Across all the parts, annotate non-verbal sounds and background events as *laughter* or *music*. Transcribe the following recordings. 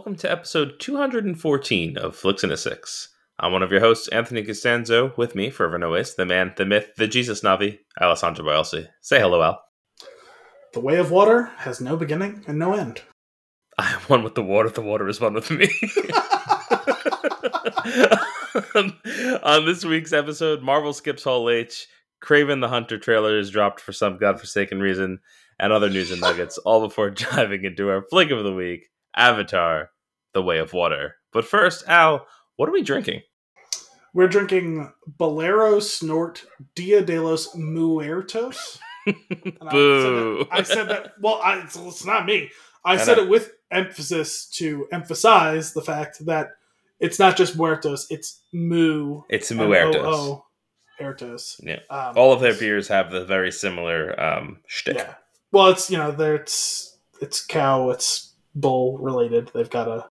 Welcome to episode 214 of Flicks in a Six. I'm one of your hosts, Anthony Costanzo. With me, forever always, the man, the myth, the Jesus Na'vi, Alessandro Biolsi. Say hello, Al. The way of water has no beginning and no end. *laughs* I am one with the water, the water is one with me. *laughs* *laughs* On this week's episode, Marvel skips Hall H, Kraven the Hunter trailer is dropped for some godforsaken reason, and other news and nuggets, all before diving into our flick of the week, Avatar, The Way of Water. But first, Al, what are we drinking? We're drinking Bolero Snort Dia de los Mooertos. *laughs* Boo. I said, that, I said that. Well, I, it's, it's not me. I, said it with emphasis to emphasize the fact that it's not just muertos; it's mu. It's Mooertos. Yeah. Um, All of their beers have the very similar um, shtick. Yeah. Well, it's you know, there it's it's cow, it's bull related. They've got a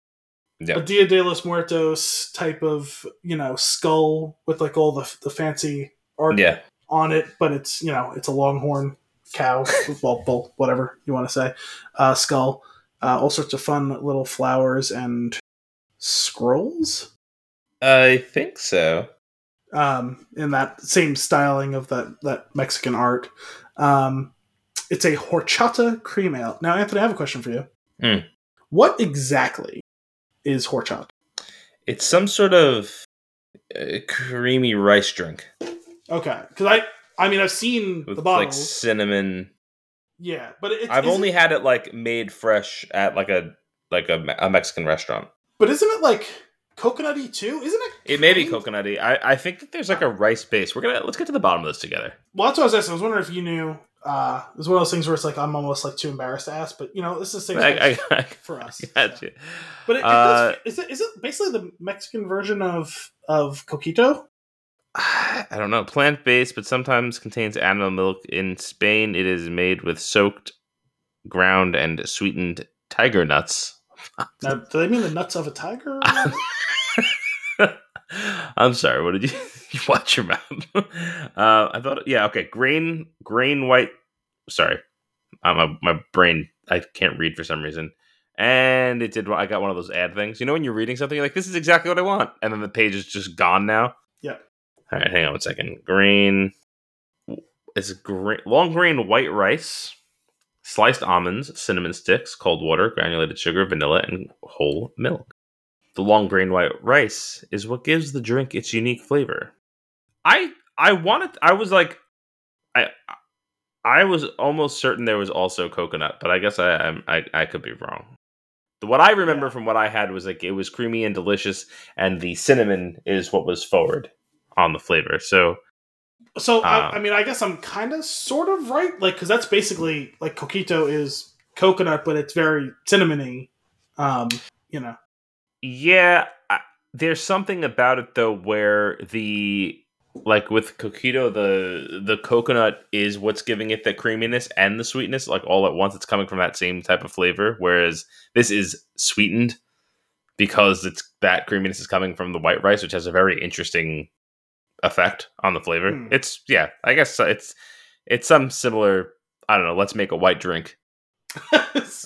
Yeah. a Dia de los Muertos type of you know skull with like all the the fancy art Yeah. on it, but it's you know it's a longhorn cow, *laughs* well bull, whatever you want to say, uh, skull. Uh, all sorts of fun little flowers and scrolls I think so. um, in that same styling of that that Mexican art. Um, it's a horchata cream ale. Now, Anthony, I have a question for you. Hmm. What exactly is horchata? It's some sort of uh, creamy rice drink Okay, because I I mean I've seen with the like bottles. cinnamon. yeah, but it's I've only had it like made fresh at like a like a, a Mexican restaurant. but isn't it like coconutty too? Isn't it? It may be coconutty. I, I think that there's like a rice base. We're gonna let's get to the bottom of this together. Well, that's what I was asking. I was wondering if you knew. Uh, it was one of those things where it's like I'm almost like too embarrassed to ask, but you know, this is the same I, I, I for us. *laughs* so. But it, it Uh, does, is it is it basically the Mexican version of of coquito? *sighs* I don't know. Plant based, but sometimes contains animal milk. In Spain, it is made with soaked, ground, and sweetened tiger nuts. Now, do they mean the nuts of a tiger? *laughs* I'm sorry. What did you? *laughs* you watch your mouth. uh, I thought, yeah, okay. Grain, grain white. Sorry, uh, my my brain. I can't read for some reason. And it did. I got one of those ad things. You know when you're reading something, you're like, "This is exactly what I want," and then the page is just gone now. Yeah. All right, hang on one second. Green. It's grain, long grain white rice, sliced almonds, cinnamon sticks, cold water, granulated sugar, vanilla, and whole milk. The long grain white rice is what gives the drink its unique flavor. I I wanted I was like I I was almost certain there was also coconut, but I guess I I, I could be wrong. What I remember from what I had was like it was creamy and delicious, and the cinnamon is what was forward on the flavor. So So Uh, I, I mean, I guess I'm kind of sort of right, like because that's basically like coquito is coconut, but it's very cinnamony. Um, you know, Yeah, I, there's something about it though where the like with coquito the the coconut is what's giving it the creaminess and the sweetness like all at once it's coming from that same type of flavor whereas this is sweetened because it's that creaminess is coming from the white rice which has a very interesting effect on the flavor. Hmm. It's yeah, I guess it's it's some similar I don't know, let's make a white drink. *laughs*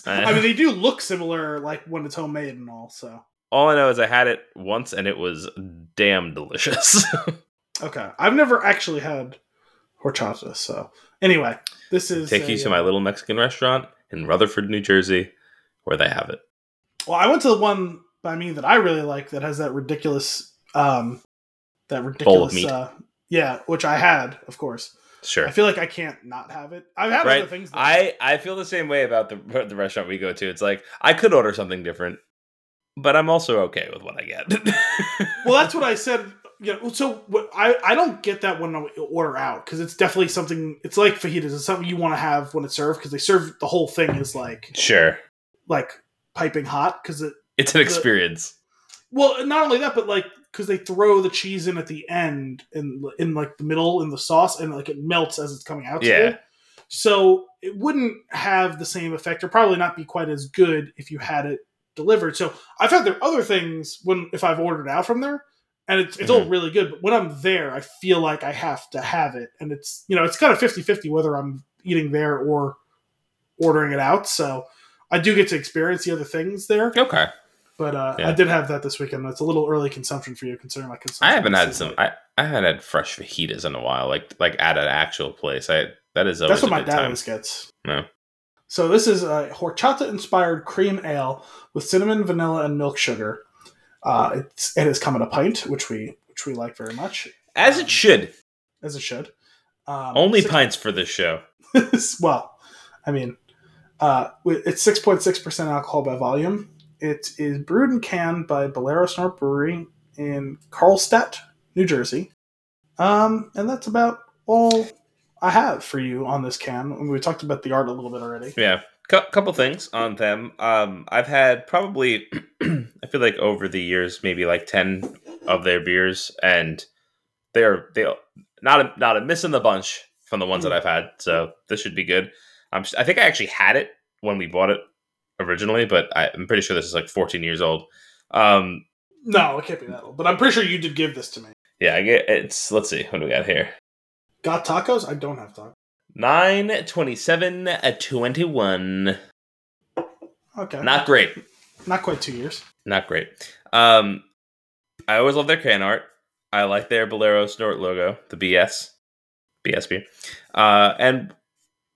I mean, they do look similar, like when it's homemade and all. So All I know is I had it once and it was damn delicious. *laughs* okay, I've never actually had horchata. So anyway, this is Take you a, to my little Mexican restaurant in Rutherford, New Jersey, where they have it. Well, I went to the one by me that I really like that has that ridiculous, um, that ridiculous, uh, yeah, which I had, of course. Sure. I feel like I can't not have it. I've had right. other things. That, I I feel the same way about the *laughs* the restaurant we go to. It's like I could order something different, but I'm also okay with what I get. *laughs* well, that's what I said. You know, so what, I I don't get that when I order out because it's definitely something. It's like fajitas. It's something you want to have when it's served because they serve the whole thing is like sure. like piping hot because it. It's an experience. Well, not only that, but like because they throw the cheese in at the end in in like the middle in the sauce and like it melts as it's coming out. Yeah. So it wouldn't have the same effect, or probably not be quite as good if you had it delivered. So I've had their other things when if I've ordered out from there, and it's it's all really good. But when I'm there, I feel like I have to have it, and it's you know it's kind of 50-50 whether I'm eating there or ordering it out. So I do get to experience the other things there. Okay. But uh, Yeah. I did have that this weekend. It's a little early consumption for you, considering my consumption. I haven't had some. I, I haven't had fresh fajitas in a while. Like like at an actual place. I that is always That's what my dad time. always gets. Yeah. So this is a horchata inspired cream ale with cinnamon, vanilla, and milk sugar. Uh, it's it has come in a pint, which we which we like very much, As it should. as it should. Um, Only six- pints for this show. *laughs* well, I mean, uh, it's six point six percent alcohol by volume. It is brewed and canned by Bolero Snort Brewery in Carlstadt, New Jersey. Um, and that's about all I have for you on this can. We talked about the art a little bit already. Yeah. Cou- couple things on them. Um, I've had probably, *clears throat* I feel like over the years, maybe like ten of their beers, and they're they not a, not a miss in the bunch from the ones that I've had. So this should be good. I'm, I think I actually had it when we bought it originally, but I, I'm pretty sure this is like 14 years old. Um, No, it can't be that old. But I'm pretty sure you did give this to me. yeah, I get it's. Let's see what do we got here. Got tacos? I don't have tacos. Nine twenty-seven at twenty-one. Okay. Not great. Not quite two years. Not great. Um, I always love their can art. I like their Bolero Snort logo, the BS, BSB. Uh, and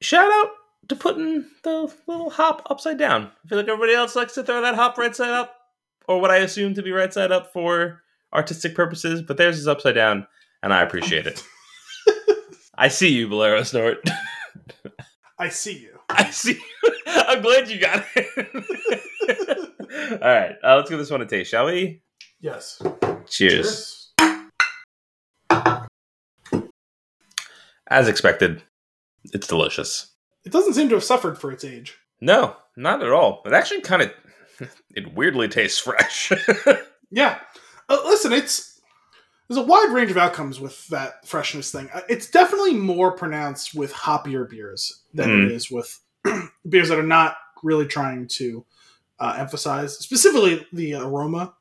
shout out to putting the little hop upside down. I feel like everybody else likes to throw that hop right side up, or what I assume to be right side up for artistic purposes, but theirs is upside down, and I appreciate it. *laughs* I see you, Bolero Snort. *laughs* I see you. I see. You. *laughs* I'm glad you got it. *laughs* All right, uh, let's give this one a taste, shall we? Yes. Cheers. As expected, it's delicious. It doesn't seem to have suffered for its age. No, not at all. It actually kind of, it weirdly tastes fresh. Yeah. Uh, listen, it's there's a wide range of outcomes with that freshness thing. Uh, It's definitely more pronounced with hoppier beers than Mm. it is with *clears throat* beers that are not really trying to uh, emphasize specifically the aroma,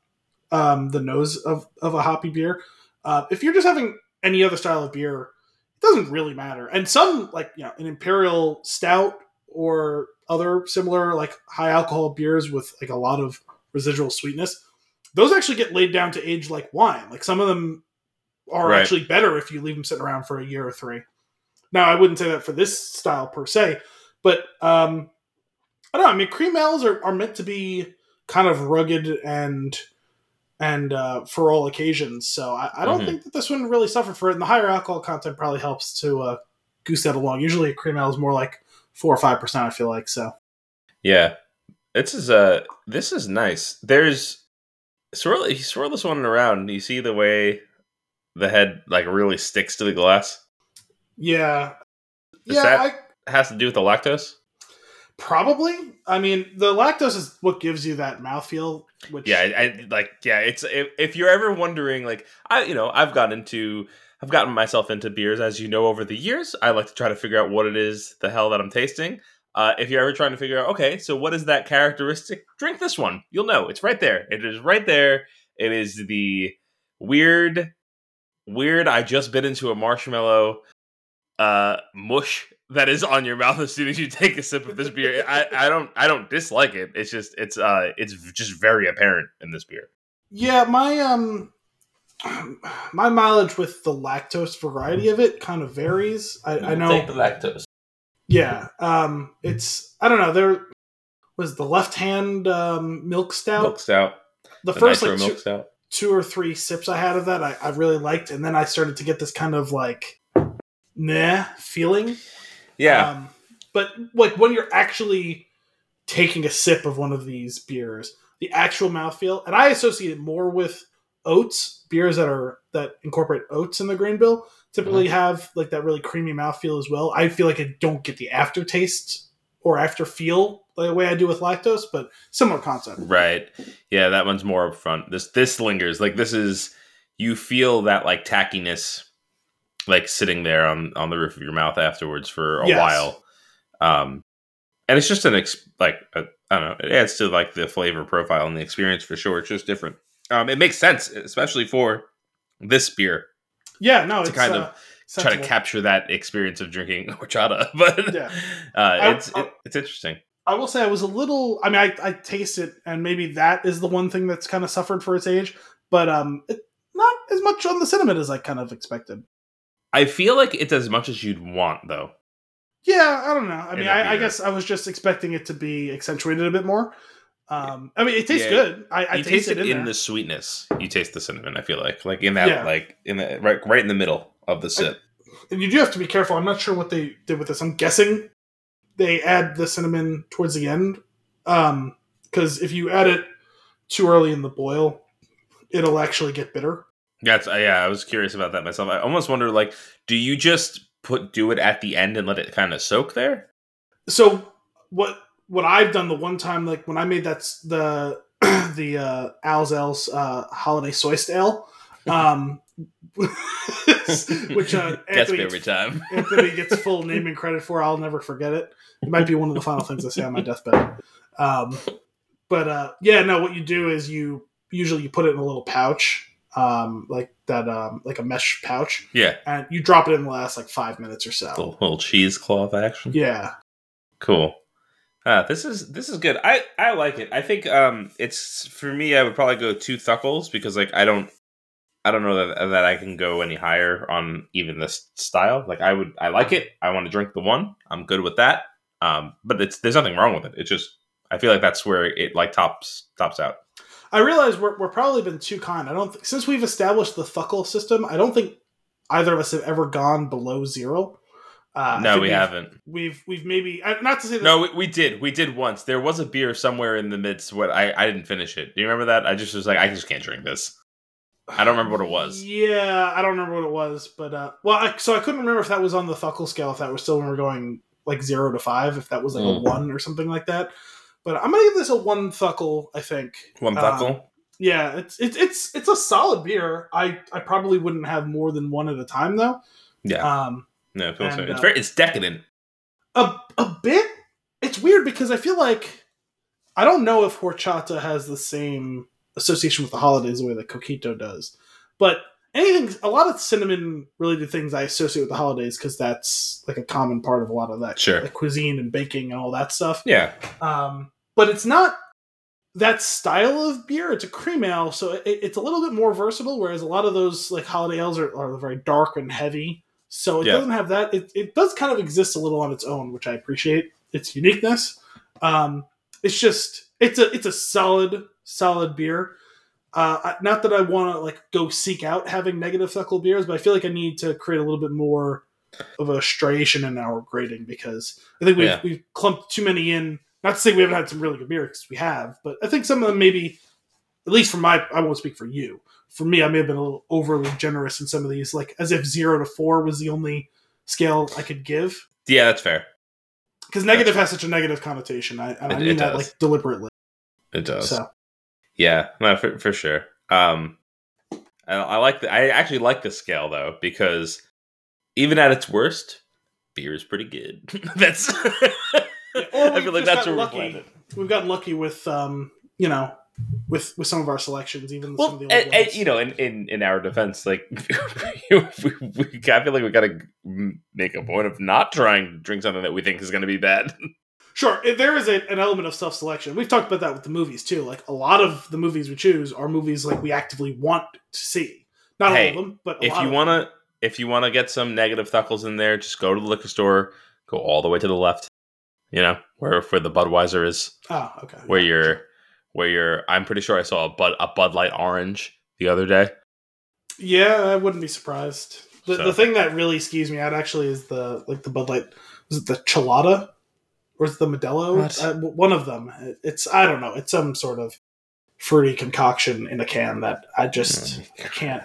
um, the nose of, of a hoppy beer. Uh, if you're just having any other style of beer, it doesn't really matter. And some like you know an imperial stout or other similar like high alcohol beers with like a lot of residual sweetness those actually get laid down to age like wine. Like some of them are Right. actually better if you leave them sitting around for a year or three. Now, I wouldn't say that for this style per se, but um, I don't know. I mean, cream ales are, are meant to be kind of rugged and and uh, for all occasions. So I, I don't Mhm. think that this one really suffered for it. And the higher alcohol content probably helps to uh, goose that along. Usually, a cream ale is more like four or five percent. I feel like so. yeah, this is uh this is nice. There's swirl. You swirl this one around. You see the way the head like really sticks to the glass. Yeah, Is yeah. that- I, has to do with the lactose. Probably. I mean, the lactose is what gives you that mouthfeel. Which Yeah, I, I like yeah. It's if, if you're ever wondering, like I, you know, I've gotten into, I've gotten myself into beers, as you know, over the years. I like to try to figure out what it is, the hell that I'm tasting. Uh, if you're ever trying to figure out, okay, so what is that characteristic? Drink this one. You'll know. It's right there. It is right there. It is the weird, weird. I just bit into a marshmallow uh, mush that is on your mouth as soon as you take a sip of this beer. I, I don't I don't dislike it. It's just it's uh it's just very apparent in this beer. Yeah, my um my mileage with the lactose variety of it kind of varies. I, I know the lactose. Yeah. Um it's I don't know, there was the left hand um milk stout. Milk stout. the The first like milk two, stout. two or three sips I had of that I, I really liked, and then I started to get this kind of like nah feeling. Yeah. Um, but like when you're actually taking a sip of one of these beers, the actual mouthfeel, and I associate it more with oats, beers that are that incorporate oats in the grain bill, typically have like that really creamy mouthfeel as well. I feel like I don't get the aftertaste or after feel the way I do with lactose, but similar concept. right. Yeah, that one's more upfront. This this lingers. Like this is you feel that like tackiness like sitting there on on the roof of your mouth afterwards for a Yes. while. Um and it's just an ex- like I I don't know, it adds to like the flavor profile and the experience for sure. It's just different. Um it makes sense especially for this beer Yeah, no, To it's kind uh, of try to capture that experience of drinking *laughs* horchata. *laughs* But Yeah. uh, it's I- it, it's interesting. I will say I was a little. I mean, I, I taste it, and maybe that is the one thing that's kind of suffered for its age. But um, it, not as much on the cinnamon as I kind of expected. I feel like it's as much as you'd want, though. Yeah, I don't know. I mean, I, I, guess I was just expecting it to be accentuated a bit more. Um, I mean, it tastes Yeah. good. I, I you taste, it in, in the sweetness. You taste the cinnamon. I feel like, like in that, Yeah. like in the right, right in the middle of the sip. and you do have to be careful. I'm not sure what they did with this. I'm guessing they add the cinnamon towards the end, because if you add it too early in the boil, it'll actually get bitter. That's uh, yeah. I was curious about that myself. I almost wonder, like, do you just put do it at the end and let it kind of soak there? So what what I've done the one time, like when I made that's the *clears throat* the uh, Alzel's uh, holiday soy ale, um, *laughs* which uh, Anthony every time. *laughs* Anthony gets full name and credit for. I'll never forget it. It might be one of the final things I say on my deathbed. Um, but uh, yeah, no. What you do is you usually you put it in a little pouch, um, like that, um, like a mesh pouch, Yeah, and you drop it in the last like five minutes or so. little cheesecloth action. Yeah, Cool. Uh, this is this is good. I I like it. I think um it's for me. I would probably go two thuckles because like I don't I don't know that that I can go any higher on even this style. Like I would I like it. I want to drink the one. I'm good with that. Um, but it's there's nothing wrong with it. It's just I feel like that's where it like tops tops out. I realize we're we're probably been too kind. I don't th- since we've established the thuckle system. I don't think either of us have ever gone below zero. Uh, no, we we've- haven't. We've we've maybe uh, not to say that No, we, we did. We did once. There was a beer somewhere in the midst. What I I didn't finish it. Do you remember that? I just was like, I just can't drink this. I don't remember what it was. *sighs* Yeah, I don't remember what it was, but uh, well, I, so I couldn't remember if that was on the Thuckle scale, if that was still when we were going like zero to five, if that was like a Mm. one or something like that. But I'm gonna give this a one Thuckle. I think. One Um, thuckle. Yeah, it's it's it's it's a solid beer. I I probably wouldn't have more than one at a time though. yeah. Um, No, it feels and, so. It's uh, very. It's decadent. a a bit. It's weird because I feel like I don't know if horchata has the same association with the holidays the way that coquito does, but anything a lot of cinnamon related things I associate with the holidays because that's like a common part of a lot of that Sure. like cuisine and baking and all that stuff. Yeah. Um, but it's not that style of beer. It's a cream ale, so it, it's a little bit more versatile. Whereas a lot of those like holiday ales are, are very dark and heavy, so it Yeah. doesn't have that. It, it does kind of exist a little on its own, which I appreciate its uniqueness. Um, it's just it's a it's a solid solid beer. Uh, not that I want to like go seek out having negative thuckle beers, but I feel like I need to create a little bit more of a striation in our grading because I think we've Yeah. we've clumped too many in. Not to say we haven't had some really good beers, we have, but I think some of them maybe, at least for my, I won't speak for you. For me, I may have been a little overly generous in some of these, like as if zero to four was the only scale I could give. Yeah, that's fair. Because negative has such a negative connotation, I, and I It- mean it that like deliberately. It does. So Yeah, no, for, for sure. Um, I, I like the. I actually like the scale though because even at its worst, beer is pretty good. *laughs* that's. Or I feel like that's where lucky. we landed. we've gotten lucky with, um, you know, with with some of our selections, even some Well, of the old and, and, you know, in, in, in our defense, like *laughs* we, we, I feel like we got to make a point of not trying to drink something that we think is going to be bad. *laughs* Sure, if there is a, an element of self selection. We've talked about that with the movies too. Like a lot of the movies we choose are movies like we actively want to see. Not Hey, all of them, but a if lot you want to, if you want to get some negative thuckles in there, just go to the liquor store, go all the way to the left. You know where where the Budweiser is. Oh, okay. where you're where you're I'm pretty sure I saw a Bud a Bud Light orange the other day. Yeah, I wouldn't be surprised. The, So- the thing that really skews me out actually is the like the Bud Light. Was it the Chelada or is it the Modelo? Uh, one of them. It's I don't know. It's some sort of fruity concoction in a can that I just I can't.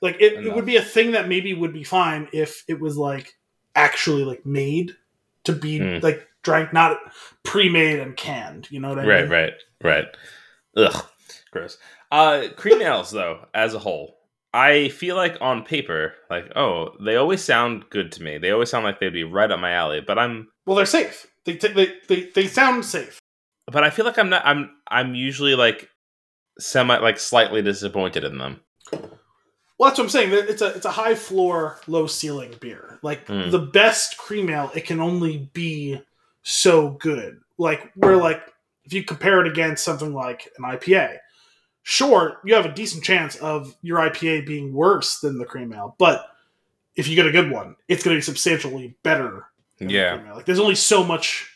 Like it, it would be a thing that maybe would be fine if it was like actually like made to be Mm. like drank, not pre-made and canned. You know what I Right, mean? right, right. Ugh, gross. Uh, cream ales though, as a whole, I feel like on paper, like oh, they always sound good to me. They always sound like they'd be right up my alley. But I'm, Well, they're safe. They, t- they they they sound safe. but I feel like I'm not. I'm I'm usually like semi like slightly disappointed in them. Well, that's what I'm saying. It's a it's a high floor, low ceiling beer. Like Mm. the best cream ale, it can only be so good. Like we're like if you compare it against something like an IPA, sure, you have a decent chance of your IPA being worse than the cream ale, but if you get a good one, it's going to be substantially better. than the Yeah. cream ale. Like there's only so much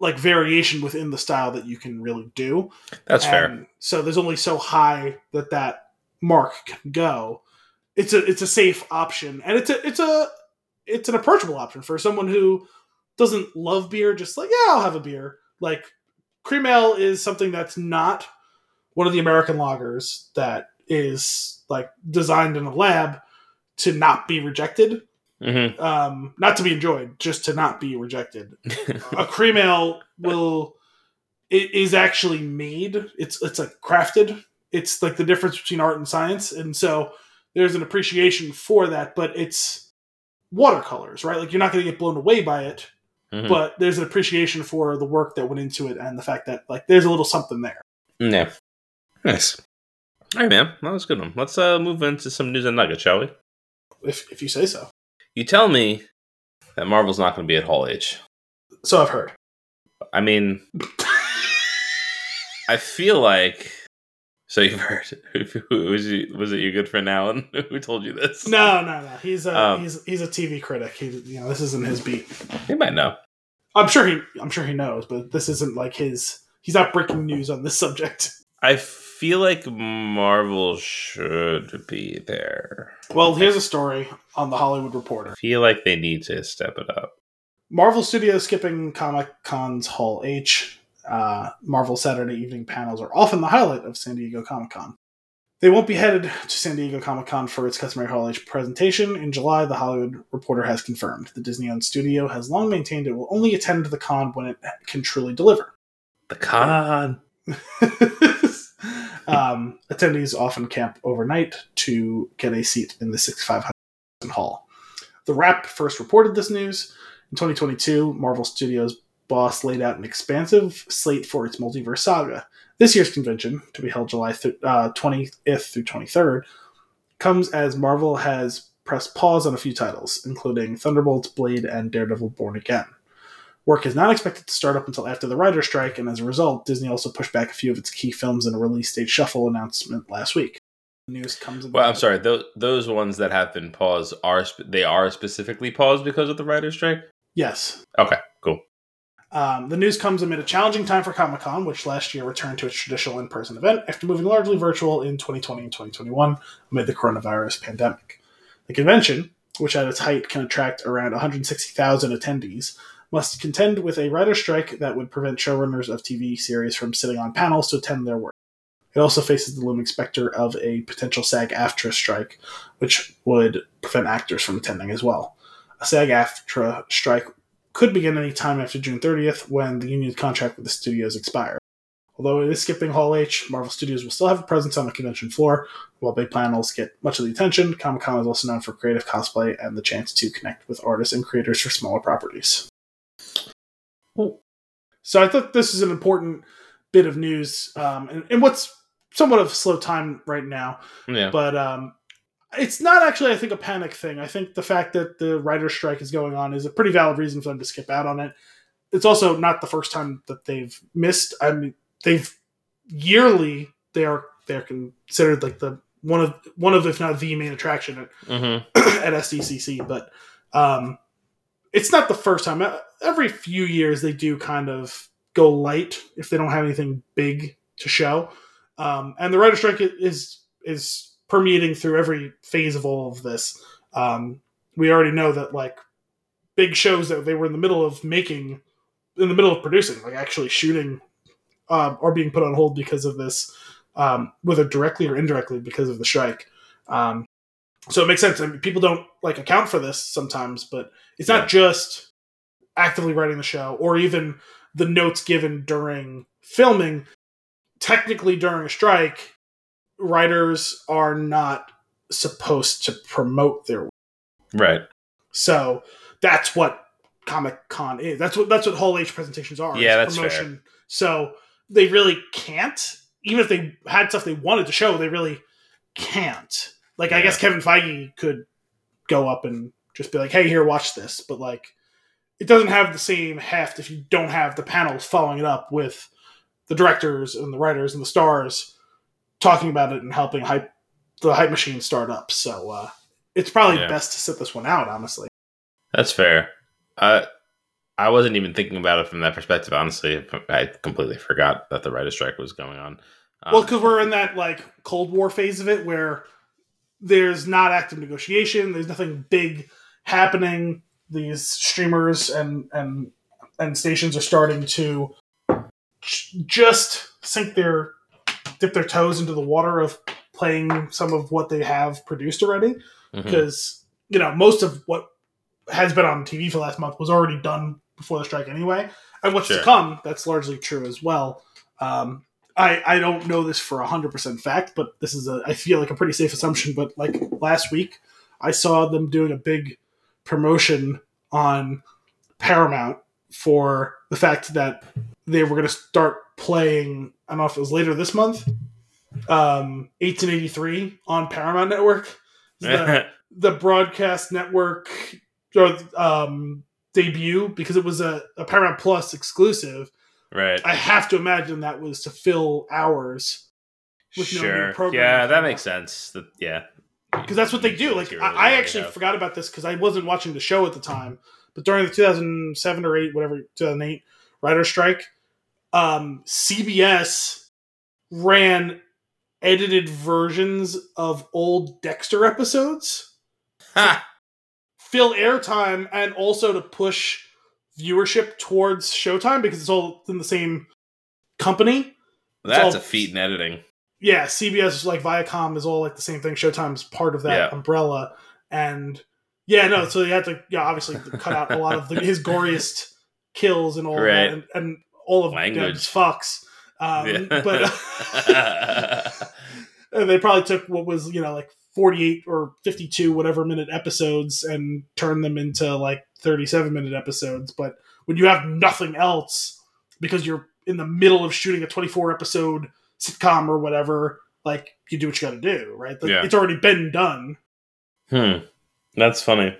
like variation within the style that you can really do. That's fair. So there's only so high that that mark can go. It's a it's a safe option, and it's a it's a it's an approachable option for someone who doesn't love beer. Just like yeah, I'll have a beer. Like cream ale is something that's not one of the American lagers that is like designed in a lab to not be rejected, hmm um, not to be enjoyed, just to not be rejected. *laughs* A cream ale will it is actually made. It's it's like crafted. It's like the difference between art and science and so there's an appreciation for that but it's watercolors right? Like you're not going to get blown away by it Mhm. but there's an appreciation for the work that went into it and the fact that like there's a little something there yeah. Nice. All right, man. That was a good one. Let's uh, move into some news and nuggets, shall we? if, if you say so You tell me that Marvel's not going to be at Hall H. so i've heard I mean, *laughs* I feel like. So you've heard? *laughs* was you, was it your good friend Alan *laughs* who told you this? no no no he's a Um, he's he's a tv critic he you know this isn't his beat He might know. i'm sure he i'm sure he knows but this isn't like his he's not breaking news on this subject I feel like Marvel should be there. Well, here's a story on the Hollywood Reporter. I feel like they need to step it up. Marvel Studios skipping Comic Con's Hall H. Uh, Marvel Saturday evening panels are often the highlight of San Diego Comic Con. They won't be headed to San Diego Comic Con for its customary Hall H presentation. In July, the Hollywood Reporter has confirmed the Disney owned studio has long maintained it will only attend the con when it can truly deliver. The con. *laughs* um, attendees often camp overnight to get a seat in the 6500 hall. The Wrap first reported this news. In 2022, Marvel Studios boss laid out an expansive slate for its multiverse saga. This year's convention, to be held July th- uh, 20th through 23rd, comes as Marvel has pressed pause on a few titles, including Thunderbolts, Blade, and Daredevil Born Again. Work is not expected to start up until after the writer's strike, and as a result, Disney also pushed back a few of its key films in a release date shuffle announcement last week. The news comes. Well, I'm sorry. Those those ones that have been paused are they are specifically paused because of the writer's strike. Yes. Okay. Um, the news comes amid a challenging time for Comic Con, which last year returned to its traditional in person event after moving largely virtual in 2020 and 2021 amid the coronavirus pandemic. The convention, which at its height can attract around 160,000 attendees, must contend with a writer's strike that would prevent showrunners of TV series from sitting on panels to attend their work. It also faces the looming specter of a potential SAG AFTRA strike, which would prevent actors from attending as well. A SAG AFTRA strike could begin any time after June 30th when the union's contract with the studios expires. Although it is skipping Hall H, Marvel Studios will still have a presence on the convention floor. While big panels get much of the attention, Comic Con is also known for creative cosplay and the chance to connect with artists and creators for smaller properties. So I thought this is an important bit of news, um, and, and what's somewhat of a slow time right now. Yeah. But um, it's not actually, I think, a panic thing. I think the fact that the writer's strike is going on is a pretty valid reason for them to skip out on it. It's also not the first time that they've missed. I mean, they've yearly they are they're considered like the one of one of if not the main attraction at mm-hmm. *clears throat* at SDCC, but um, it's not the first time. Every few years, they do kind of go light if they don't have anything big to show. Um, and the writer strike is is permeating through every phase of all of this. Um, we already know that like big shows that they were in the middle of making, in the middle of producing, like actually shooting, um, are being put on hold because of this, um, whether directly or indirectly because of the strike. Um, so it makes sense. I mean, people don't like account for this sometimes, but it's Yeah. not just actively writing the show or even the notes given during filming. Technically, during a strike, writers are not supposed to promote their work. Right. So that's what Comic Con is. That's what that's what Hall H presentations are. Yeah, that's fair. So they really can't. Even if they had stuff they wanted to show, they really can't. Like I guess Kevin Feige could go up and just be like, "Hey, here, watch this," but like it doesn't have the same heft if you don't have the panels following it up with the directors and the writers and the stars talking about it and helping hype the hype machine start up. So uh, it's probably Yeah. best to sit this one out, honestly. That's fair. Uh, I wasn't even thinking about it from that perspective. Honestly, I completely forgot that the writer's strike was going on. Um, well, because we're in that like Cold War phase of it where there's not active negotiation, there's nothing big happening. These streamers and and and stations are starting to j- just sink their dip their toes into the water of playing some of what they have produced already mhm. because you know most of what has been on TV for the last month was already done before the strike anyway, and what's Sure. to come that's largely true as well. Um, I I don't know this for hundred percent fact, but this is a I feel like a pretty safe assumption. But like last week, I saw them doing a big promotion on Paramount for the fact that they were going to start playing. I don't know if it was later this month. Um, 1883 on Paramount Network. *laughs* The- the broadcast network or um, debut because it was a, a Paramount Plus exclusive. right. I have to imagine that was to fill hours with no new sure. yeah, that makes sense. That, yeah. because that's what they do. Like Material I, I actually forgot about this because I wasn't watching the show at the time, but during the 2007 or eight, whatever 2008 writer strike, um, CBS ran edited versions of old Dexter episodes. Ha! fill airtime and also to push viewership towards Showtime because it's all in the same company. That's all- a feat in editing. Yeah, CBS like Viacom is all like the same thing. Showtime's part of that Yeah. umbrella, and yeah, no, so they had to yeah obviously cut out a lot of the, his goriest kills and all Right. that, and, and all of Language. Fucks. Um, Yeah. but *laughs* *laughs* they probably took what was you know like 48 or 52 whatever minute episodes and turned them into like 37 minute episodes but when you have nothing else because you're in the middle of shooting a 24 episode sitcom or whatever like you do what you got to do right Like, Yeah. it's already been done Hmm. That's funny.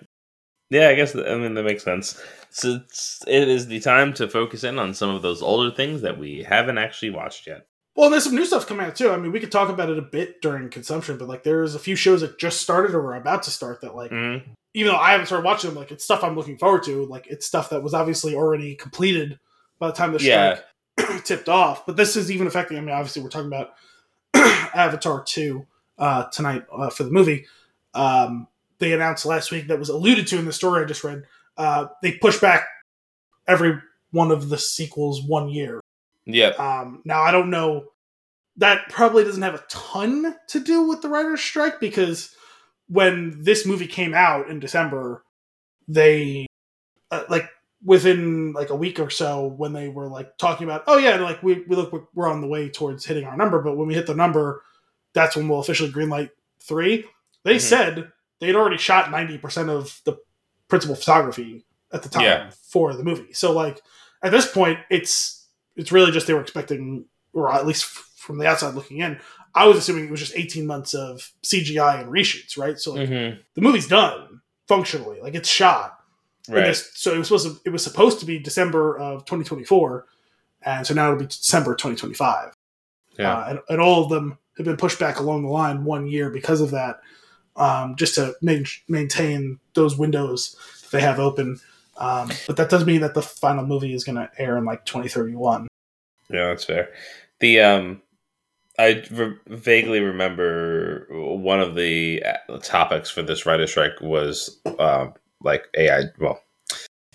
Yeah, I guess I mean that makes sense. So it's, it is the time to focus in on some of those older things that we haven't actually watched yet. well and there's some new stuff coming out too i mean we could talk about it a bit during consumption but like there's a few shows that just started or are about to start that like Mhm. even though I haven't started watching them, like it's stuff I'm looking forward to. Like it's stuff that was obviously already completed by the time the Yeah. strike *clears throat* tipped off. But this is even affecting. I mean, obviously we're talking about *clears throat* Avatar two uh, tonight uh, for the movie. Um, they announced last week that was alluded to in the story I just read. Uh, they pushed back every one of the sequels one year. Yep. Um, now I don't know. That probably doesn't have a ton to do with the writer's strike because when this movie came out in December, they uh, like within like a week or so when they were like talking about, oh yeah, like we, we look we're- on the way towards hitting our number, but when we hit the number, that's when we'll officially greenlight three. They Mhm. said they'd already shot ninety percent of the principal photography at the time Yeah. for the movie. So like at this point, it's it's really just they were expecting, or at least from the outside looking in, I was assuming it was just 18 months of CGI and reshoots, right? So like, Mhm. the movie's done functionally, like it's shot. Right. this- so it was supposed to, it was supposed to be December of 2024, and so now it'll be December 2025. Yeah. Uh, and, and all of them have been pushed back along the line one year because of that, um, just to main, maintain those windows they have open. Um, but that does mean that the final movie is going to air in like 2031. Yeah, that's fair. The um, I re- vaguely remember one of the uh, topics for this writer strike was um, like AI. Well,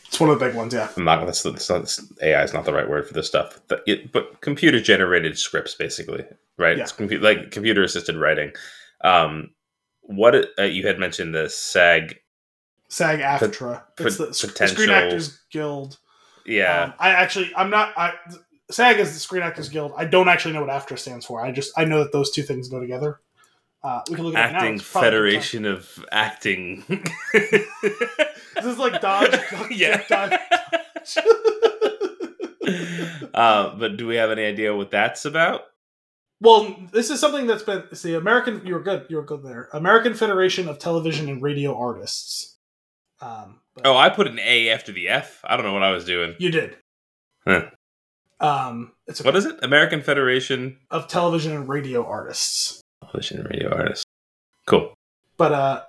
It's one of the big ones, yeah. I'm not. That's, that's not AI is not the right word for this stuff. But, it, but computer generated scripts, basically, right? Yeah. It's compu- like computer assisted writing. Um, what uh, you had mentioned the SAG. SAG AFTRA. pot- it's the, potential- Screen Actors Guild. Yeah, Um, I actually, I'm not. I, SAG is the Screen Actors Guild. I don't actually know what AFTRA stands for. I just I know that those two things go together. Uh, we can look at it now. acting It's probably a good time. federation of acting. *laughs* This is like Dodge. *laughs* yeah. Dodge. *laughs* uh, but do we have any idea what that's about? Well, this is something that's been it's the American. You were good. You were good there. American Federation of Television and Radio Artists. Um, But Oh, I put an A after the F. I don't know what I was doing. you did. Huh. Um, it's What is it? American Federation of television and radio artists. Television and Radio Artists. Cool. But uh,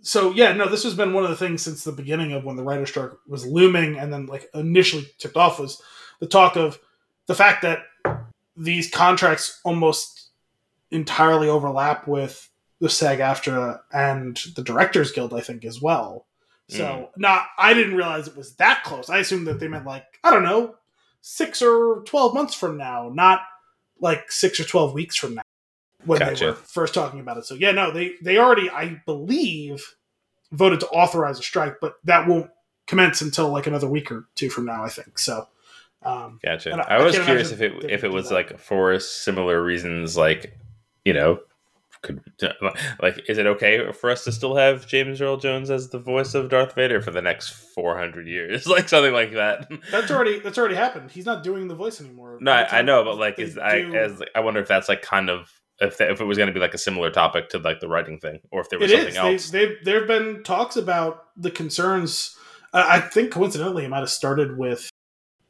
so yeah, no, this has been one of the things since the beginning of when the writer strike was looming, and then like initially tipped off was the talk of the fact that these contracts almost entirely overlap with the SAG-AFTRA and the Directors Guild, I think, as well. So, Mm. not I didn't realize it was that close. I assumed that they meant like I don't know, six or twelve months from now, not like six or twelve weeks from now when they were first talking about it. So yeah, no, they they already, I believe, voted to authorize a strike, but that won't commence until like another week or two from now. I think so. Um, Gotcha. I- I, I was can't curious if it if it was that. like for similar reasons, like you know, could *laughs* like is it okay for us to still have James Earl Jones as the voice of Darth Vader for the next four hundred years, *laughs* like something like that? that's already that's already happened. He's not doing the voice anymore. no, I, I know, but like, is I do- as I wonder if that's like kind of if that, if it was going to be like a similar topic to like the writing thing, or if there was It something is. else. They, they've there have been talks about the concerns. Uh, I think coincidentally, it might have started with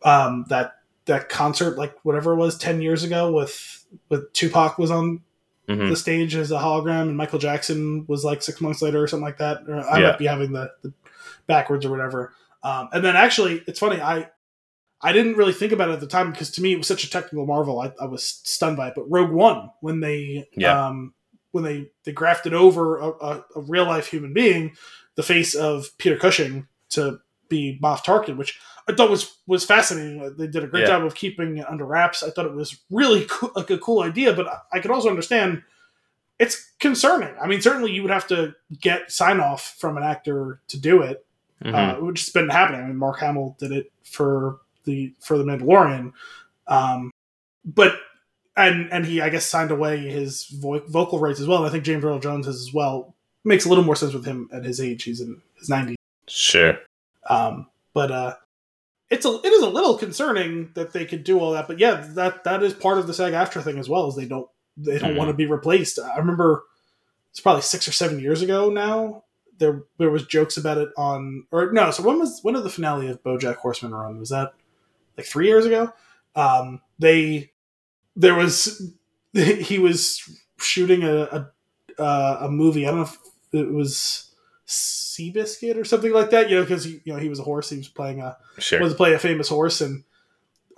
um, that that concert, like whatever it was, ten years ago, with with Tupac was on Mhm. the stage as a hologram, and Michael Jackson was like six months later or something like that. Or I Yeah. might be having the, the backwards or whatever. Um, and then actually, it's funny. I I didn't really think about it at the time because to me it was such a technical marvel. I, I was stunned by it. But Rogue One, when they Yeah. um, when they they grafted over a, a, a real life human being, the face of Peter Cushing to be Moff Tarkin, which I thought was was fascinating. They did a great Yeah. job of keeping it under wraps. I thought it was really cool, like a cool idea, but I- I could also understand it's concerning. I mean, certainly you would have to get sign off from an actor to do it, Mhm. uh, which has been happening. I mean, Mark Hamill did it for the for the Mandalorian, um, but and and he I guess signed away his vo- vocal rights as well. And I think James Earl Jones has as well. Makes a little more sense with him at his age. He's in his nineties. sure. Um, but uh, it's a it is a little concerning that they could do all that. But yeah, that that is part of the SAG after thing as well. Is they don't they don't Mhm. want to be replaced. I remember it's probably six or seven years ago now. There there was jokes about it on or no. So when was when did the finale of BoJack Horseman run? Was that like three years ago? Um, they there was *laughs* he was shooting a a, uh, a movie. I don't know if it was Seabiscuit or something like that. You know, because you know he was a horse. He was playing a Sure. was to play a famous horse, and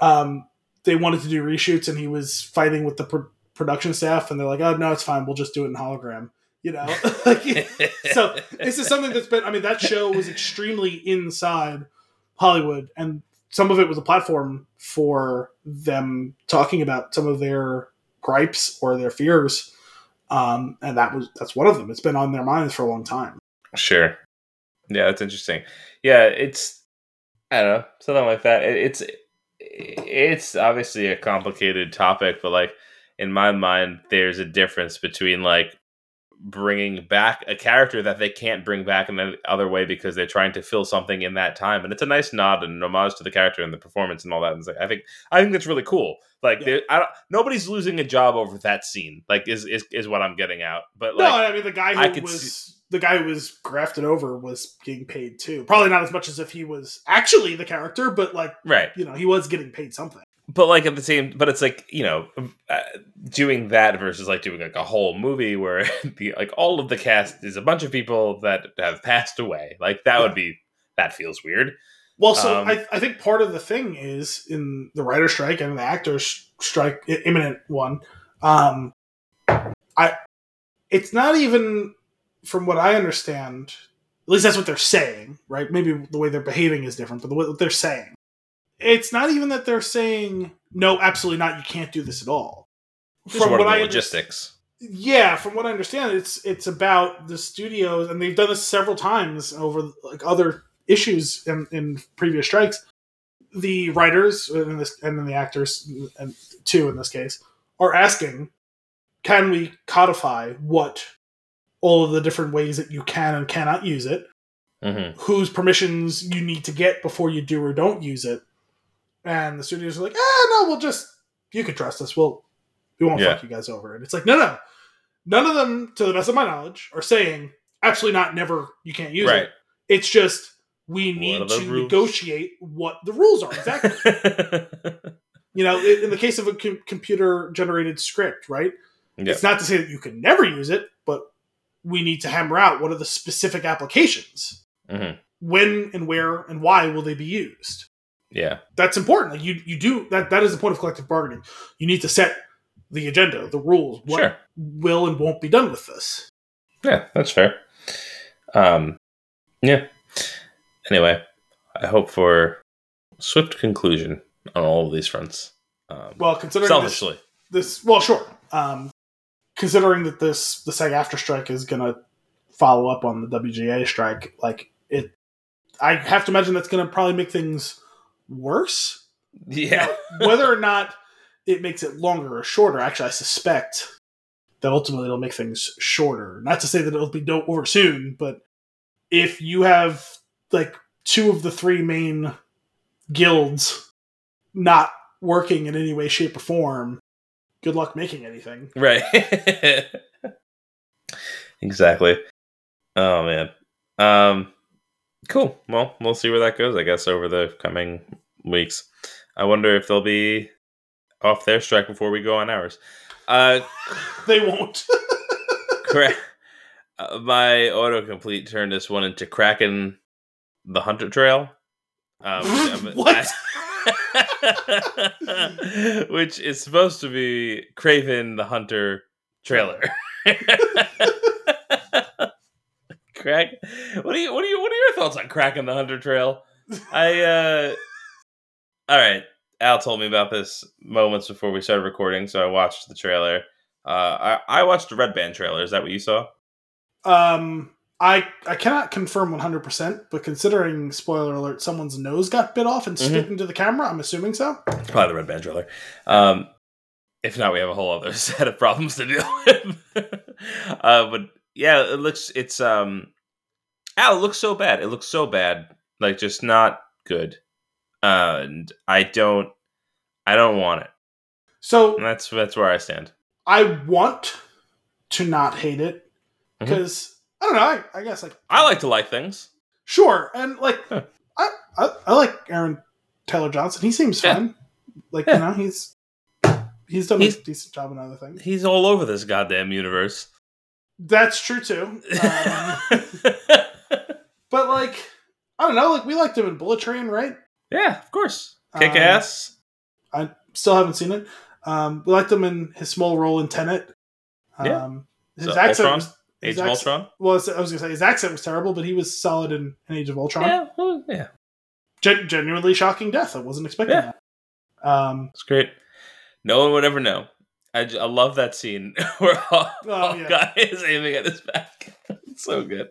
um, they wanted to do reshoots, and he was fighting with the pro- production staff, and they're like, "Oh no, it's fine. We'll just do it in hologram." You know, *laughs* like *laughs* so this is something that's been. I mean, that show was extremely inside Hollywood, and some of it was a platform for them talking about some of their gripes or their fears. Um, and that was that's one of them. It's been on their minds for a long time. Sure. Yeah, that's interesting. Yeah, it's I don't know something like that. It, it's it's obviously a complicated topic, but like in my mind, there's a difference between like bringing back a character that they can't bring back in any other way because they're trying to fill something in that time, and it's a nice nod and an homage to the character and the performance and all that. And it's like, I think I think that's really cool. Like, Yeah. I don't, nobody's losing a job over that scene. Like, is is is what I'm getting out. But no, like, I mean the guy I who could was the guy who was grafted over was getting paid too. Probably not as much as if he was actually the character, but like right. you know he was getting paid something. but like at the same but it's like you know uh, doing that versus like doing like a whole movie where *laughs* the like all of the cast is a bunch of people that have passed away like that would be that feels weird Well, so Um, I, I think part of the thing is in the writer strike and the actors strike, imminent one. Um, I, it's not even from what I understand. At least that's what they're saying, right? Maybe the way they're behaving is different, but the, what they're saying, it's not even that they're saying no, absolutely not. You can't do this at all. just of the under- logistics yeah, from what I understand, it's it's about the studios, and they've done this several times over like other issues in, in previous strikes. The writers uh, and this and then the actors and too in this case are asking, can we codify what all of the different ways that you can and cannot use it, hmm whose permissions you need to get before you do or don't use it, and the studios are like, ah, no, we'll just you can trust us. We'll we won't Yeah. fuck you guys over. And it's like, no, no, none of them, to the best of my knowledge, are saying absolutely not, never, you can't use right it. It's just we need to rules? negotiate what the rules are exactly. *laughs* you know, in, in the case of a com- computer generated script, right? yeah. It's not to say that you can never use it, but we need to hammer out what are the specific applications. Mhm. When and where and why will they be used? Yeah. That's important. Like you, you do that. That is the point of collective bargaining. You need to set the agenda, the rules, what Sure. will and won't be done with this. Yeah, that's fair. Um, yeah. Anyway, I hope for swift conclusion on all of these fronts. Um, Well, considering this, selfishly, this, well, sure. Um, considering that this the SAG AFTRA strike is going to follow up on the WGA strike, like it, I have to imagine that's going to probably make things worse. yeah, Whether or not it makes it longer or shorter, actually, I suspect that ultimately it'll make things shorter. Not to say that it'll be do- over soon, but if you have like two of the three main guilds not working in any way, shape, or form, good luck making anything. *laughs* right. exactly. Oh man. Um, cool. Well, we'll see where that goes. I guess over the coming weeks. I wonder if they'll be off their strike before we go on ours. Uh, *laughs* They won't. *laughs* Correct. Uh, my autocomplete turned this one into Kraken the Hunter Trail. Um, What? *laughs* which is supposed to be Kraven the Hunter trailer. *laughs* Crack. What are you? What are you? What are your thoughts on Kraken the Hunter Trail? I. uh *laughs* All right. Al told me about this moments before we started recording, so I watched the trailer. Uh, I, I watched the Red Band trailer. Is that what you saw? um, I I cannot confirm one hundred percent, but considering spoiler alert, someone's nose got bit off and Mhm. spit into the camera. I'm assuming so. It's probably the Red Band trailer. Um, if not, we have a whole other *laughs* set of problems to deal with. *laughs* uh, but yeah, it looks. It's um, Al, it looks so bad. It looks so bad. Like just not good. Uh, and I don't. I don't want it. So And that's that's where I stand. I want to not hate it because I don't know. I, I guess like I like to like things. sure, and like Huh. I, I I like Aaron Taylor Johnson. He seems Yeah. fun. Like Yeah. you know, he's he's done He's- a decent job in other things. He's all over this goddamn universe. That's true too. *laughs* Um, but like I don't know. Like we liked him in Bullet Train, right? yeah, of course. Kick Um, ass. I still haven't seen it. Um, we liked him in his small role in Tenet. Um, Yeah. His So, accent was Age his of accent- Ultron. well, I was gonna say his accent was terrible, but he was solid in, in Age of Ultron. Yeah, well, yeah, Gen- genuinely shocking death. I wasn't expecting Yeah. that. Um, it's great. No one would ever know. I, j- I love that scene *laughs* where Hawk Oh, yeah. guy is aiming at his back. it's *laughs* so good.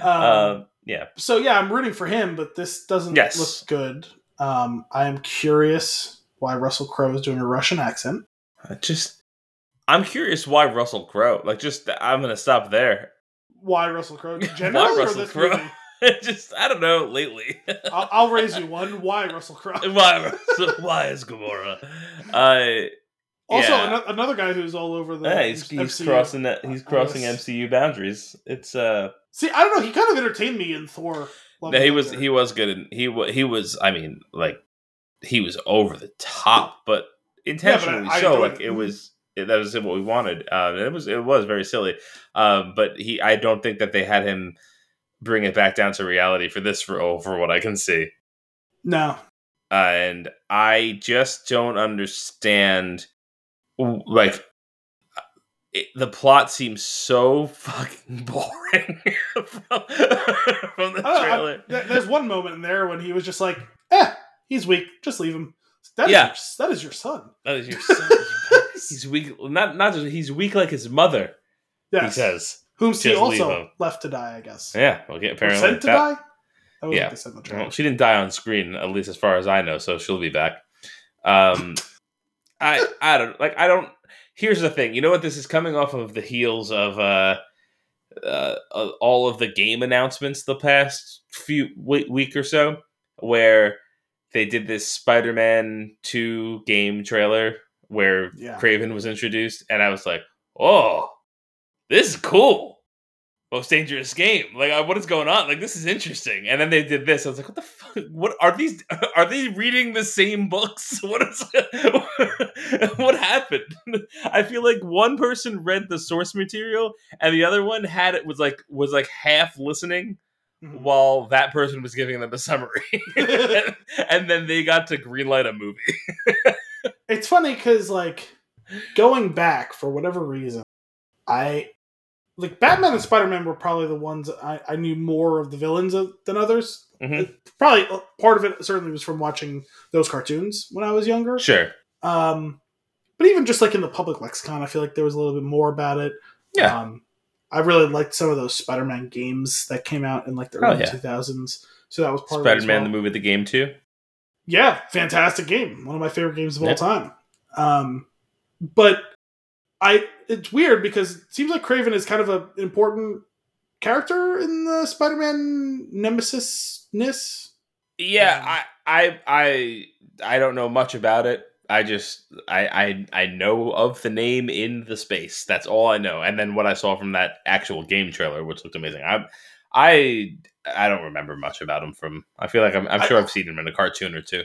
Um, Um, yeah, so yeah, I'm rooting for him, but this doesn't Yes. look good. Um, I am curious why Russell Crowe is doing a Russian accent. I just I'm curious why Russell Crowe. Like, just I'm gonna stop there. Why Russell Crowe? *laughs* Why Generally, or Russell Crowe? *laughs* just I don't know. Lately, *laughs* I'll, I'll raise you one. Why Russell Crowe? why Russell, why is Gamora? Uh, Also, Yeah. ano- another guy who's all over the yeah, he's, he's crossing that. He's crossing. MCU boundaries. It's uh. See, I don't know. He kind of entertained me in Thor. No, he was he was good. In, he wa- he was. I mean, like he was over the top, but intentionally I so. enjoyed Like it. it was. That was what we wanted. Um, it was it was very silly. Um, but he, I don't think that they had him bring it back down to reality for this for oh, for what I can see. no. Uh, and I just don't understand. Like uh, it, the plot seems so fucking *laughs* boring from, from the don't I- trailer. there's one moment in there when he was just like, "Eh, he's weak. Just leave him." That is Yeah. your, that is your son. That is your *laughs* son. He's weak. Not not just he's weak like his mother. He Yes. says. Whom he Just also left to die. I guess. Yeah. Okay. Apparently. sent to That- die. That Yeah. what said the well, she didn't die on screen, at least as far as I know. So she'll be back. Um, I I don't like. I don't. Here's the thing. You know what? This is coming off of the heels of uh, uh, uh, all of the game announcements the past few week, week or so, where they did this Spider-Man Two game trailer where Yeah. Kraven was introduced, and I was like, "Oh, this is cool." most dangerous game. Like, uh, what is going on? Like, this is interesting. And then they did this. I was like, what the fuck? What are these? *laughs* Are they reading the same books? *laughs* What is? *laughs* what happened? I feel like one person read the source material, and the other one had it was like was like half listening. Mhm. While that person was giving them a summary, and, and then they got to greenlight a movie. It's funny because like going back for whatever reason, I like Batman and Spider Man were probably the ones I, I knew more of the villains of, than others. Mhm. Probably uh, part of it certainly was from watching those cartoons when I was younger. Sure, Um, but even just like in the public lexicon, I feel like there was a little bit more about it. Yeah. Um, I really liked some of those Spider Man games that came out in like the Oh, early yeah. two thousands. So that was part Spider of it. as Man well. the movie, the game too. Yeah, fantastic game. One of my favorite games of all time. Um, but I it's weird because it seems like Kraven is kind of an important character in the Spider-Man nemesis ness. Yeah, Um, I, I, I, I don't know much about it. I just, I, I, I know of the name in the space. That's all I know. And then what I saw from that actual game trailer, which looked amazing. I, I, I don't remember much about him from. I feel like I'm, I'm sure I've seen him in a cartoon or two.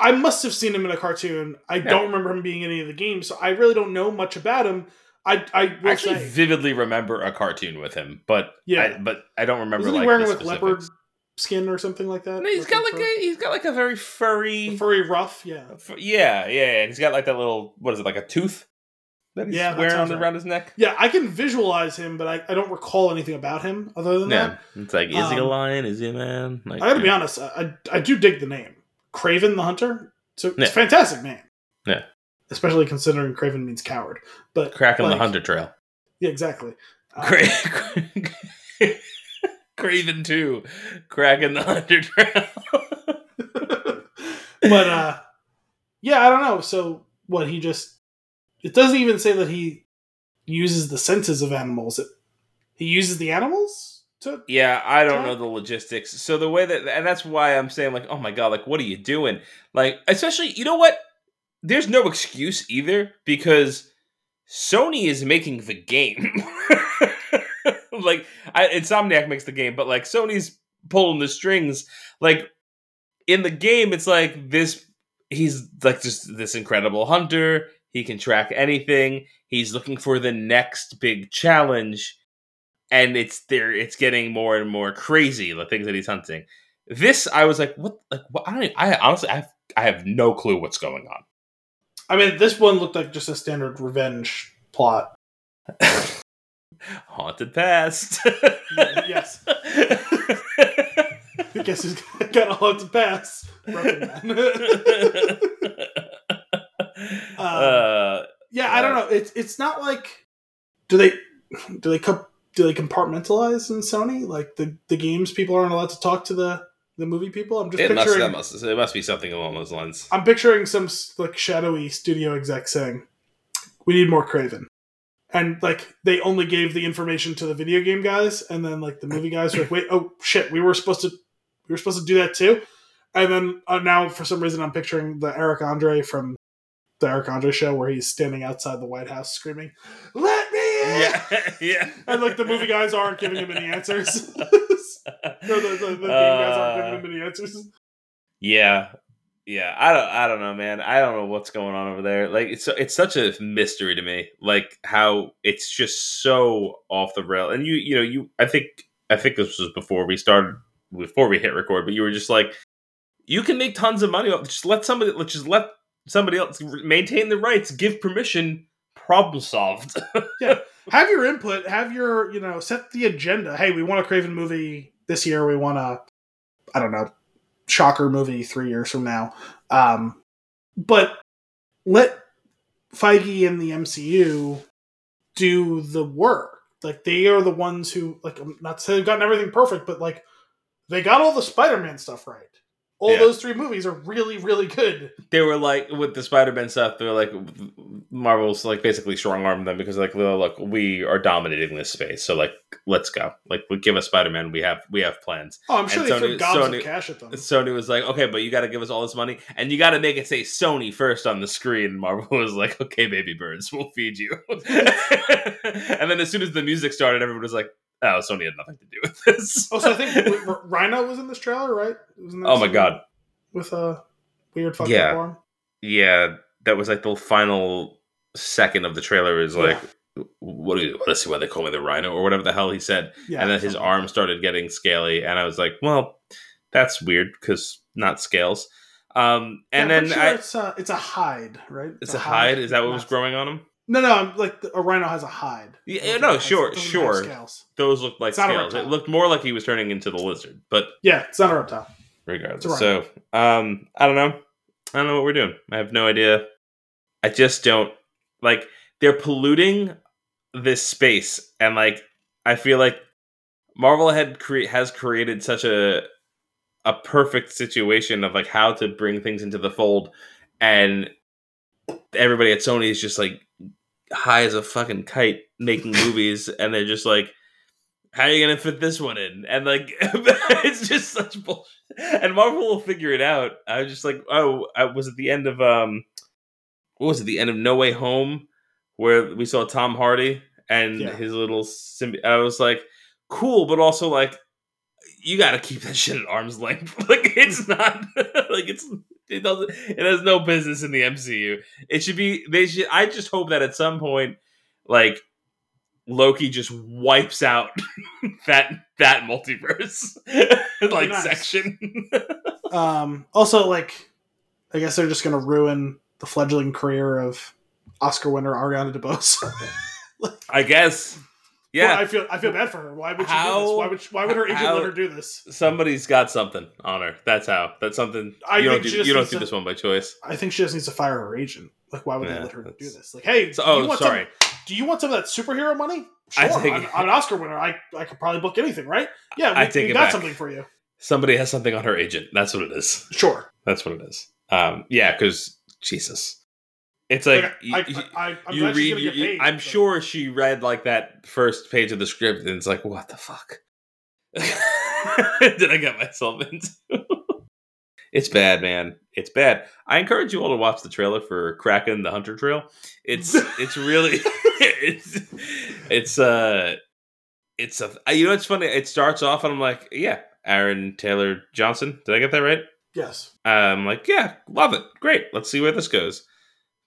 I must have seen him in a cartoon. I Yeah. don't remember him being in any of the games, so I really don't know much about him. I I I actually say, vividly remember a cartoon with him, but Yeah. I, but I don't remember. wasn't he wearing like leopard skin or something like that? No, he's got like fur? a, he's got like a very furry. furry ruff. Yeah, Yeah, yeah, yeah. He's got like that little what is it, like a tooth that he's Yeah, that wearing sounds on right. around his neck? yeah. I can visualize him, but I, I don't recall anything about him other than that. Yeah, it's like is he a Um, lion? Is he a man? Like, I gotta be honest, I, I I do dig the name. Kraven the Hunter. So it's Yeah. a fantastic name. Yeah. Especially considering Craven means coward. But cracking like- the hunter trail. Yeah, exactly. Uh, Cra- *laughs* Craven two, cracking the hunter trail. *laughs* but uh yeah, I don't know. So what he just it doesn't even say that he uses the senses of animals. It, he uses the animals to Yeah, I don't know the logistics. So the way that, and that's why I'm saying, like, oh my god, like, what are you doing? Like, especially, you know what? There's no excuse either because Sony is making the game. *laughs* like, I, Insomniac makes the game, but like, Sony's pulling the strings. Like, in the game, it's like this. He's like just this incredible hunter. He can track anything. He's looking for the next big challenge and it's there it's getting more and more crazy the things that he's hunting this i was like what like what i don't i honestly i have i have no clue what's going on I mean this one looked like just a standard revenge plot. *laughs* haunted past yes. *laughs* I guess he's *laughs* got a lot to pass. uh, Yeah, I don't know. It's it's not like do they do they co- do they compartmentalize in Sony like the the games people aren't allowed to talk to the the movie people. I'm just it must, picturing that must it must be something along those lines I'm picturing some like shadowy studio exec saying, "We need more Kraven," and like they only gave the information to the video game guys, and then like the movie guys were like, "Wait, oh shit, we were supposed to we were supposed to do that too," and then uh, now for some reason I'm picturing the Eric Andre from the Eric Andre show where he's standing outside the White House screaming, "Let me in!" yeah *laughs* yeah And like the movie guys aren't giving him any answers. *laughs* no, the, the, the game guys aren't Uh, giving him any answers. Yeah. Yeah, I don't I don't know, man. I don't know what's going on over there. Like it's it's such a mystery to me. Like how it's just so off the rail. And you you know, you I think I think this was before we started before we hit record, but you were just like you can make tons of money just let somebody let's just let somebody else maintain the rights, give permission, problem solved. *laughs* yeah. have your input have your you know set the agenda hey we want a Kraven movie this year we want a i don't know shocker movie three years from now um but let feige and the mcu do the work like they are the ones who like i'm not saying they've gotten everything perfect but like they got all the spider-man stuff right all Yeah. those three movies are really really good they were like with the Spider-Man stuff. They were like Marvel's like basically strong armed them because like look, we are dominating this space. So like, let's go. Like, we give us Spider-Man. We have we have plans. oh i'm sure And they threw Sony- gobs Sony- of cash at them Sony was like, okay, but you got to give us all this money, and you got to make it say Sony first on the screen. And *laughs* Marvel was like, okay, baby birds, we'll feed you. *laughs* and then as soon as the music started, everyone was like, Oh, Sony had nothing to do with this. *laughs* Also, I think *laughs* Rhino was in this trailer, right? Was in that oh my god. With a weird fucking Yeah. arm. Yeah, that was like the final second of the trailer is like what do you let's see why they call me the rhino or whatever the hell he said. Yeah, and then his something arm started getting scaly and I was like, well, that's weird because not scales. Um and Yeah, then sure I, it's a, it's a hide, right? it's a hide. Is that what was growing on him? No, no. I'm like a rhino has a hide. Yeah, no, sure, it doesn't have sure. Those looked like a scales. It looked more like he was turning into the lizard, but Yeah, it's not a reptile. regardless. It's So, um, I don't know. I don't know what we're doing. I have no idea. I just don't like they're polluting this space, and like I feel like Marvel had cre- has created such a a perfect situation of like how to bring things into the fold, and everybody at Sony is just like high as a fucking kite making movies, *laughs* and they're just like how are you gonna fit this one in? And like, *laughs* it's just such bullshit. And Marvel will figure it out. I was just like, oh, I was at the end of um, what was it? The end of No Way Home, where we saw Tom Hardy and Yeah. his little symbi- I was like, cool, but also like, you got to keep that shit at arm's length. *laughs* like, it's not like it's *laughs* it doesn't it has no business in the MCU. It should be they should. I just hope that at some point, like. Loki just wipes out *laughs* that that multiverse *laughs* like nice. section. Um, also, like, I guess they're just going to ruin the fledgling career of Oscar winner Ariana DeBose. I guess. Yeah, Well, I feel I feel bad for her. Why would she do this? Why would she, why would her agent let her do this? somebody's got something on her. That's how. That's something. I you don't think do. You don't do to- this one by choice. I think she just needs to fire her agent. Like, why would Yeah, they let her do this? Like, hey, So, oh, want sorry. Some, do you want some of that superhero money? I Sure, take I'm, I'm an Oscar winner. I, I could probably book anything, right? Yeah, we, I take we got back. something for you. Somebody has something on her agent. That's what it is. Sure. That's what it is. Um, yeah, because Jesus, it's like, Like, you, I, I, I, I'm, you read. You, paid. I'm but- sure she read like that first page of the script, and it's like, what the fuck *laughs* did I get myself into? it's bad, man. It's bad. I encourage you all to watch the trailer for Kraken: The Hunter Trail. It's *laughs* it's really it's it's uh it's a you know it's funny. It starts off and I'm like, yeah, Aaron Taylor Johnson. Did I get that right? Yes. I'm like, yeah, love it. Great. Let's see where this goes.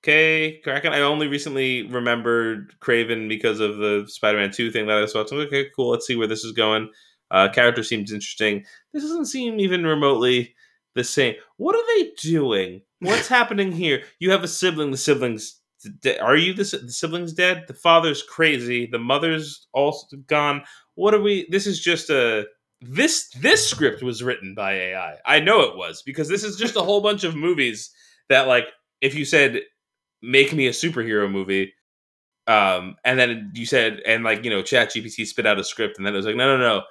Okay, Kraken. I only recently remembered Kraven because of the Spider-Man 2 thing that I saw. So, okay, cool. Let's see where this is going. Uh, character seems interesting. This doesn't seem even remotely the same. What are they doing? What's *laughs* happening here? You have a sibling. The siblings. De- are you the, the siblings dead? The father's crazy. The mother's also gone. What are we? This is just a this this script was written by AI. I know it was because this is just a whole bunch of movies that like if you said make me a superhero movie um and then you said and like you know chat gpt spit out a script and then it was like no no no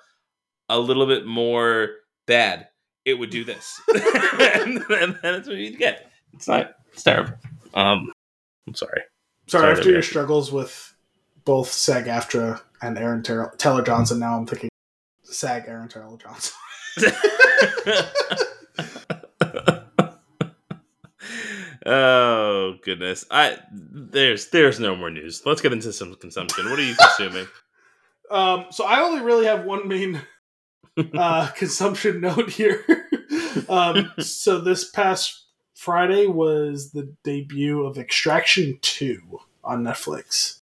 a little bit more bad. It would do this. *laughs* And, and that's what you'd get. It's not it's terrible. Um i'm sorry. Sorry, Sorry, after your struggles with both SAG AFTRA and Aaron Taylor, Taylor Johnson, now I'm thinking SAG Aaron Taylor Johnson. *laughs* *laughs* oh goodness i there's there's no more news let's get into some consumption what are you consuming *laughs* Um, so I only really have one main *laughs* uh, consumption note here. *laughs* um, so this past Friday was the debut of Extraction Two on Netflix.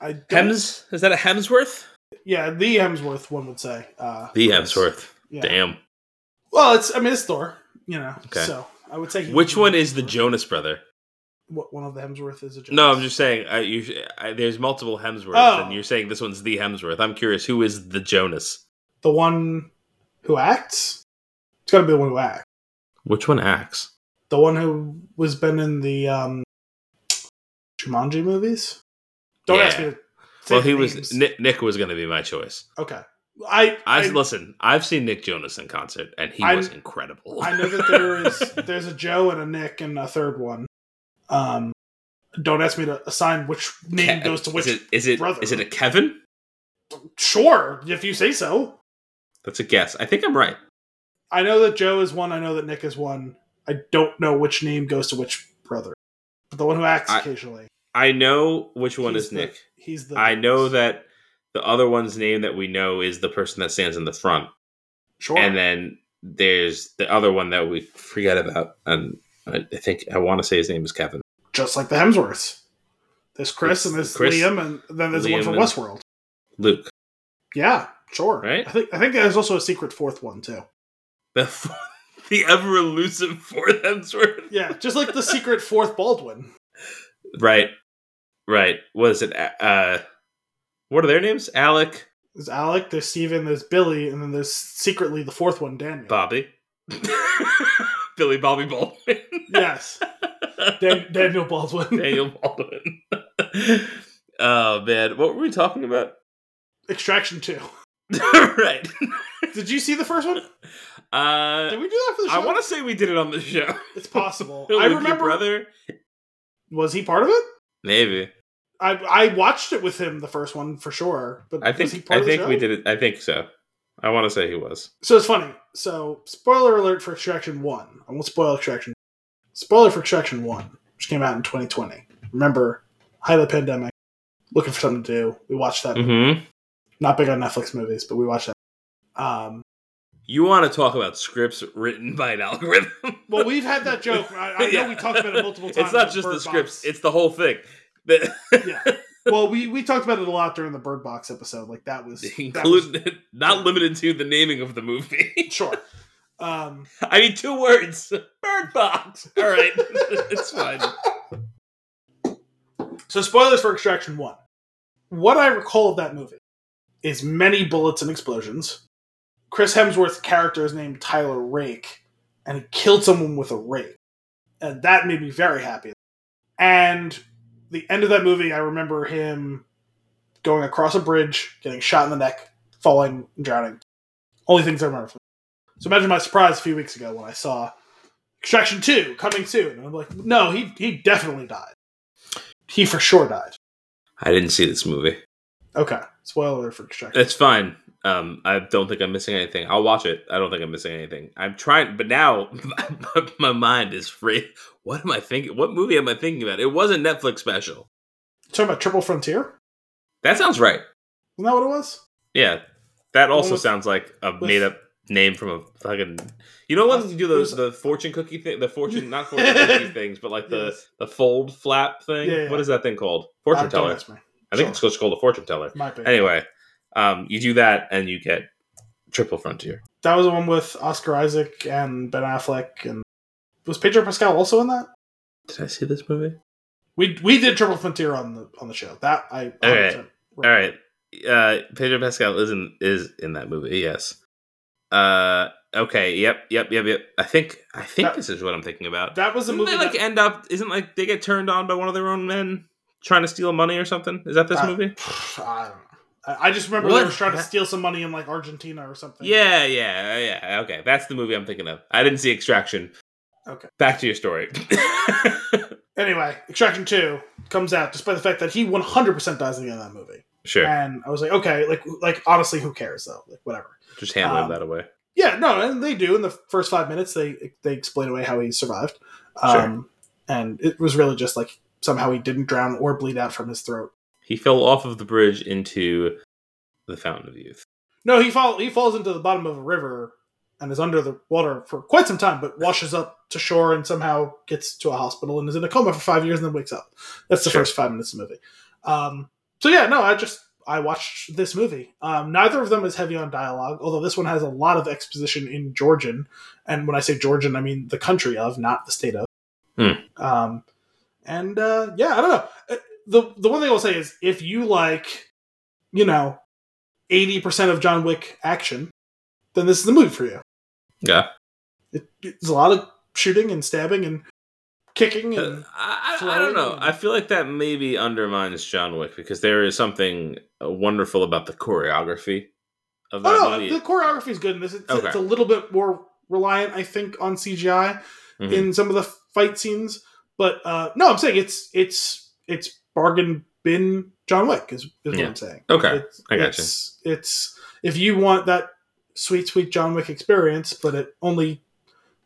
I don't- hems is that a hemsworth yeah, the Hemsworth one would say. Uh, the yes. hemsworth Yeah. damn Well, it's I mean it's Thor, you know. Okay. So I would say he- which one is the jonas brother What one of the Hemsworth is a Jonas? no i'm just saying I, you, I, there's multiple hemsworths Oh. and you're saying this one's the hemsworth i'm curious who is the jonas the one who acts. It's got to be the one who acts. which one acts The one who was been in the um, Jumanji movies. Don't ask me. To say well he was nick, nick was going to be my choice Okay, I I, I, listen. I've seen Nick Jonas in concert, and he I'm- was incredible. I know that there *laughs* is there's a Joe and a Nick and a third one. Um, don't ask me to assign which name Ke- goes to which. Is it? Is it? brother. Is it a Kevin? Sure, if you say so. That's a guess. I think I'm right. I know that Joe is one. I know that Nick is one. I don't know which name goes to which brother. But the one who acts I- occasionally. I know which one He's is the- Nick. He's the. I know that the other one's name that we know is the person that stands in the front, Sure. and then there's the other one that we forget about, and I think I want to say his name is Kevin. Just like the Hemsworths. There's Chris It's and there's Chris, Liam, and then there's the one from Westworld. Luke, Yeah, sure. Right? I think I think there's also a secret fourth one too. the *laughs* the ever elusive fourth Hemsworth. *laughs* Yeah, just like the secret fourth Baldwin. Right, right. What is it? Uh, what are their names? Alec, There's Alec, there's Stephen, there's Billy, and then there's secretly the fourth one, Daniel. Bobby, *laughs* Billy Bobby Baldwin. Yes, *laughs* Dan- Daniel Baldwin. Daniel Baldwin. *laughs* oh man, what were we talking about? Extraction two. right. Did you see the first one? Uh, Did we do that for the show? I want to say we did it on the show. It's possible. I your remember. brother. Was he part of it? Maybe. I I watched it with him the first one for sure. But I was he think. part I of think we did it. I think so. I want to say he was. So it's funny. So spoiler alert for Extraction One. I won't spoil Extraction. Spoiler for Extraction One, which came out in 2020. Remember, height of the pandemic. Looking for something to do. We watched that. Mm-hmm. Not big on Netflix movies, but we watched that. Um, You want to talk about scripts written by an algorithm? well, we've had that joke. I, I *laughs* know Yeah. we talked about it multiple times. It's not just the scripts; Box. it's the whole thing. Yeah. *laughs* Well, we we talked about it a lot during the Bird Box episode. Like that was, that was included, not limited to the naming of the movie. *laughs* sure. Um, I need two words: bird box. All right, *laughs* it's fine. So, spoilers for Extraction 1. What I recall of that movie is many bullets and explosions. Chris Hemsworth's character is named Tyler Rake, and he killed someone with a rake. And that made me very happy. And the end of that movie, I remember him going across a bridge, getting shot in the neck, falling, and drowning. Only things I remember from So imagine my surprise a few weeks ago when I saw Extraction 2 coming soon. And I'm like, no, he, he definitely died. He for sure died. I didn't see this movie. Okay. Spoiler alert for Extraction. It's fine. Um, I don't think I'm missing anything. I'll watch it. I don't think I'm missing anything. I'm trying, but now my, *laughs* my mind is free. What am I thinking? What movie am I thinking about? It was a Netflix special. talking about Triple Frontier? That sounds right. Isn't that what it was? Yeah, that also with- sounds like a with- made up name from a fucking. You know when you do those the fortune cookie thing, the fortune not *laughs* fortune cookie things, but like the Yes. the fold flap thing. Yeah, yeah. What is that thing called? Uh, Fortune don't teller. I think Sure. it's called a fortune teller. Might be. Anyway, um, you do that and you get triple frontier. That was the one with Oscar Isaac and Ben Affleck. and Was Pedro Pascal also in that? Did I see this movie? We we did Triple Frontier on the on the show. That I. Okay. 100% All right. Uh, Pedro Pascal is in is in that movie. Yes. Uh. Okay. Yep. Yep. Yep. Yep. I think. I think That- this is what I'm thinking about. That was the Doesn't movie. they like that, end up? Isn't like they get turned on by one of their own men trying to steal money or something? Is that this Uh, movie? *sighs* I don't know. I just remember What? they were trying to steal some money in like Argentina or something. Yeah. Yeah. Yeah. Okay. That's the movie I'm thinking of. I didn't see Extraction. Okay. Back to your story. *laughs* Anyway, Extraction Two comes out despite the fact that he 100 percent dies at the end of that movie, sure. and I was like, okay, like like honestly, who cares though? Like whatever. Just handling um, that away. Yeah, no, and they do in the first five minutes. They they explain away how he survived, um, and it was really just like somehow he didn't drown or bleed out from his throat. He fell off of the bridge into the Fountain of Youth. No, he fall he falls into the bottom of a river and is under the water for quite some time, but washes up to shore and somehow gets to a hospital and is in a coma for five years and then wakes up. That's the Sure. first five minutes of the movie. Um, so yeah, no, I just I watched this movie. Um, neither of them is heavy on dialogue, although this one has a lot of exposition in Georgian. And when I say Georgian, I mean the country of, not the state of. Hmm. Um, and uh, yeah, I don't know. Uh, The the one thing I'll say is if you like, you know, eighty percent of John Wick action, then this is the movie for you. Yeah. It, it's a lot of shooting and stabbing and kicking Uh, and I, I, I don't know. I feel like that maybe undermines John Wick because there is something uh, wonderful about the choreography of that oh no, movie. the choreography is good in this. It's, Okay. it's a little bit more reliant, I think, on CGI Mhm. in some of the fight scenes. But uh, no, I'm saying it's it's it's bargain bin John Wick is, is what I'm saying. Okay. it's, I gotcha. It's, it's if you want that sweet sweet John Wick experience, but at only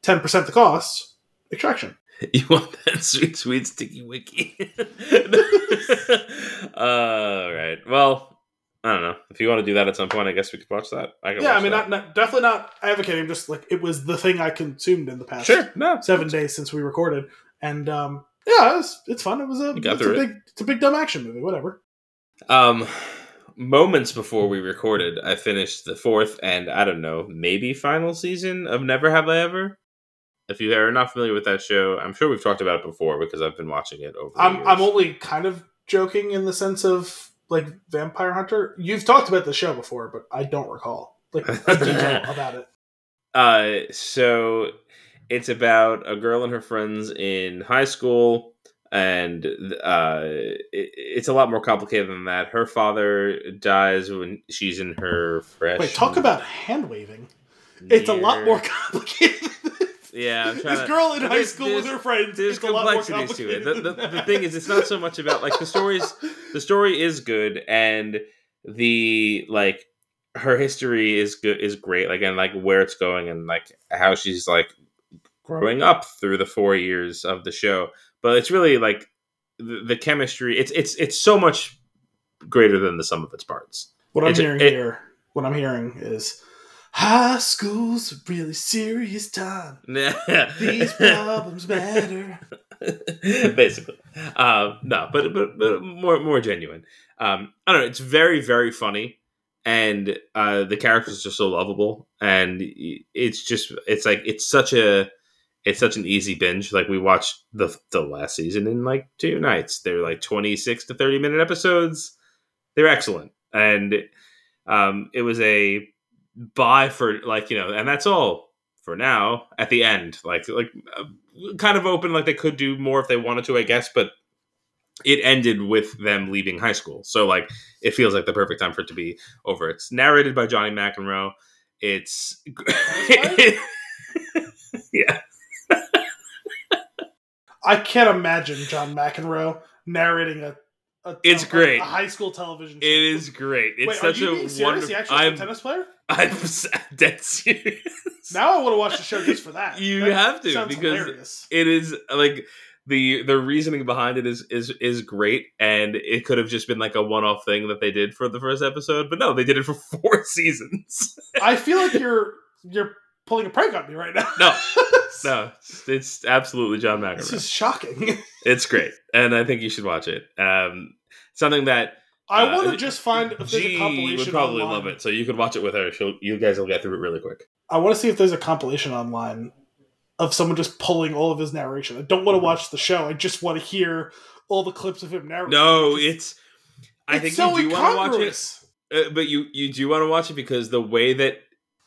ten percent the cost, Extraction. *laughs* You want that sweet, sweet sticky wicky? *laughs* All right. Well, I don't know. If you want to do that at some point, I guess we could watch that. I Yeah, I mean, not, not definitely not advocating. Just like it was the thing I consumed in the past sure. No. seven days since we recorded, and um, yeah, it's it's fun. It was a it's a it. big it's a big dumb action movie. Whatever. Um, moments before we recorded, I finished the fourth and I don't know, maybe final season of Never Have I Ever. If you are not familiar with that show, I'm sure we've talked about it before because I've been watching it over. I'm. I'm only kind of joking in the sense of like Vampire Hunter. You've talked about the show before, but I don't recall like detail *laughs* about it. Uh, so it's about a girl and her friends in high school, and uh, it, it's a lot more complicated than that. Her father dies when she's in her fresh. Wait, talk about hand waving. It's a lot more *laughs* complicated. than this. Yeah, I'm This to- girl in high school with her friends. There's it's a lot more complexities to it. The, the, the thing is, it's not so much about like the stories. The story is good, and the like her history is good is great. Like and like where it's going, and like how she's like growing up through the four years of the show. But it's really like the, the chemistry. It's it's it's so much greater than the sum of its parts. What I'm It's hearing it- here, what I'm hearing is high school's a really serious time. *laughs* These problems matter. *laughs* basically um no but, but but more more genuine um i don't know it's very very funny and uh the characters are so lovable and it's just it's like it's such a it's such an easy binge. Like we watched the the last season in like two nights. They're like 26 to 30 minute episodes. They're excellent. And um it was a buy for like you know and that's all for now at the end. Like like uh, kind of open like they could do more if they wanted to i guess but it ended with them leaving high school. So like it feels like the perfect time for it to be over. It's narrated by johnny mcenroe. It's *laughs* *laughs* yeah I can't imagine John McEnroe narrating a. a It's a- great. A high school television show. it is great it's Wait, such a wonderful He actually is a i'm tennis player? *laughs* i'm *laughs* dead serious Now I want to watch the show just for that. You That have to, because- hilarious. it is like the the reasoning behind it is is is great and it could have just been like a one-off thing that they did for the first episode but no they did it for *laughs* four seasons I feel like you're you're pulling a prank on me right now. No. *laughs* no it's, it's absolutely john McEnroe. this is shocking. *laughs* it's great and i think you should watch it um something that I Uh, want to just find if there's a G compilation. would probably online. love it so you could watch it with her She'll, you guys will get through it really quick I want to see if there's a compilation online of someone just pulling all of his narration. I don't want to watch the show. I just want to hear all the clips of him narrating. no It's- i it's think so you do want to watch it. Uh, but you you do want to watch it because the way that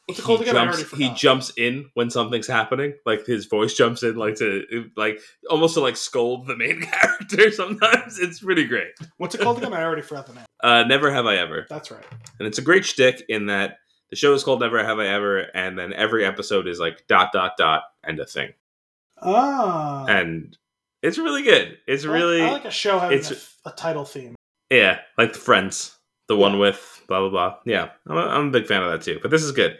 What's it he called again? I jumps already he jumps in when something's happening like his voice jumps in like to like almost to like scold the main *laughs* character sometimes it's pretty great What's it called again? I already forgot the name. *laughs* uh never have i ever That's right. and it's a great shtick in that the show is called never have i ever and then every episode is like dot dot dot and a thing Ah, and it's really good it's I like- really I like a show having it's- a, a title theme. Yeah, like the Friends, the one with blah blah blah. Yeah, I'm a, I'm a big fan of that too. But this is good,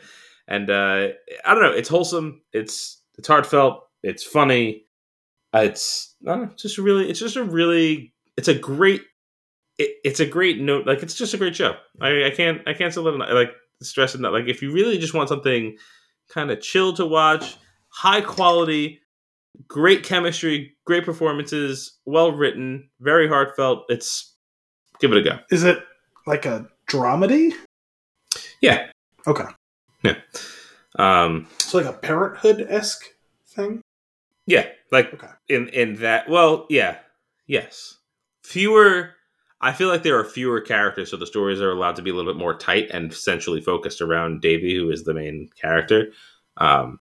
and uh, I don't know. It's wholesome. It's it's heartfelt. It's funny. It's I don't know, just really. It's just a really. It's a great. It, it's a great note. Like it's just a great show. I, I can't I can't still like stress. Enough. Like if you really just want something kind of chill to watch, high quality, great chemistry, great performances, well written, very heartfelt. It's give it a go. Is it like a dramedy? Yeah. Okay. Yeah. Um, So like a Parenthood esque thing. yeah, like Okay. in in that. Well, yeah, yes. Fewer. I feel like there are fewer characters, so the stories are allowed to be a little bit more tight and centrally focused around Devi, who is the main character. Um,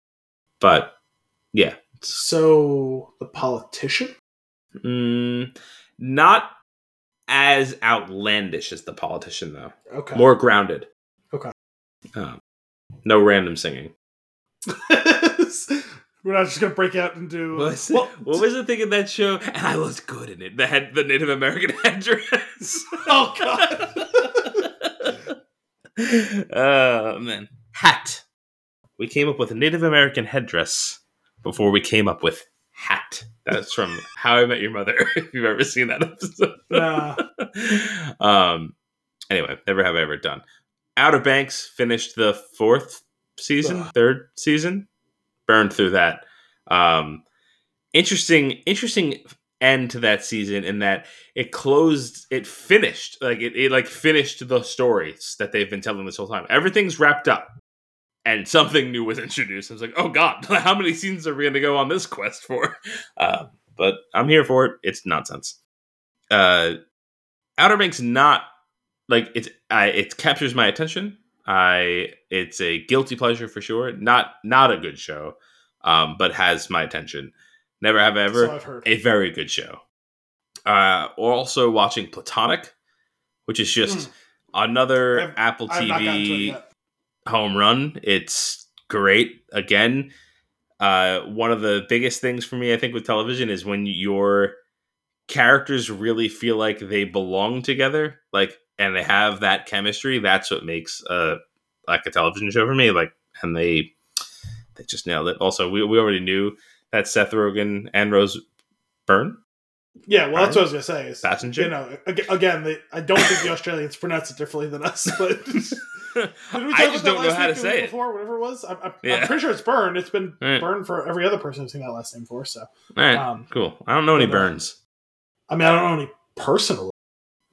but yeah, So the politician. mm, not as outlandish as the politician, though. Okay. More grounded. Okay. Um, no random singing. *laughs* We're not just gonna break out into. What was, Well, what was the thing in that show? And I was good in it. The head, the Native American *laughs* headdress. *laughs* Oh god. oh man, hat. We came up with a Native American headdress before we came up with hat. That's from How I Met Your Mother. *laughs* if you've ever seen that episode. Nah. *laughs* um, anyway, never have I ever done. Outer Banks finished the fourth season, Ugh. third season, burned through that. Um, interesting, interesting end to that season in that it closed, it finished, like it, it like finished the stories that they've been telling this whole time. Everything's wrapped up, and something new was introduced. I was like, oh god, *laughs* how many scenes are we going to go on this quest for? *laughs* Uh, but I'm here for it. It's nonsense. Uh, Outer Banks not like it's I it captures my attention. I it's a guilty pleasure for sure. Not not a good show, um, but has my attention. Never have I ever So I've heard. a very good show. Uh, also watching Platonic, which is just another I've- Apple I've not gotten to it TV. Home run. It's great. Again, uh, one of the biggest things for me, I think, with television is when your characters really feel like they belong together, like, and they have that chemistry. That's what makes uh like a television show for me. Like, and they they just nailed it. Also, we we already knew that Seth Rogen and Rose Byrne Yeah, well, that's what I was gonna say. Is, passenger. you know, again, they, I don't think the Australians pronounce it differently than us, *laughs* but *laughs* did we talk I just don't know how to say it. Before whatever it was, I'm, I'm, Yeah. I'm pretty sure it's Burn. It's been Right. Burn for every other person who's seen that last name for. So, All right, um, cool. I don't know any but, uh, Burns. I mean, I don't know any personally.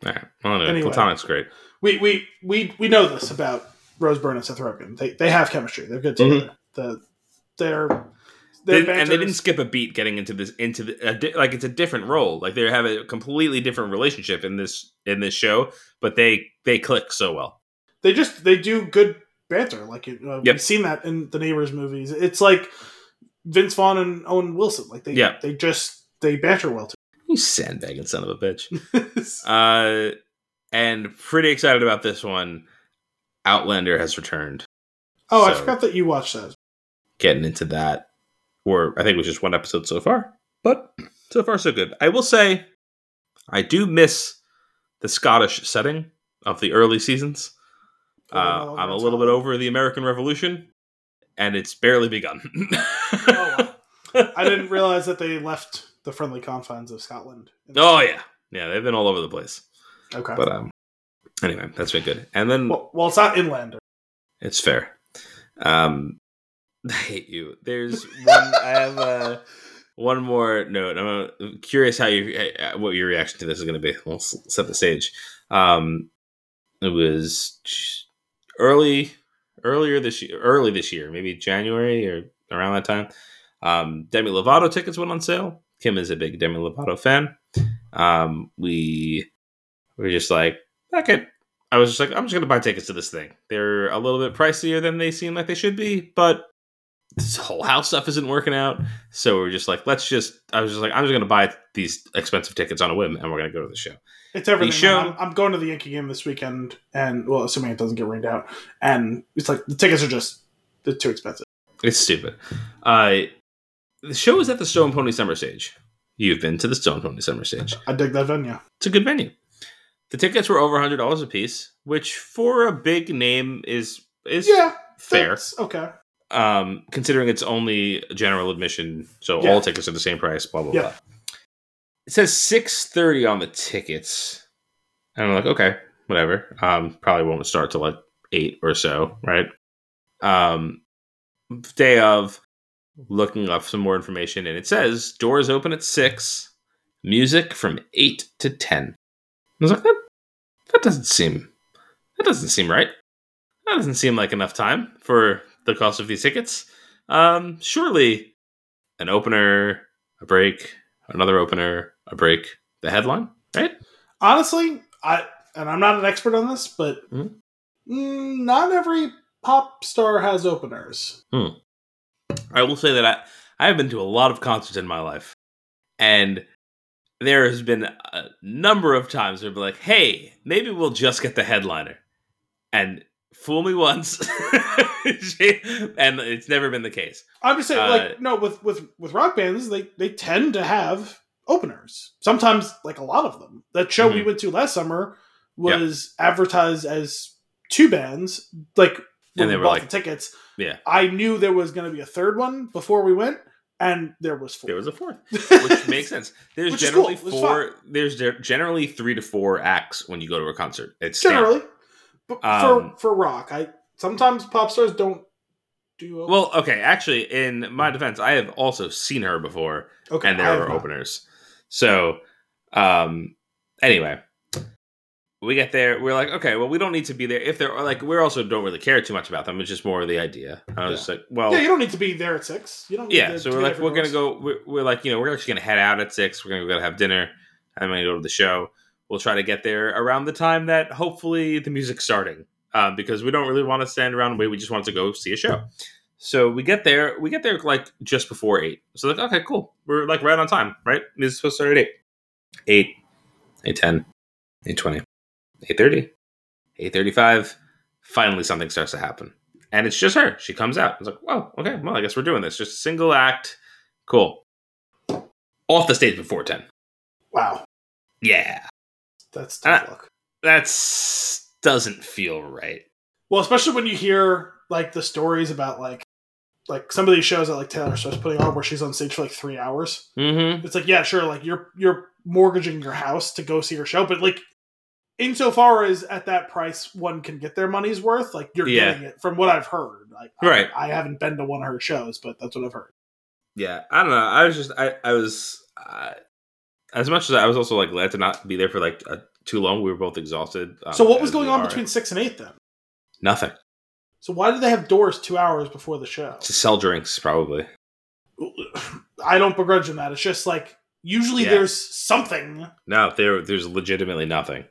All right, well, anyway, anyway. Platonic's great. We we we we know this about Rose Byrne and Seth Rogen. They they have chemistry. They're good Mhm. together. The they're They- and they didn't skip a beat getting into this into the a di- like it's a different role like they have a completely different relationship in this in this show but they they click so well they just they do good banter. Like it, uh, Yep. we've seen that in the Neighbors movies. It's like Vince Vaughn and Owen Wilson. Like they Yeah. they just they banter well you sandbagging son of a bitch *laughs* uh and pretty excited about this one outlander has returned oh, I forgot that you watched that. getting into that or i think it was just one episode so far but so far so good i will say i do miss the scottish setting of the early seasons Uh, I'm a little bit over the American Revolution, and it's barely begun. Oh, *laughs* I didn't realize that they left the friendly confines of Scotland. Oh yeah, yeah, they've been all over the place. Okay. But um, anyway, that's been good. And then well, well, it's not inland. it's fair. Um, *laughs* I hate you. There's one. I have uh, *laughs* one more note. I'm uh, curious how you uh, what your reaction to this is going to be. We'll set the stage. Um, it was early, earlier this year, early this year, maybe January or around that time. Um, Demi Lovato tickets went on sale. Kim is a big Demi Lovato fan. Um, we were just like, fuck it. I was just like, I'm just gonna buy tickets to this thing. They're a little bit pricier than they seem like they should be, but this whole house stuff isn't working out. So we're just like, let's just. I was just like, I'm just gonna buy these expensive tickets on a whim, and we're gonna go to the show. It's everything. The show-. I'm, I'm going to the Yankee game this weekend, and well, assuming it doesn't get rained out, and it's like the tickets are just they're too expensive. It's stupid. Uh, the show is at the Stone Pony Summer Stage. You've been to the Stone Pony Summer Stage. I dig that venue. It's a good venue. The tickets were over hundred dollars a piece, which for a big name is is Yeah, fair. okay. Um, considering it's only general admission, so Yeah. all tickets are the same price. Blah blah Yeah. blah. It says six thirty on the tickets, and I'm like, okay, whatever. Um, probably won't start till like eight or so, right? Um, day of looking up some more information, and it says doors open at six, music from eight to ten. I was like, that that doesn't seem that doesn't seem right. That doesn't seem like enough time for the cost of these tickets. Um, surely an opener, a break, another opener, a break, the headline, right? Honestly, I and I'm not an expert on this, but Mhm. mm, not every pop star has openers. I will say that I I have been to a lot of concerts in my life, and there has been a number of times where I've been like, "Hey, maybe we'll just get the headliner," and fool me once, *laughs* and it's never been the case. I'm just saying, Uh, like, no, with with with rock bands, they they tend to have openers. Sometimes, like a lot of them. That show we Mhm. went to last summer was advertised as two bands. Like when And they we were bought like- the tickets, Yeah. I knew there was going to be a third one before we went, and there was four. There was a fourth, *laughs* which makes sense. There's generally cool. Four. There's ge- generally three to four acts when you go to a concert. It's standard. But Um, for for rock, I sometimes pop stars don't do Well, okay. Actually, in my defense, I have also seen her before, okay, and there were openers. So, um, anyway, we get there. We're like, okay, well, we don't need to be there if there are like we also don't really care too much about them. It's just more of the idea. I was just like, well, Yeah, you don't need to be there at six. You don't. Need Yeah, so we're like, we're gonna go. We're, we're like, you know, we're actually gonna head out at six. We're gonna go have dinner. I'm gonna go to the show. We'll try to get there around the time that hopefully the music's starting, um, because we don't really want to stand around and wait. We just want to go see a show. So we get there. We get there like just before eight. So like, okay, cool. We're like right on time, right? It's supposed to start at eight. Eight, eight ten, eight twenty, eight thirty, eight thirty-five. Finally, something starts to happen and it's just her. She comes out. It's like, whoa, okay, well, I guess we're doing this. Just a single act. Cool. Off the stage before 10. Wow, Yeah. That's tough Uh, luck. That's doesn't feel right. Well, especially when you hear like the stories about like like some of these shows that like Taylor Swift's putting on where she's on stage for like three hours. Mm-hmm. It's like, yeah, sure, like you're you're mortgaging your house to go see her show, but like insofar as at that price one can get their money's worth, like you're Yeah. getting it from what I've heard. Like Right. I, I haven't been to one of her shows, but that's what I've heard. Yeah, I don't know. I was just, I, I was, uh, as much as I was also like glad to not be there for like uh, too long. We were both exhausted. um, so what was going on between six and eight then? Nothing. So why did they have doors two hours before the show? To sell drinks, probably. *sighs* I don't begrudge them that. It's just like usually Yeah. there's something No, there, there's legitimately nothing.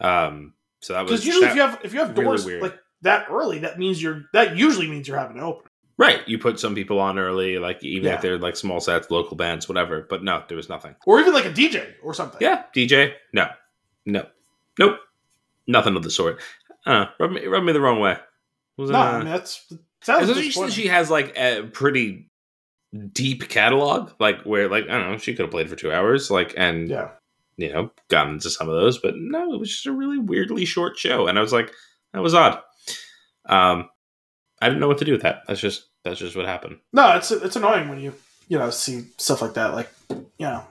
Um, so that was because usually if you have if you have doors weird. like that early, that means you're that usually means you're having an open. Right. You put some people on early, like even Yeah. if they're like small sets, local bands, whatever. But no, there was nothing. or even like a DJ or something. Yeah, DJ. No, no, nope, nothing of the sort. Uh, rub me, rub me the wrong way. Was no, uh, I mean that's especially disappointing. she has like a pretty deep catalog, like where like I don't know, she could have played for two hours, like and yeah. you know gotten into some of those, but no, it was just a really weirdly short show, and I was like, that was odd. Um, I didn't know what to do with that. That's just that's just what happened. No, it's it's annoying when you you know see stuff like that. Like you know,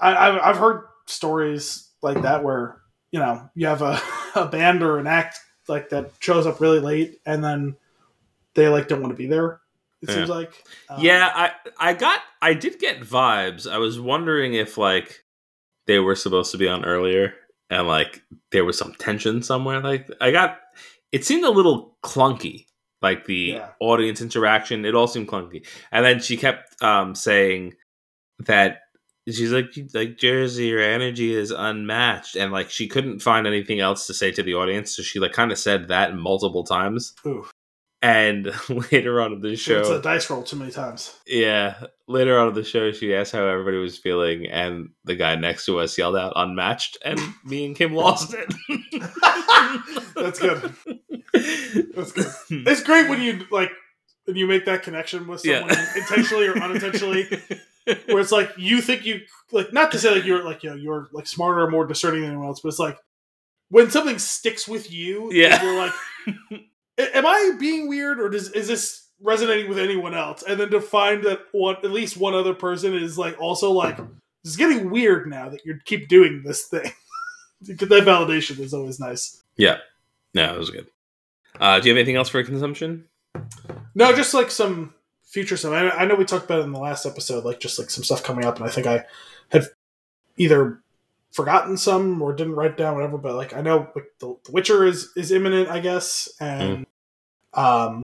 I I've, I've heard stories like that where you know you have a, *laughs* a band or an act like that shows up really late and then they like don't want to be there. It Yeah. seems like Um, yeah, I I got I did get vibes. I was wondering if like they were supposed to be on earlier and like there was some tension somewhere. Like I got it seemed a little clunky. Like the Yeah. audience interaction, it all seemed clunky. And then she kept um saying that she's like like Jersey, your energy is unmatched, and like she couldn't find anything else to say to the audience, so she like kind of said that multiple times. Ooh, And *laughs* later on in the show, it's a dice roll too many times. yeah. Later on in the show, she asked how everybody was feeling, and the guy next to us yelled out "unmatched," and me and Kim lost it. *laughs* That's good. That's good. *laughs* It's great when you like when you make that connection with someone Yeah. intentionally or unintentionally. where it's like you think you like not to say like you're like you know you're like smarter or more discerning than anyone else, but it's like when something sticks with you, Yeah. you're like, am I being weird or does is this resonating with anyone else? And then to find that one at least one other person is like also like it's getting weird now that you keep doing this thing. *laughs* that validation is always nice. yeah, no, it was good. Uh, do you have anything else for consumption? No, just like some future stuff. I, I know we talked about it in the last episode, like just like some stuff coming up, and I think I had either forgotten some or didn't write down whatever. But like I know like, the, the Witcher is is imminent, I guess, and um,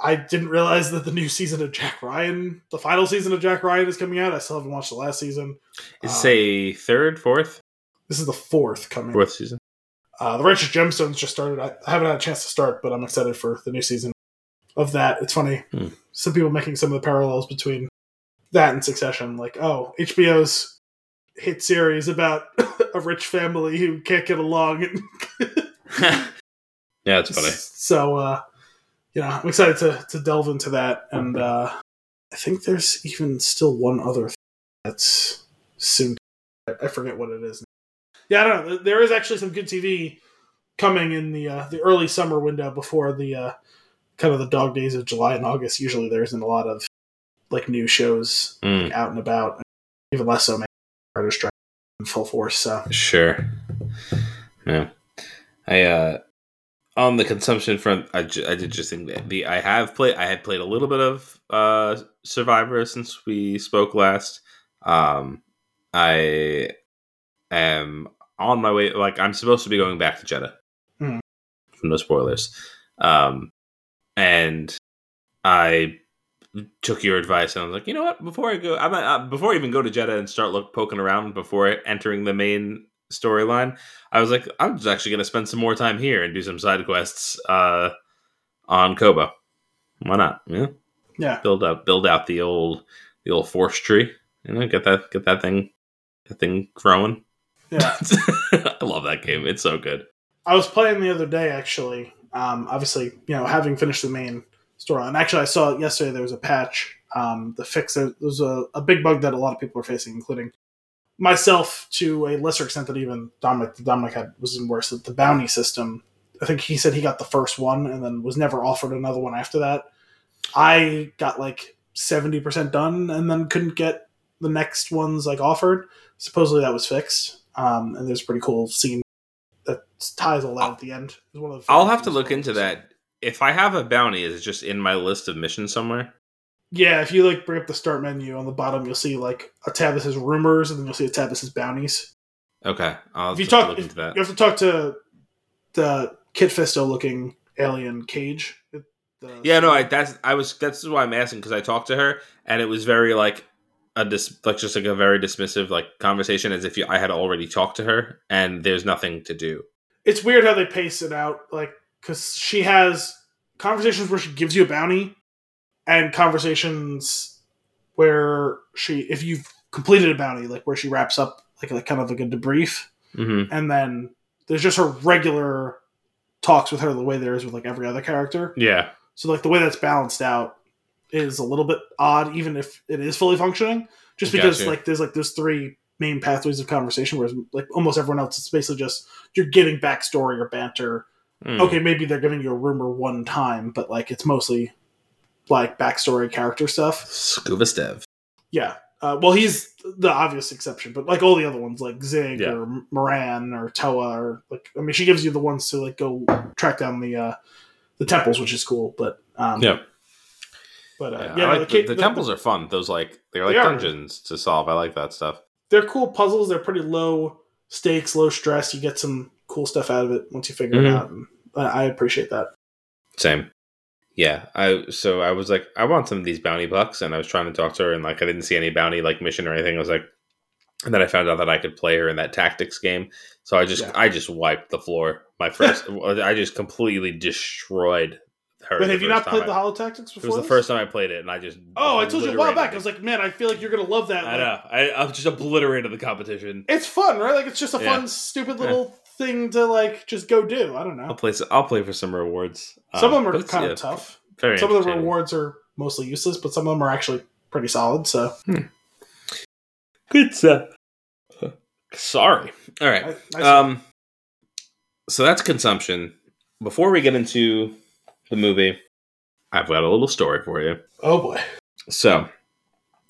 I didn't realize that the new season of Jack Ryan, the final season of Jack Ryan, is coming out. I still haven't watched the last season. Is Um, this a third, fourth, This is the fourth coming. fourth season? Uh, the Righteous Gemstones just started. I, I haven't had a chance to start, but I'm excited for the new season of that. It's funny. Hmm. Some people making some of the parallels between that and Succession. Like, oh, HBO's hit series about *laughs* a rich family who can't get along. *laughs* Yeah, it's funny. So, uh, you know, I'm excited to, to delve into that. And uh, I think there's even still one other thing that's soon. I I forget what it is. Yeah, I don't know. There is actually some good TV coming in the uh, the early summer window before the uh, kind of the dog days of July and August. Usually, there isn't a lot of like new shows Mm, like, out and about. Even less so, maybe Writer's Strike in full force. So sure. Yeah. I uh on the consumption front, I, ju- I did just think that the I have played I had played a little bit of uh Survivor since we spoke last. Um I am on my way like I'm supposed to be going back to Jedha. Mhm. No spoilers. Um and I took your advice and I was like, you know what? Before I go, I'm uh, before I even go to Jedha and start look poking around before entering the main storyline, I was like, I'm just actually going to spend some more time here and do some side quests uh, on Koboh. Why not? Yeah, yeah, build up, build out the old, the old force tree. You know, get that, get that thing, that thing growing. Yeah. *laughs* I love that game. It's so good. I was playing the other day actually. Um, obviously, you know, having finished the main story, and actually, I saw yesterday there was a patch. Um, the fix there was a, a big bug that a lot of people are facing, including myself to a lesser extent than even Dominic. Dominic had was even worse. The bounty system. I think he said he got the first one and then was never offered another one after that. I got like seventy percent done and then couldn't get the next ones like offered. Supposedly that was fixed. Um, and there's a pretty cool scene that ties all that at the end. It's one of the I'll have to look into that. If I have a bounty, is it just in my list of missions somewhere? Yeah, if you like bring up the start menu on the bottom, you'll see like a tab that says rumors, and then you'll see a tab that says bounties. Okay, I'll If you talk, look if- into that. you have to talk to the Kit Fisto looking alien Caij. The- Yeah, no, I that's I was that's why I'm asking because I talked to her and it was very like a dis like just like a very dismissive like conversation as if you, I had already talked to her and there's nothing to do. it's weird how they pace it out, like because she has conversations where she gives you a bounty, and conversations where she, if you've completed a bounty, like where she wraps up like like kind of like a debrief, Mm-hmm. and then there's just her regular talks with her the way there is with like every other character. Yeah, So like the way that's balanced out is a little bit odd, even if it is fully functioning. Just because Gotcha. like there's like there's three main pathways of conversation, whereas like almost everyone else, it's basically just you're getting backstory or banter. Mm. Okay, maybe they're giving you a rumor one time, but like it's mostly like backstory character stuff. Skoova Stev. Yeah. Uh, well, he's the obvious exception, but like all the other ones, like Zig Yeah. or Moran or Toa, or like I mean, she gives you the ones to like go track down the uh, the temples, which is cool. But um, Yeah. But uh, Yeah, yeah, no, like the, the, the temples are fun. Those like they're like They dungeons to solve. I like that stuff. they're cool puzzles. They're pretty low stakes, low stress. You get some cool stuff out of it once you figure it Mhm. out. And I I appreciate that. Same. Yeah, I so I was like, I want some of these bounty bucks, and I was trying to talk to her, and like I didn't see any bounty like mission or anything. I was like, and then I found out that I could play her in that tactics game, so I just Yeah. I just wiped the floor. My first, *laughs* I just completely destroyed. But have you not played I- the Holo Tactics before? It was the first time I played it, and I just Oh, I told you a while back. I was like, man, I feel like you're gonna love that. I Like, know. I, I just obliterated the competition. It's fun, right? Like it's just a Yeah. fun, stupid little thing to like just go do. I don't know. I'll play. I'll play for some rewards. Some Um, of them are kind yeah, of tough. Very Some of the rewards are mostly useless, but some of them are actually pretty solid. So Good stuff. Sorry. All right. I Um, so that's consumption. Before we get into the movie, I've got a little story for you. oh boy, So,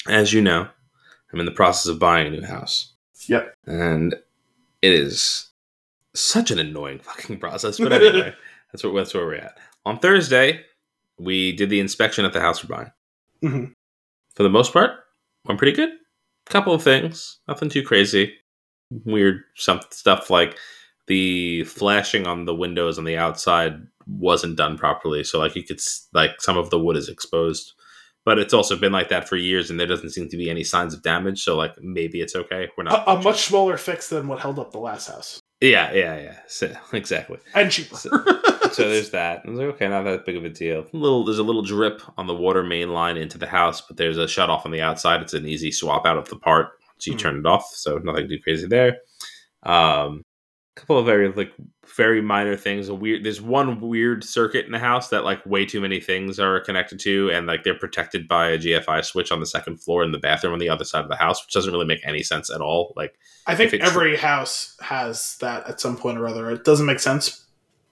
as you know, I'm in the process of buying a new house. Yep. And it is such an annoying *laughs* fucking process. But anyway, *laughs* that's where that's where we're at. On Thursday, we did the inspection at the house we're buying. Mhm. For the most part, went pretty good. Couple of things, nothing too crazy. Weird some stuff like the flashing on the windows on the outside wasn't done properly. So like you could like some of the wood is exposed, but it's also been like that for years, and there doesn't seem to be any signs of damage. So like maybe it's okay. We're not a, a much smaller fix than what held up the last house, yeah yeah yeah so, *laughs* exactly. and cheaper. So- So there's that. I was like, okay, not that big of a deal. A little, there's a little drip on the water main line into the house, but there's a shut off on the outside. It's an easy swap out of the part once you Mhm. turn it off. So nothing too crazy there. Um, couple of very like very minor things. A weird. There's one weird circuit in the house that like way too many things are connected to, and like they're protected by a GFI switch on the second floor in the bathroom on the other side of the house, which doesn't really make any sense at all. Like I think every house has that at some point or other. It doesn't make sense,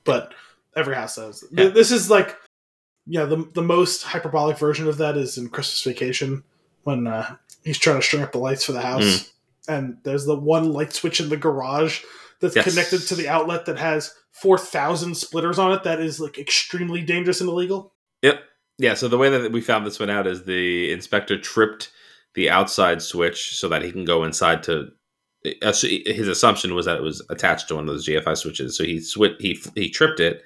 but every house does. Yeah. This is like yeah, the the most hyperbolic version of that is in Christmas Vacation when uh, he's trying to string up the lights for the house, Mm. and there's the one light switch in the garage that's Yes. connected to the outlet that has four thousand splitters on it. That is like extremely dangerous and illegal. Yep. Yeah. So the way that we found this one out is the inspector tripped the outside switch so that he can go inside to. uh, His assumption was that it was attached to one of those GFI switches, so he swi he he tripped it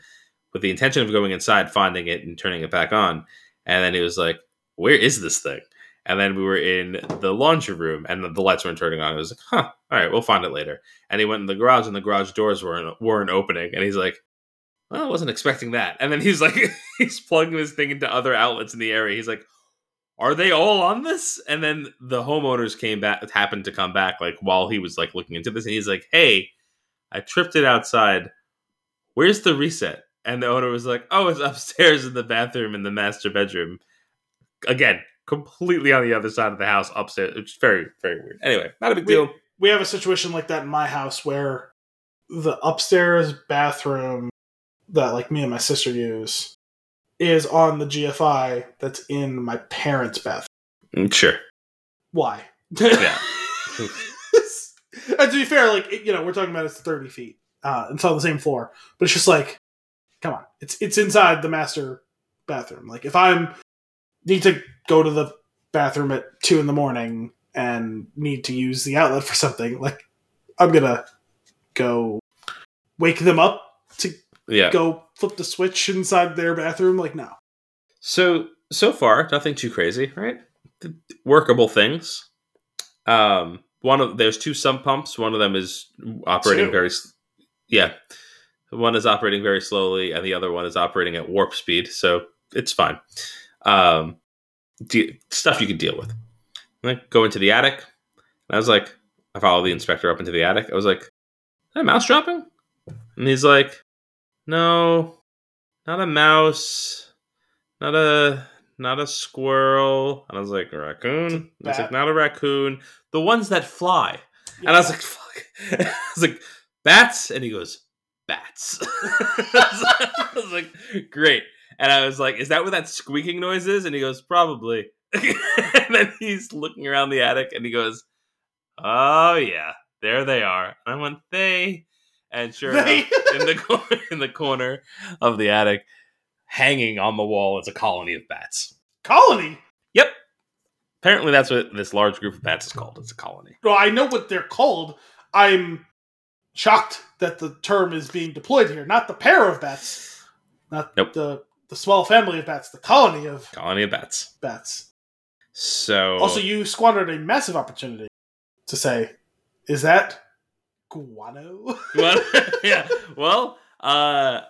with the intention of going inside, finding it, and turning it back on. And then he was like, "Where is this thing?" And then we were in the laundry room, and the, the lights weren't turning on. It was like, "Huh, all right, we'll find it later." And he went in the garage, and the garage doors weren't weren't opening. And he's like, well, I wasn't expecting that. And then he's like, *laughs* he's plugging this thing into other outlets in the area. He's like, are they all on this? And then the homeowners came back, happened to come back, like while he was like looking into this, and he's like, hey, I tripped it outside. Where's the reset? And the owner was like, oh, it's *laughs* upstairs in the bathroom in the master bedroom. Again, completely on the other side of the house, upstairs. It's very, very weird. Anyway, not a big We- deal. We have a situation like that in my house where the upstairs bathroom that like me and my sister use is on the GFI that's in my parents' bathroom. Mm, Sure. Why? Yeah. *laughs* and to be fair, like you know, we're talking about it's thirty feet. Uh, it's on the same floor, but it's just like, come on, it's it's inside the master bathroom. Like if I'm need to go to the bathroom at two in the morning and need to use the outlet for something, like I'm gonna go wake them up to Yeah. go flip the switch inside their bathroom. Like no, So so far, nothing too crazy, right? Workable things. Um, one of there's two sump pumps. One of them is operating Two. very, yeah. One is operating very slowly, and the other one is operating at warp speed. So it's fine. Um, de- stuff you can deal with. Like go into the attic. And I was like, I follow the inspector up into the attic. I was like, "Is that mouse dropping?" And he's like, "No, not a mouse." not a not a squirrel. And I was like, a raccoon. And It's like not a raccoon. The ones that fly. And I was like, fuck. *laughs* I was like, bats? And he goes, bats. *laughs* I was like, great. And I was like, is that what that squeaking noise is? And he goes, probably. *laughs* and then he's looking around the attic and he goes, oh yeah, there they are. And I went, they. And sure enough, in the *laughs* corner, in the corner of the attic, hanging on the wall is a colony of bats. colony. Yep. Apparently, that's what this large group of bats is called. It's a colony. Well, I know what they're called. I'm shocked that the term is being deployed here. Not the pair of bats, not Nope. the the small family of bats, the colony of Colony of bats. bats. So Also, you squandered a massive opportunity to say, "Is that guano?" *laughs* well, *laughs* yeah. Well, uh,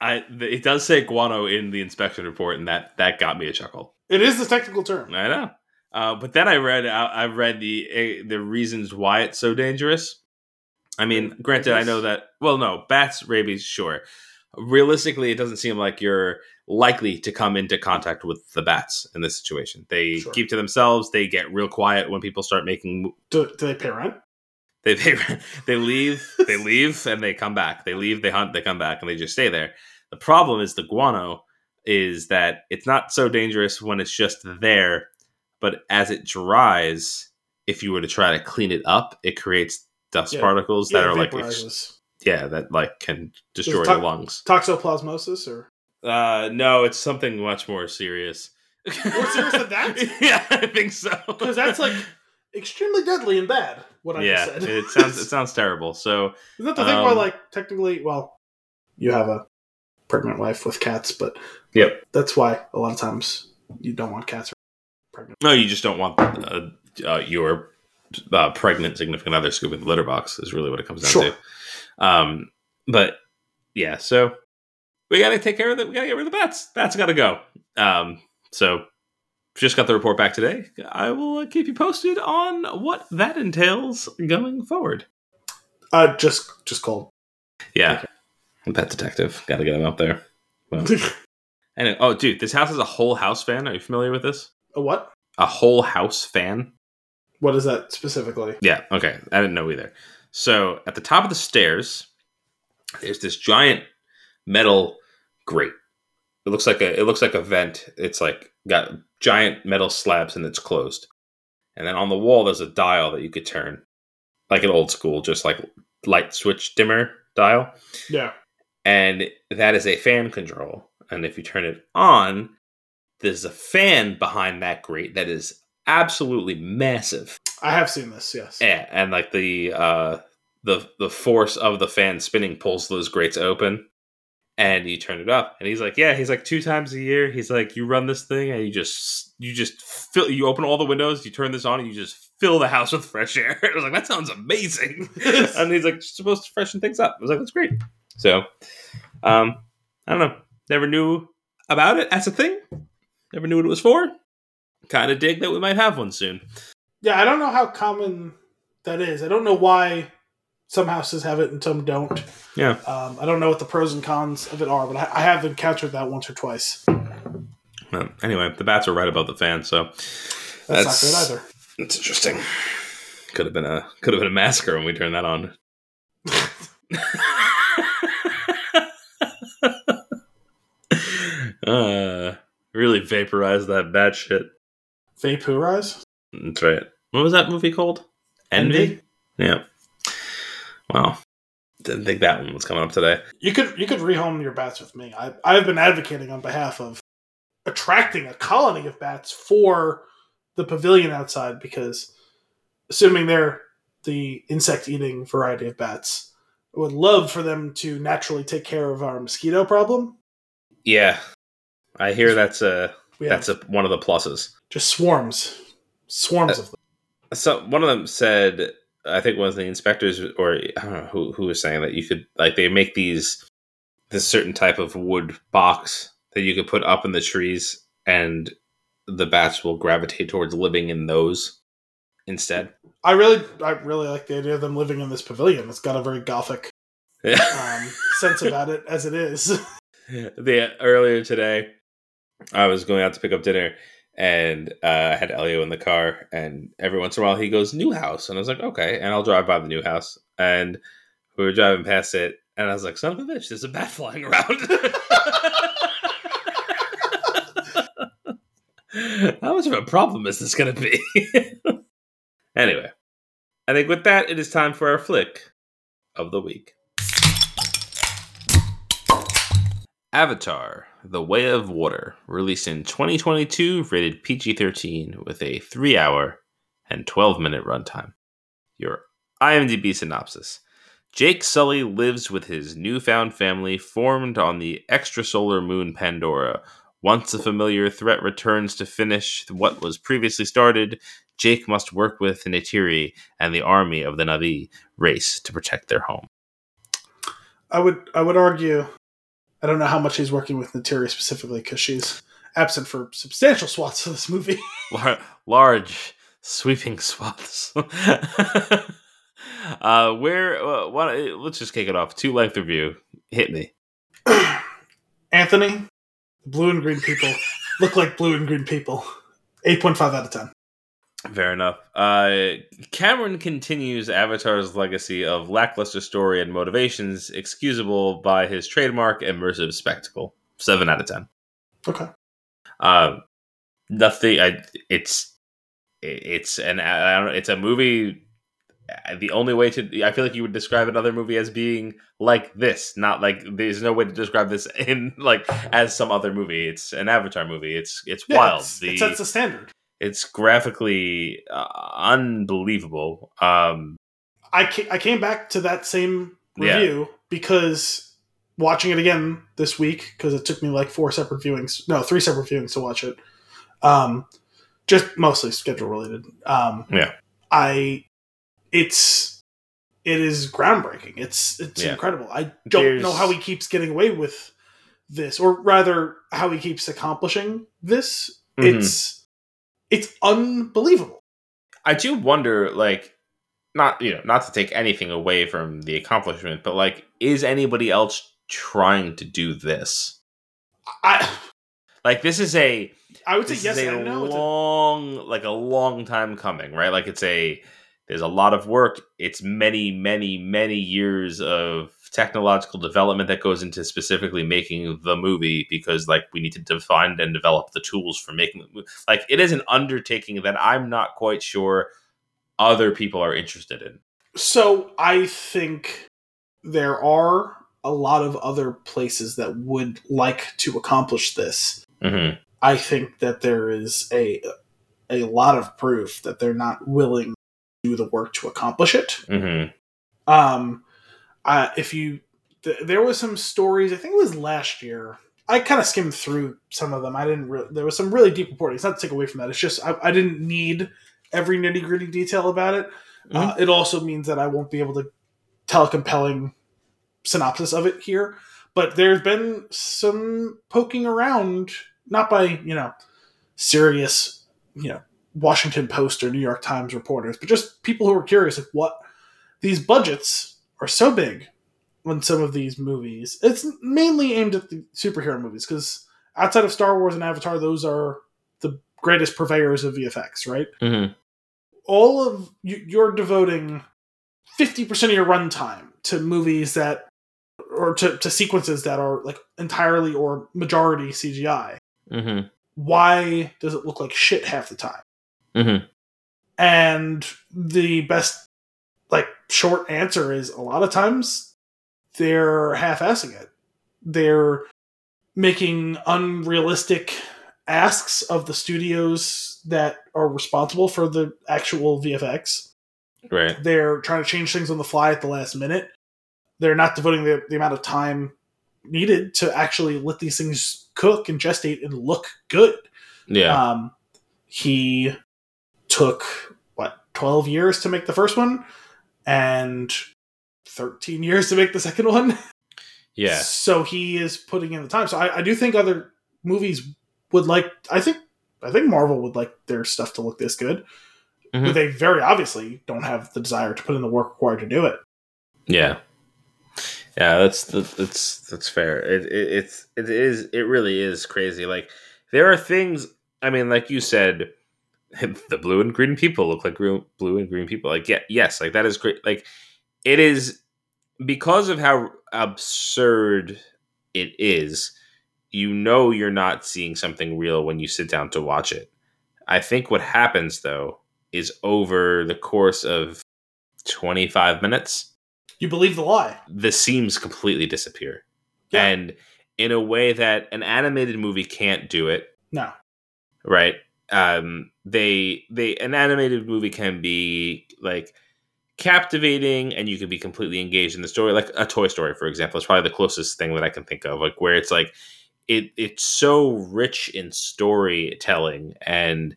I it does say guano in the inspection report, and that that got me a chuckle. it is the technical term. I know. Uh, but then I read I, I read the eh, the reasons why it's so dangerous. I mean, granted, I know that. Well, no, bats, rabies, sure. Realistically, it doesn't seem like you're likely to come into contact with the bats in this situation. They Sure. keep to themselves. They get real quiet when people start making. Do, do they pay rent? They *laughs* they they leave. They leave and they come back. They leave. They hunt. They come back and they just stay there. The problem is the guano is that it's not so dangerous when it's just there, but as it dries, if you were to try to clean it up, it creates dust Yeah. particles that Yeah, are like ex- yeah that like can destroy it your lungs. toxoplasmosis, or Uh, no, it's something much more serious. More serious than that? *laughs* yeah, I think so. because that's like extremely deadly and bad. What I yeah, just said. it sounds it *laughs* sounds terrible. So Isn't that the thing why, Um, like, technically, well, you have a pregnant wife with cats, but Yep. that's why a lot of times you don't want cats pregnant. no, you just don't want uh, uh, your uh, pregnant significant other scooping the litter box. Is really what it comes down Sure. to. Um, but yeah, so we got to take care of the. We got to get rid of the bats. Bats got to go. Um, so just got the report back today. I will uh, keep you posted on what that entails going forward. Uh, just just cold. Yeah, pet detective. Got to get him up there. Well, *laughs* anyway, oh, dude, this house is a whole house fan. Are you familiar with this? a what? A whole house fan. What is that specifically? Yeah, okay. I didn't know either. So at the top of the stairs, there's this giant metal grate. It looks like a it looks like a vent. It's like got giant metal slabs and it's closed. And then on the wall there's a dial that you could turn. Like an old school, just like light switch dimmer dial. Yeah. And that is a fan control. And if you turn it on, there's a fan behind that grate that is absolutely massive. I have seen this, yes. Yeah, and like the uh the the force of the fan spinning pulls those grates open and you turn it up and he's like yeah he's like two times a year. He's like you run this thing and you just you just fill you open all the windows you turn this on and you just fill the house with fresh air. *laughs* I was like that sounds amazing. *laughs* And he's like "It's supposed to freshen things up. I was like that's great. So um i don't know. Never knew about it as a thing. Never knew what it was for. Kind of dig that we might have one soon. Yeah, I don't know how common that is. I don't know why some houses have it and some don't. yeah Um, I don't know what the pros and cons of it are, but I, I have encountered that once or twice. Well, anyway the bats are right above the fan so That's, That's- not good either. It's interesting. Could have been a could have been a massacre when we turned that on. *laughs* uh, really vaporized that bad shit. Vaporize? That's right. What was that movie called? Envy. Yeah. Wow. Didn't think that one was coming up today. You could you could rehome your bats with me. I I have been advocating on behalf of attracting a colony of bats for the pavilion outside because assuming they're the insect eating variety of bats, I would love for them to naturally take care of our mosquito problem. Yeah, I hear that's a We that's a, one of the pluses. just swarms. Swarms uh, of them. so one of them said i think one of the inspectors or i don't know who, who was saying that you could like they make these this certain type of wood box that you could put up in the trees and the bats will gravitate towards living in those instead I really I really like the idea of them living in this pavilion. It's got a very gothic um, sense about it as it is. *laughs* the earlier today i was going out to pick up dinner and uh, I had Elio in the car, and every once in a while he goes new house, and I was like, okay, and I'll drive by the new house, and we were driving past it, and I was like, son of a bitch, there's a bat *laughs* flying around. *laughs* How much of a problem is this going to be? *laughs* anyway, I think with that, it is time for our flick of the week. Avatar The Way of Water, released in 2022, rated PG 13, with a 3 hour and 12 minute runtime. Your IMDb synopsis Jake Sully lives with his newfound family formed on the extrasolar moon Pandora. Once a familiar threat returns to finish what was previously started, Jake must work with Neytiri and the army of the Na'vi race to protect their home. I would I would argue I don't know how much he's working with Neytiri specifically because she's absent for substantial swaths of this movie. *laughs* Lar- large sweeping swaths. *laughs* uh, where? Uh, why, let's just kick it off. Toot-length review. Hit me. *clears throat* Anthony, blue and green people look like blue and green people. Eight point five out of ten. Fair enough. Uh, Cameron continues Avatar's legacy of lackluster story and motivations, excusable by his trademark immersive spectacle. Seven out of ten. Okay. Uh, nothing. I, it's it's an I don't know, it's a movie. uh, The only way to I feel like you would describe another movie as being like this, not like there's no way to describe this *laughs* in like as some other movie. It's an Avatar movie. It's it's Yeah, wild. it's- the it sets the standard. It's graphically uh, unbelievable. Um, I ca- I came back to that same Yeah. review because watching it again this week because it took me like four separate viewings, no, three separate viewings to watch it. Um, just mostly schedule related. Um, Yeah. I it's it is groundbreaking. It's it's Yeah. incredible. I don't There's- know how he keeps getting away with this, or rather, how he keeps accomplishing this. Mhm. It's it's unbelievable. I do wonder, like, not you know, not to take anything away from the accomplishment, but like, is anybody else trying to do this? I Like, this is a I would say yes and no. It's a- long, like a long time coming, right? Like, it's a there's a lot of work. It's many, many, many years of technological development that goes into specifically making the movie because like we need to define and develop the tools for making the movie. Like it is an undertaking that I'm not quite sure other people are interested in. So I think there are a lot of other places that would like to accomplish this. Mm-hmm. I think that there is a a lot of proof that they're not willing to do the work to accomplish it. Mm-hmm. Um, uh, if you, th- there was some stories. I think it was last year. I kind of skimmed through some of them. I didn't. Re- there was some really deep reporting. It's not to take away from that. It's just I, I didn't need every nitty gritty detail about it. Uh, it also means that I won't be able to tell a compelling synopsis of it here. But there's been some poking around, not by you know serious, you know Washington Post or New York Times reporters, but just people who are curious of what these budgets are so big on some of these movies. It's mainly aimed at the superhero movies because outside of Star Wars and Avatar, those are the greatest purveyors of VFX, right? Mm-hmm. All of you, you're devoting fifty percent of your runtime to movies that, or to, to sequences that are like entirely or majority CGI. Mm-hmm. Why does it look like shit half the time? Mm-hmm. And the best, like, short answer is a lot of times they're half assing it. They're making unrealistic asks of the studios that are responsible for the actual VFX. Right. They're trying to change things on the fly at the last minute. They're not devoting the, the amount of time needed to actually let these things cook and gestate and look good. Yeah. Um, he took what twelve years to make the first one, and thirteen years to make the second one. yeah. So he is putting in the time. So I, I do think other movies would like. I think I think Marvel would like their stuff to look this good, Mhm. but they very obviously don't have the desire to put in the work required to do it. Yeah. Yeah, that's that's that's fair. It, it it's it is it really is crazy. Like there are things. I mean, like you said, *laughs* the blue and green people look like green, blue and green people. Like yeah, yes, like that is great. Like it is because of how absurd it is. You know, you're not seeing something real when you sit down to watch it. I think what happens though is over the course of 25 minutes You believe the lie. the seams completely disappear. Yeah. And in a way that an animated movie can't do it, No. right? Um they they an animated movie can be like captivating and you can be completely engaged in the story. Like a Toy Story for example is probably the closest thing that I can think of like where it's like it it's so rich in storytelling and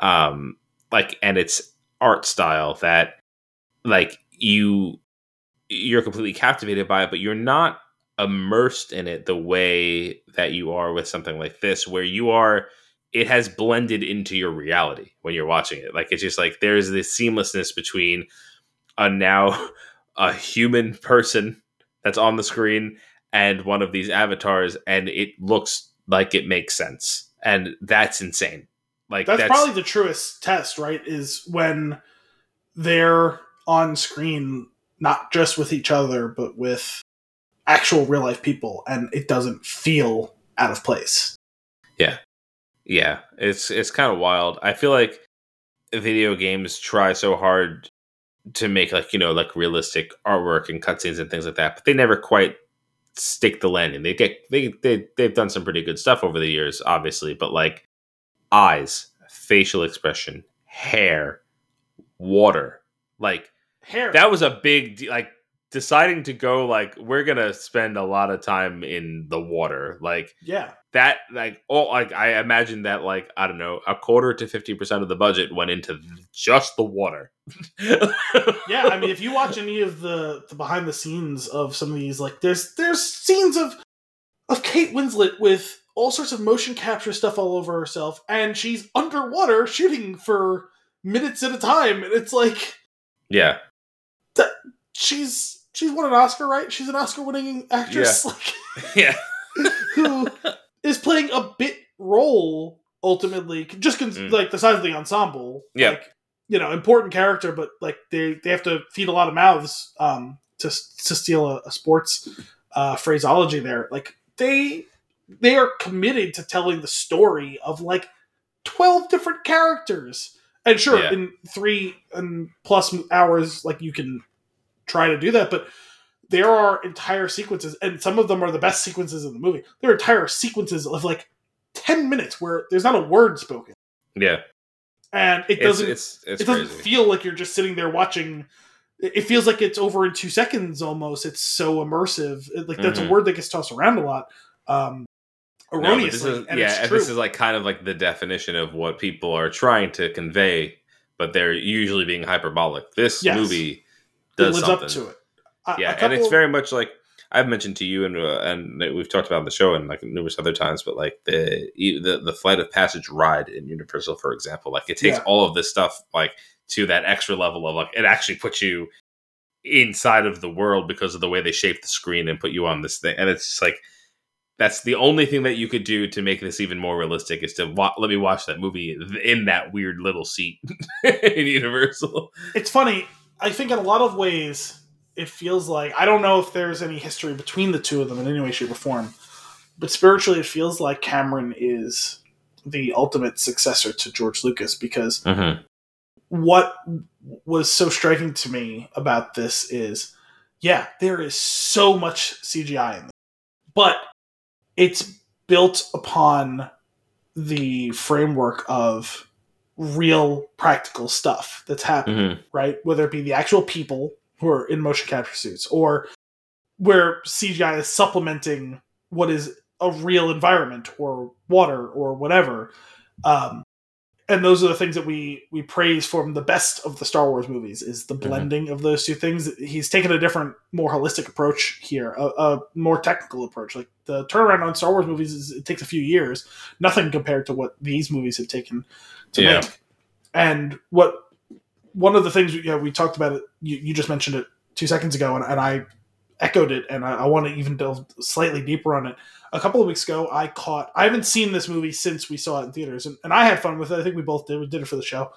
um like and its art style that like you you're completely captivated by it but you're not immersed in it the way that you are with something like this where you are it has blended into your reality when you're watching it like it's just like there's this seamlessness between a now *laughs* a human person that's on the screen and one of these avatars and it looks like it makes sense and that's insane like that's, probably the truest test, right? Is when they're on screen, not just with each other, but with actual real life people, and it doesn't feel out of place. yeah it's it's kind of wild i feel like video games try so hard to make like you know like realistic artwork and cutscenes and things like that but they never quite stick the landing they get they, they they've done some pretty good stuff over the years obviously but like eyes facial expression hair water like Hair. that was a big de- like deciding to go like we're gonna spend a lot of time in the water like yeah. that like oh like i imagine that like i don't know a quarter to 50% of the budget went into just the water *laughs* Yeah, I mean, if you watch any of the, the behind the scenes of some of these, like there's there's scenes of of Kate Winslet with all sorts of motion capture stuff all over herself, and she's underwater shooting for minutes at a time, and it's like yeah that she's she's won an Oscar, right? She's an Oscar winning actress, like *laughs* yeah *laughs* who is playing a bit role ultimately, just cons- Mm. like the size of the ensemble. Yeah. like, you know, important character, but like they they have to feed a lot of mouths um, to to steal a, a sports uh, phraseology there. Like they they are committed to telling the story of like twelve different characters. And sure, Yeah. in three and plus hours, like you can try to do that, but there are entire sequences, and some of them are the best sequences in the movie. There are entire sequences of like ten minutes where there's not a word spoken, Yeah, and it doesn't it's it's it doesn't crazy. feel like you're just sitting there watching. It feels like it's over in two seconds almost. It's so immersive. It- like that's Mhm. a word that gets tossed around a lot, um, No, erroneously, is- and yeah, it's and this is like kind of like the definition of what people are trying to convey, but they're usually being hyperbolic. This Yes. movie does lives something. up to it. A- a yeah, and it's very much like I've mentioned to you and uh, and we've talked about on the show and like numerous other times, but like the the the flight of passage ride in Universal, for example, like it takes Yeah. all of this stuff like to that extra level of like it actually puts you inside of the world because of the way they shape the screen and put you on this thing, and it's just like that's the only thing that you could do to make this even more realistic is to wa- let me watch that movie in that weird little seat *laughs* in Universal. it's funny. I think in a lot of ways, it feels like I don't know if there's any history between the two of them in any way, shape, or form, but spiritually, it feels like Cameron is the ultimate successor to George Lucas because Mm-hmm. what was so striking to me about this is, yeah, there is so much CGI in this, but it's built upon the framework of real practical stuff that's happening Mm-hmm. right? Whether it be the actual people who are in motion capture suits or where CGI is supplementing what is a real environment or water or whatever. Um, and those are the things that we we praise from the best of the Star Wars movies is the Mhm. blending of those two things. He's taken a different, more holistic approach here, a, a more technical approach. Like the turnaround on Star Wars movies is it takes a few years, nothing compared to what these movies have taken to Yeah. make. And what one of the things you know, we talked about it, you, you just mentioned it two seconds ago, and, and I echoed it, and I, I want to even delve slightly deeper on it. A couple of weeks ago, I caught. I haven't seen this movie since we saw it in theaters, and, and I had fun with it. I think we both did. We did it for the show.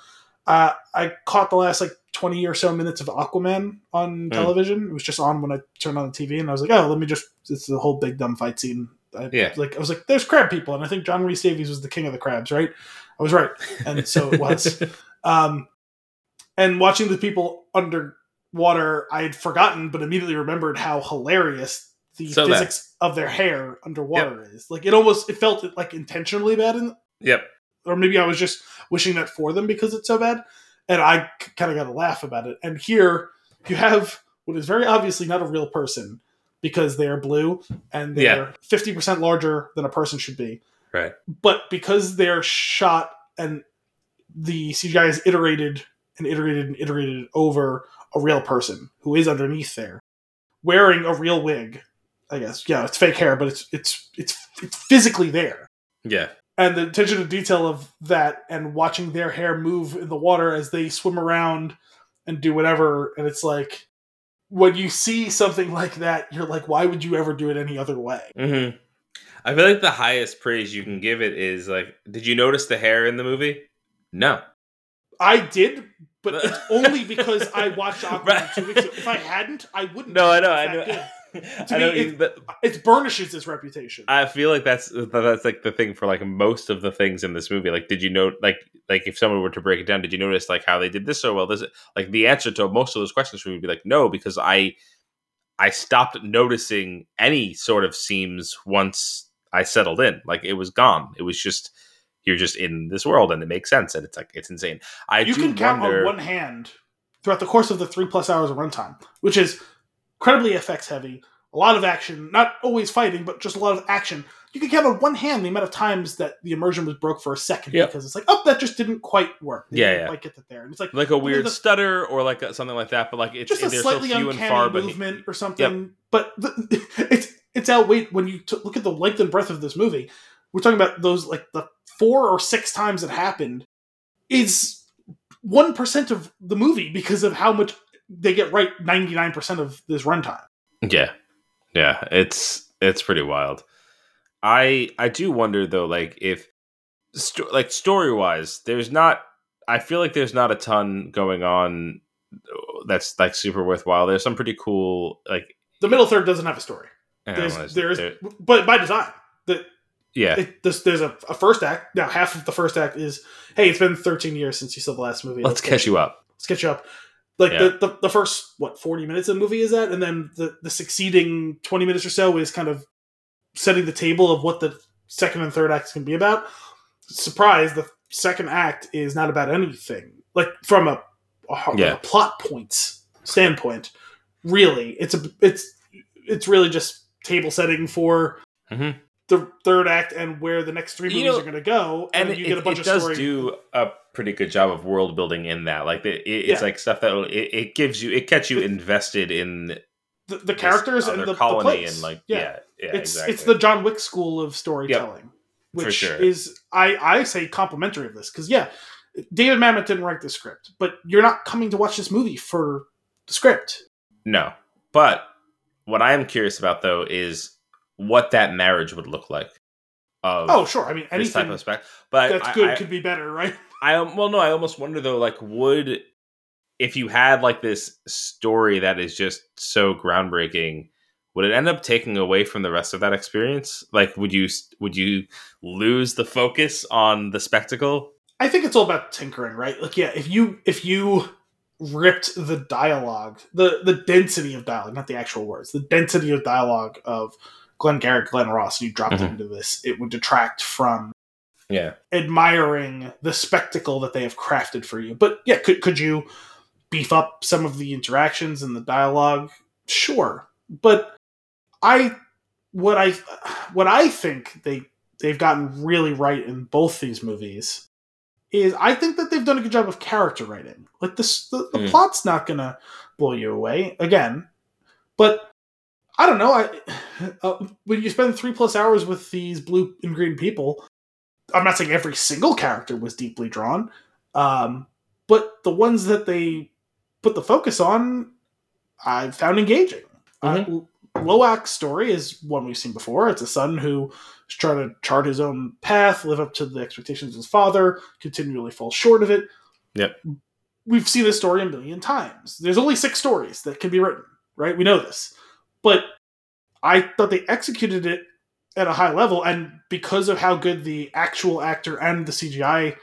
Uh, I caught the last like twenty or so minutes of Aquaman on television. It was just on when I turned on the TV, and I was like, "Oh, let me just." It's the whole big dumb fight scene. I, Yeah. Like I was like, "There's crab people," and I think John Rhys-Davies was the king of the crabs, right? I was right, and so it was. *laughs* Um, and watching the people underwater, I had forgotten, but immediately remembered how hilarious the So bad. physics of their hair underwater is. Like it almost it felt like intentionally bad, in, Yep. or maybe I was just wishing that for them because it's so bad. And I kind of got a laugh about it. And here you have what is very obviously not a real person because they are blue and they're fifty percent larger than a person should be Right. but because they're shot and the CGI is iterated and iterated and iterated over a real person who is underneath there, wearing a real wig. I guess yeah, it's fake hair, but it's it's it's it's physically there. Yeah. And the attention to detail of that, and watching their hair move in the water as they swim around and do whatever, and it's like when you see something like that, you're like, why would you ever do it any other way? Mm-hmm. I feel like the highest praise you can give it is like, did you notice the hair in the movie? No. I did, but it's *laughs* only because I watched Aquaman Right. two weeks ago. If I hadn't, I wouldn't. No, I know, I know. Good. *laughs* I me, it- It burnishes his reputation. I feel like that's that's like the thing for like most of the things in this movie. Like, did you know like like if someone were to break it down, did you notice like how they did this so well? This like the answer to most of those questions would be like no, because I I stopped noticing any sort of seams once I settled in. Like it was gone. It was just you're just in this world and it makes sense and it's like it's insane. I you can count wonder, on one hand throughout the course of the three plus hours of runtime, which is incredibly effects heavy, a lot of action, not always fighting, but just a lot of action. You can count on one hand the amount of times that the immersion was broke for a second Yep. because it's like, oh, that just didn't quite work. They Yeah, yeah. quite get that there. And it's like like a weird the- stutter or like a, something like that, but like it's just a slightly so few and uncanny far. But movement or something. But the, *laughs* it's it's outweighed when you t- look at the length and breadth of this movie. We're talking about those like the four or six times it happened is one percent of the movie because of how much they get right ninety nine percent of this runtime. Yeah, yeah, it's it's pretty wild. I I do wonder though, like if sto- like story wise, there's not. I feel like there's not a ton going on. Uh, that's like super worthwhile. There's some pretty cool like The middle third doesn't have a story. There's, there's, there- but by design. The, yeah it, this, there's a, a first act. Now, half of the first act is, hey, it's been 13 years since you saw the last movie. let's catch you up. Let's catch you up. Like Yeah. the, the the first what 40 minutes of the movie is that, and then the the succeeding 20 minutes or so is kind of setting the table of what the second and third acts can be about. Surprise, the second act is not about anything. Like from a, a, Yeah. a plot points standpoint, really, it's a it's it's really just table setting for Mhm. the third act and where the next three You movies know, are going to go, and, and it, you get a bunch it of does story. do a pretty good job of world building in that like the, it, it's Yeah. like stuff that it, it gives you it gets you invested in the, the characters and the, the colony place. and like yeah. yeah yeah, it's exactly. it's the John Wick school of storytelling, For which sure. is I I say complimentary of this because yeah, David Mamet didn't write the script, but you're not coming to watch this movie for the script. no but what i am curious about though is what that marriage would look like of Oh sure, I mean this type anything of spec but that's I- good I, could be better, right? I well no, I almost wonder though, like would if you had like this story that is just so groundbreaking, would it end up taking away from the rest of that experience? Like, would you would you lose the focus on the spectacle? I think it's all about tinkering, right? Like yeah, if you if you ripped the dialogue, the the density of dialogue, not the actual words, the density of dialogue of Glengarry Glen Ross, and you dropped it Mhm. into this, it would detract from Yeah, admiring the spectacle that they have crafted for you. But yeah, could could you beef up some of the interactions and the dialogue? Sure. But I what I what I think they they've gotten really right in both these movies is I think that they've done a good job of character writing. Like this the, the Mm. plot's not gonna blow you away again. But I don't know. I *sighs* uh, when you spend three plus hours with these blue and green people, I'm not saying every single character was deeply drawn, um, but the ones that they put the focus on, I found engaging. Uh, Loak's story is one we've seen before. It's a son who is trying to chart his own path, live up to the expectations of his father, continually falls short of it. Yep. We've seen this story a million times. There's only six stories that can be written, right? We know this. But I thought they executed it at a high level, and because of how good the actual actor and the CGI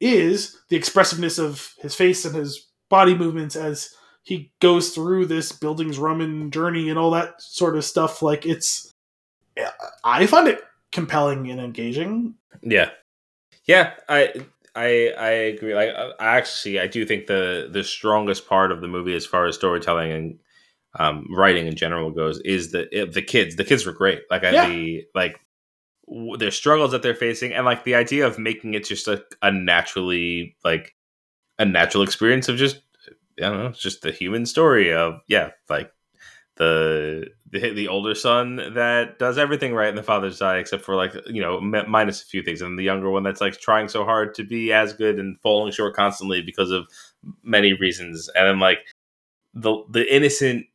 is, the expressiveness of his face and his body movements as he goes through this buildings Roman journey and all that sort of stuff, like it's, I find it compelling and engaging. yeah, yeah. I I I agree. Like, I actually, I do think the the strongest part of the movie, as far as storytelling and um, writing in general goes, is the the kids. The kids were great. Like, I Yeah. the like w- their struggles that they're facing, and like the idea of making it just a, a naturally like a natural experience of just I don't know, it's just the human story of yeah, like the the, the older son that does everything right in the father's side except for like you know m- minus a few things, and the younger one that's like trying so hard to be as good and falling short constantly because of many reasons, and then like the the innocent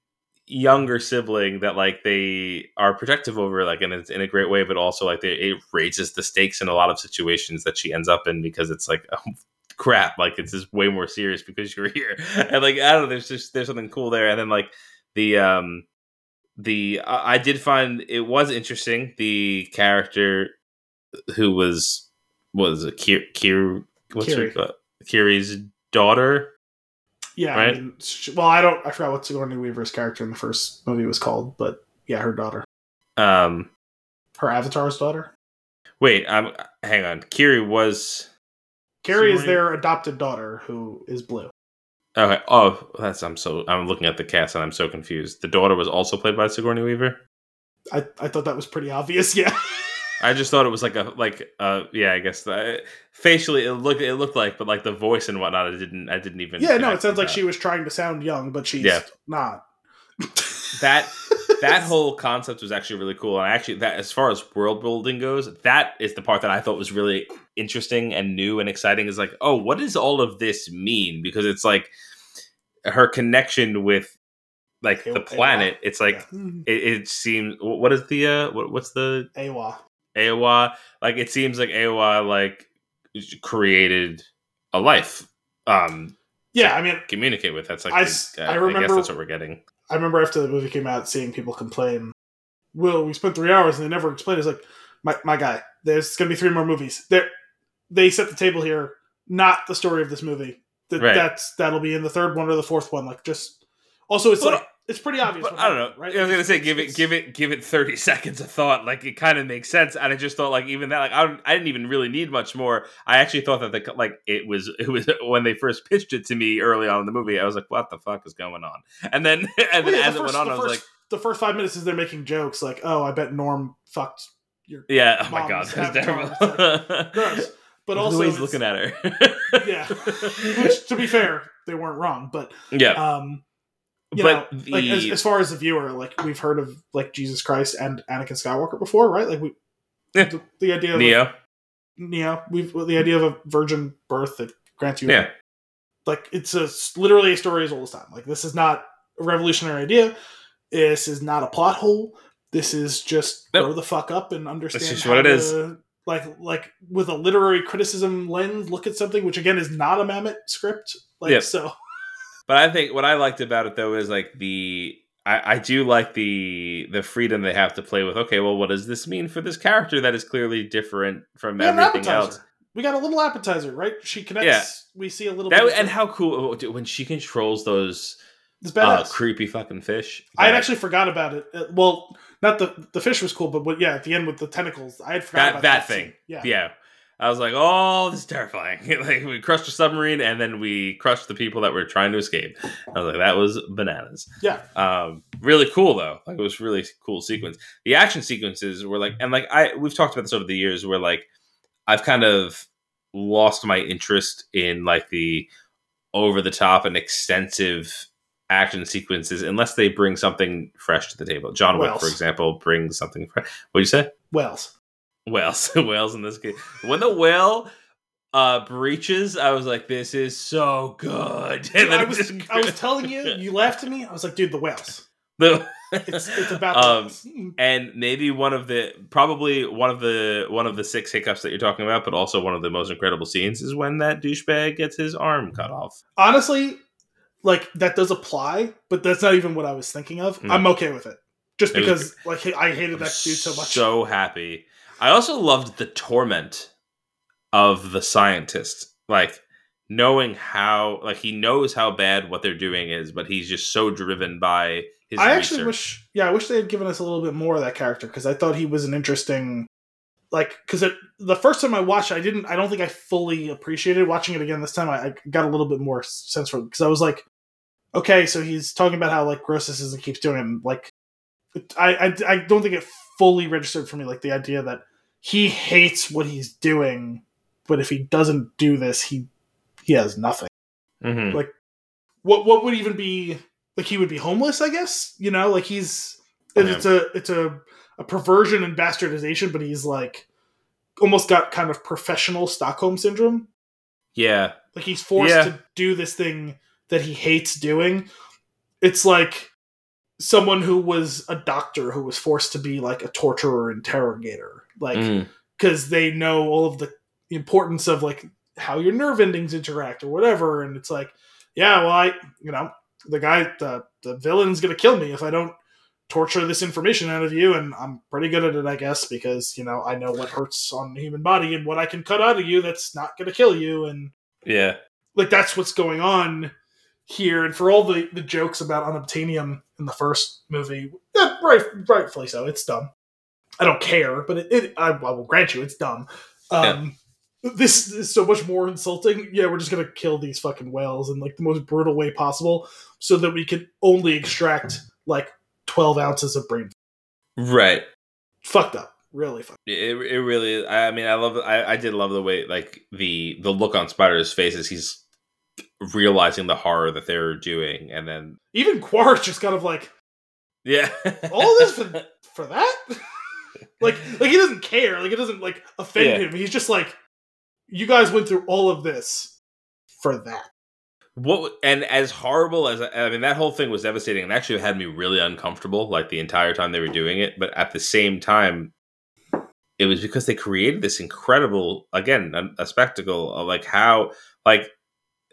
younger sibling that like they are protective over like in a, in a great way but also like they, it raises the stakes in a lot of situations that she ends up in because it's like oh, *laughs* crap like it's just way more serious because you're here. *laughs* And like i don't know there's just there's something cool there. And then like the um the i, I did find it was interesting the character who was was a Kier, Kier what's Kiri. her uh, Kiri's daughter Yeah, Right? I mean, well, I don't, I forgot what Sigourney Weaver's character in the first movie was called, but yeah, her daughter, um her Avatar's daughter. wait i'm hang on Kiri was Carrie is their adopted daughter who is blue. Okay. Oh, that's I'm so I'm looking at the cast and I'm so confused. The daughter was also played by Sigourney Weaver. I, I thought that was pretty obvious. *laughs* Yeah. I just thought it was like a like uh yeah I guess the, facially it looked it looked like but like the voice and whatnot I didn't I didn't even yeah, no, it sounds like that. she was trying to sound young, but she's Yeah. not. that that *laughs* whole concept was actually really cool and actually that as far as world building goes that is the part that i thought was really interesting and new and exciting is like oh what does all of this mean because it's like her connection with like the planet it's like Yeah. It, it seems what is the uh what, what's the Eywa. Eywa like it seems like Eywa like created a life um Yeah, I mean, communicate with. That's like I the- uh, I I, remember- guess that's what we're getting. I remember after the movie came out, seeing people complain. Well, we spent three hours and they never explained. It's like, my, my guy, there's going to be three more movies. There, they set the table here, not the story of this movie. That, Right. That's that'll be in the third one or the fourth one. Like, just also, it's Well, like it's pretty obvious. But I don't know. right? I was gonna say, give it, give it, give it thirty *laughs* seconds of thought. Like it kind of makes sense, and I just thought, like even that, like I, don't, I didn't even really need much more. I actually thought that the like it was, *laughs* it was when they first pitched it to me early on in the movie. I was like, what the fuck is going on? And then, *laughs* and Well, then yeah, as the it went on, I was first- like, the first five minutes is they're making jokes like, "Oh, I bet Norm fucked your yeah, oh my god, that's terrible. problems, gross." But also, he's looking at her. Yeah. which to be fair, they weren't wrong. But yeah, um, you but know, the like as, as far as the viewer, like we've heard of like Jesus Christ and Anakin Skywalker before, right? Like we, Yeah. the, the idea of Neo, yeah, we've the idea of a virgin birth that grants you, yeah, like it's a literally a story as old as time. Like this is not a revolutionary idea. This is not a plot hole. This is just Nope. grow the fuck up and understand. just what it to, is. Like, like with a literary criticism lens, look at something which again is not a Mamet script. Like, Yep. so But I think what I liked about it though is like the I, I do like the the freedom they have to play with. Okay, well, what does this mean for this character that is clearly different from we everything else? We got a little appetizer, right? She connects. Yeah. We see a little That bit. and how cool oh, dude, when she controls those uh, creepy fucking fish. I had actually forgot about it. Uh, well, not the the fish was cool, but what, yeah, at the end with the tentacles, I had forgot that about that scene. thing. Yeah, yeah. I was like, oh, this is terrifying. *laughs* like we crushed a submarine and then we crushed the people that were trying to escape. I was like, that was bananas. Yeah. Um, really cool though. Like it was really cool sequence. The action sequences were like, and like I we've talked about this over the years, where like I've kind of lost my interest in like the over the top and extensive action sequences unless they bring something fresh to the table. John Wick, for example, brings something fresh. What do you say? Wells. Whales *laughs* whales in this case when the whale uh breaches i was like this is so good *laughs* and I was just- I was telling you, you laughed at me. I was like, dude, the whales. *laughs* the- It's it's about um and maybe one of the probably one of the one of the six hiccups that you're talking about but also one of the most incredible scenes is when that douchebag gets his arm cut off Honestly, like that does apply, but that's not even what I was thinking of. No. I'm okay with it, just It was because like I hated that dude so much. so happy i also loved the torment of the scientist like knowing how like he knows how bad what they're doing is but he's just so driven by his I actually wish, yeah, I wish they had given us a little bit more of that character because I thought he was an interesting, like, because the first time I watched, I didn't, I don't think I fully appreciated watching it again this time. I, I got a little bit more sense for because I was like, okay, so he's talking about how like gross this is and keeps doing, it, and like, I, I, I don't think it fully registered for me, like the idea that he hates what he's doing, but if he doesn't do this, he he has nothing Mhm. what what would even be like he would be homeless i guess you know like he's Yeah. it's a it's a, a perversion and bastardization but he's like almost got kind of professional stockholm syndrome yeah like he's forced Yeah. to do this thing that he hates doing it's like someone who was a doctor who was forced to be like a torturer interrogator like Mm. because they know all of the importance of like how your nerve endings interact or whatever and it's like yeah well i you know the guy the, the villain's gonna kill me if i don't torture this information out of you and i'm pretty good at it i guess because you know i know what hurts on the human body and what i can cut out of you that's not gonna kill you and yeah like that's what's going on here and for all the the jokes about unobtainium in the first movie yeah, right rightfully so it's dumb. I don't care but it, it I, I will grant you it's dumb. Um this is so much more insulting. Yeah we're just gonna kill these fucking whales in like the most brutal way possible so that we can only extract like 12 ounces of brain right. Fucked up. Really fucked it, it really. I mean I love I, I did love the way like the the look on Spider's face as he's realizing the horror that they're doing and then even quark just kind of like yeah all this for, *laughs* for that *laughs* like like he doesn't care like it doesn't like offend Yeah. him he's just like you guys went through all of this for that What and as horrible as I mean, that whole thing was devastating and actually had me really uncomfortable, like the entire time they were doing it. But at the same time, it was because they created this incredible, again, a, a spectacle of like how, like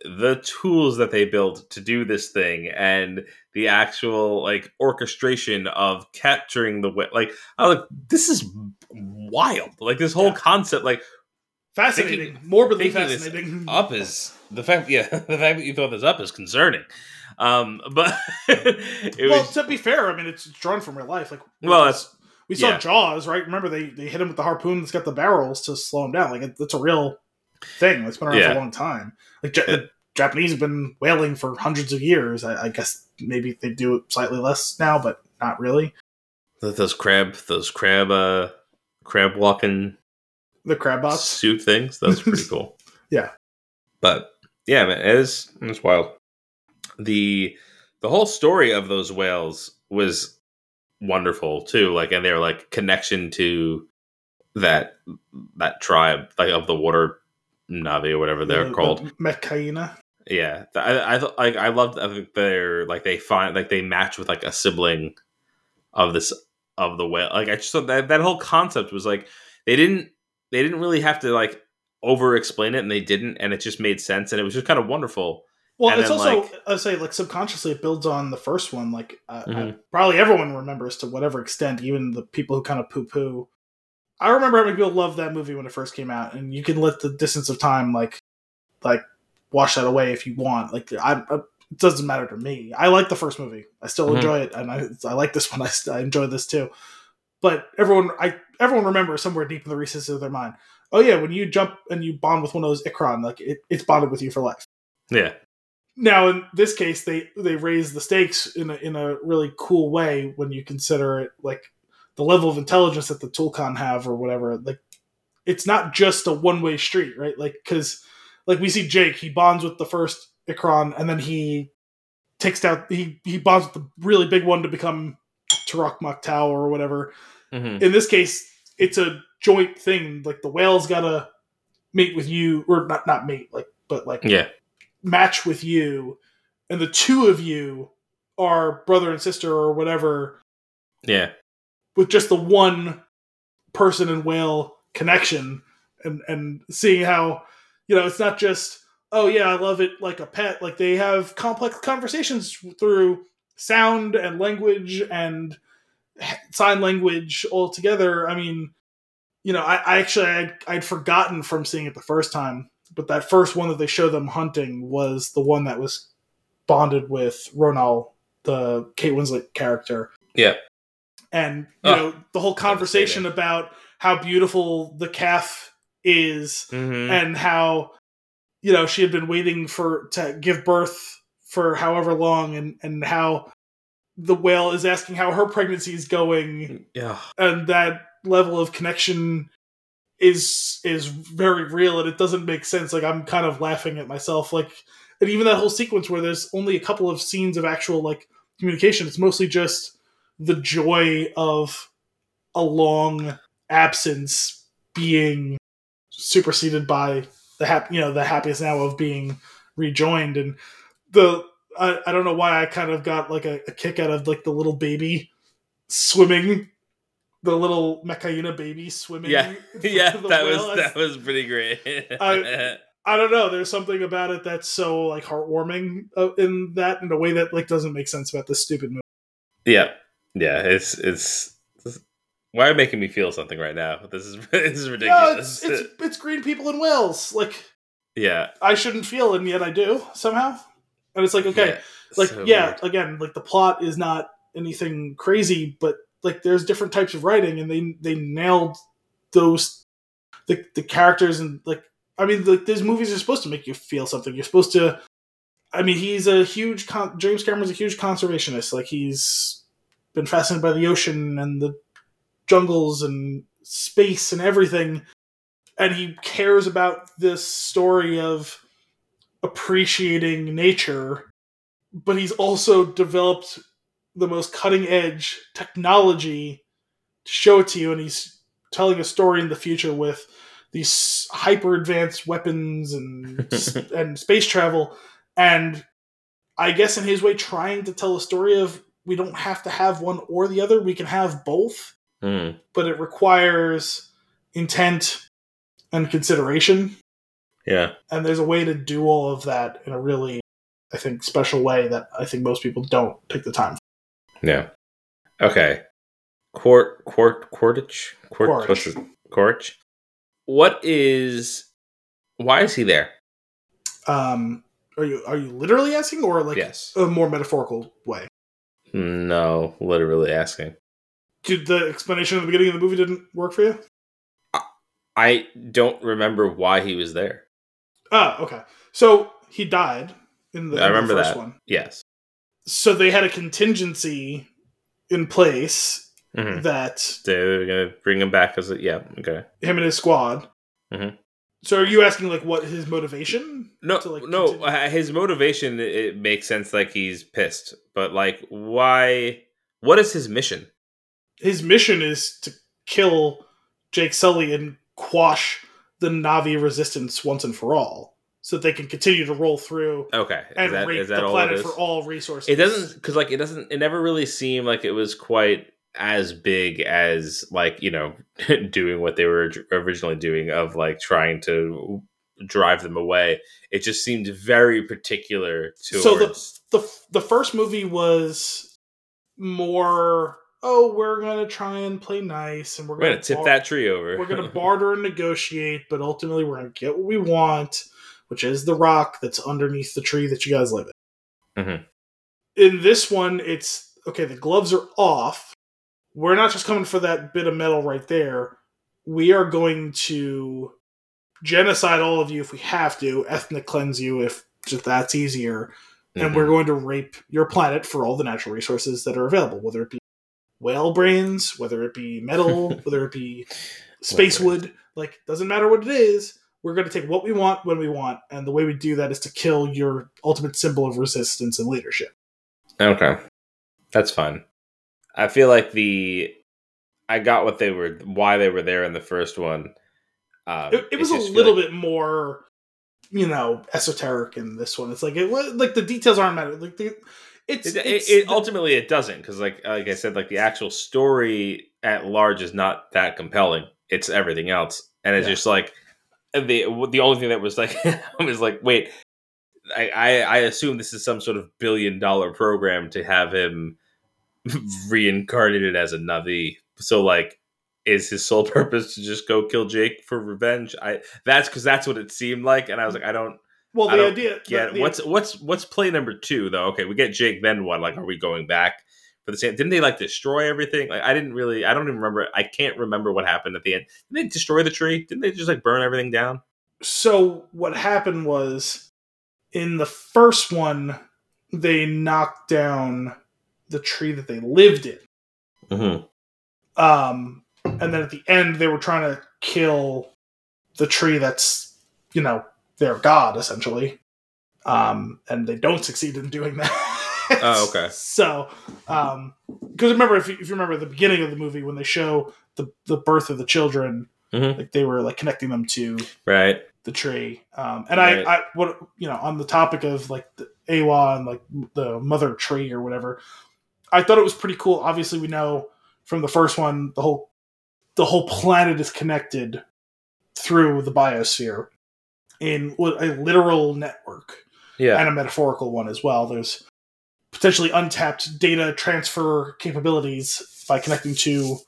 the tools that they built to do this thing and the actual like orchestration of capturing the whale. Like, I like, this is wild. Like this whole Yeah. concept, like Fascinating, Thinking- morbidly thinking fascinating. *laughs* up is the fact. Yeah, *laughs* the fact that you thought this up is concerning. Um, but *laughs* it well, was to be fair, I mean it's drawn from real life. Like, well, that's we saw yeah. Jaws, right? Remember they they hit him with the harpoon that's got the barrels to slow him down. Like it, it's a real thing that's been around for a long time. Like Ja- the Japanese have been whaling for hundreds of years. I, I guess maybe they do it slightly less now, but not really. th- those crab, those crab, uh, crab walking The crab bots. suit things. That's *laughs* pretty cool. Yeah. but yeah, man, it is it's wild. The the whole story of those whales was wonderful too. Like, and they were like connection to that that tribe, like of the water Na'vi or whatever they're The- called. the Metkayina. Yeah, I I like I loved I think they're like they find like they match with like a sibling of this of the whale. Like I just thought that that whole concept was like they didn't they didn't really have to like over explain it and they didn't and it just made sense and it was just kind of wonderful. Well, And it's then, also like- I say like subconsciously it builds on the first one. Like uh, I- Mhm. probably everyone remembers to whatever extent, even the people who kind of poo poo. I remember how many people loved that movie when it first came out, and you can let the distance of time like like wash that away if you want. Like I, I it doesn't matter to me. I like the first movie. I still Mhm. enjoy it, and I I like this *laughs* one. I, I enjoy this too. But everyone, I everyone remembers somewhere deep in the recesses of their mind. Oh yeah, when you jump and you bond with one of those Ikran, like it, it's bonded with you for life. Yeah. Now, in this case, they they raise the stakes in a, in a really cool way when you consider it like the level of intelligence that the Tulkun have or whatever. Like, it's not just a one way street, right? Like, because like we see Jake, he bonds with the first Ikran, and then he takes out he he bonds with the really big one to become Toruk Makto or whatever. Mhm. In this case, it's a joint thing. Like the whale's gotta mate with you, or not not mate, like but like Yeah. match with you, and the two of you are brother and sister or whatever, Yeah. With just the one person and whale connection, and and seeing how you know it's not just oh yeah I love it like a pet. Like they have complex conversations through sound and language and sign language all together. I mean, you know, I, I actually I'd, I'd forgotten from seeing it the first time, but that first one that they show them hunting was the one that was bonded with Ronal, the Kate Winslet character. Yeah. And you Oh, know, the whole conversation about how beautiful the calf is Mhm. and how you know she had been waiting for to give birth for however long and and how the whale is asking how her pregnancy is going. Yeah. and that level of connection is is very real and it doesn't make sense. Like i'm kind of laughing at myself. Like and even that whole sequence where there's only a couple of scenes of actual like communication it's mostly just the joy of a long absence being superseded by the hap- you know the happiness now of being rejoined and the I, I don't know why I kind of got like a, a kick out of like the little baby swimming the little Metkayina baby swimming Yeah. *laughs* *laughs* Yeah, that whale. was that was pretty great. I- *laughs* I don't know there's something about it that's so like heartwarming uh, in that in a way that like doesn't make sense about this stupid movie yeah. Yeah, it's it's why are you making me feel something right now? This is *laughs* this is ridiculous. it's, it's it's green people in whales like yeah. I shouldn't feel and yet I do somehow and it's like okay Yeah, like so yeah weird. again like the plot is not anything crazy but like there's different types of writing and they they nailed those the the characters and like i mean like these movies are supposed to make you feel something you're supposed to i mean he's a huge con- james cameron's a huge conservationist like he's been fascinated by the ocean and the jungles and space and everything and he cares about this story of appreciating nature but he's also developed the most cutting edge technology to show it to you and he's telling a story in the future with these hyper advanced weapons and *laughs* and space travel and i guess in his way trying to tell a story of we don't have to have one or the other we can have both Mm. but it requires intent and consideration Yeah. And there's a way to do all of that in a really, I think, special way that I think most people don't take the time. Yeah. Okay. Quart Quart Quaritch? Quart what's? What is why is he there? Um, are you are you literally asking, or like yes. a more metaphorical way? No, literally asking. Did the explanation at the beginning of the movie didn't work for you? I don't remember why he was there. Oh, okay. So he died in the, I in the remember first that. one. Yes. So they had a contingency in place hmm that They're gonna bring him back as a yeah. Okay. him and his squad. Mhm. So are you asking like what his motivation? No, to, like, no. continue- uh, His motivation it, makes sense. Like he's pissed, but like, why? What is his mission? His mission is to kill Jake Sully and quash the Na'vi resistance once and for all, so that they can continue to roll through Okay, is and that, rape is that the planet for all resources. It doesn't because like it doesn't. It never really seemed like it was quite as big as like you know *laughs* doing what they were originally doing of like trying to drive them away. It just seemed very particular to So the the the first movie was more. Oh, we're gonna try and play nice, and we're we're gonna, gonna tip bar- that tree over. we're gonna *laughs* barter and negotiate, but ultimately we're gonna get what we want, which is the rock that's underneath the tree that you guys live in. Mhm. In this one, it's okay. The gloves are off. We're not just coming for that bit of metal right there. We are going to genocide all of you if we have to, ethnic cleanse you if just that's easier, and Mhm. we're going to rape your planet for all the natural resources that are available, whether it be whale brains, whether it be metal, *laughs* whether it be space wood. Like, doesn't matter what it is. We're going to take what we want when we want, and the way we do that is to kill your ultimate symbol of resistance and leadership. Okay, that's fine. I feel like the I got what they were, why they were there in the first one. Um, It, it was a little bit more, you know, esoteric in this one. It's like it was like the details aren't matter. Like the, it's, It, it, it's it the- ultimately it doesn't because like like I said, like the actual story at large is not that compelling. It's everything else, and it's Yeah. just like the the only thing that was like I *laughs* was like, wait, I, I I assume this is some sort of billion dollar program to have him *laughs* reincarnated as a Na'vi. So like, is his sole *laughs* purpose to just go kill Jake for revenge? I that's because that's what it seemed like, and I was like, I don't well, the don't idea. Yeah. the- what's what's what's play number two though. Okay, we get Jake. Then what? Like, are we going back for the same? Didn't they like destroy everything? Like, I didn't really. I don't even remember. I can't remember what happened at the end. Didn't they destroy the tree? Didn't they just like burn everything down? so what happened was in the first one they knocked down the tree that they lived in Mm-hmm. um and then at the end they were trying to kill the tree that's you know their god essentially um and they don't succeed in doing that Oh, okay. *laughs* so um because remember if you, if you remember the beginning of the movie when they show the the birth of the children Mhm. like they were like connecting them to Right. the tree. Um, and Right. I, I, what you know, on the topic of like the Eywa and like the mother tree or whatever, I thought it was pretty cool. Obviously, we know from the first one the whole the whole planet is connected through the biosphere in a literal network Yeah. and a metaphorical one as well. There's potentially untapped data transfer capabilities by connecting to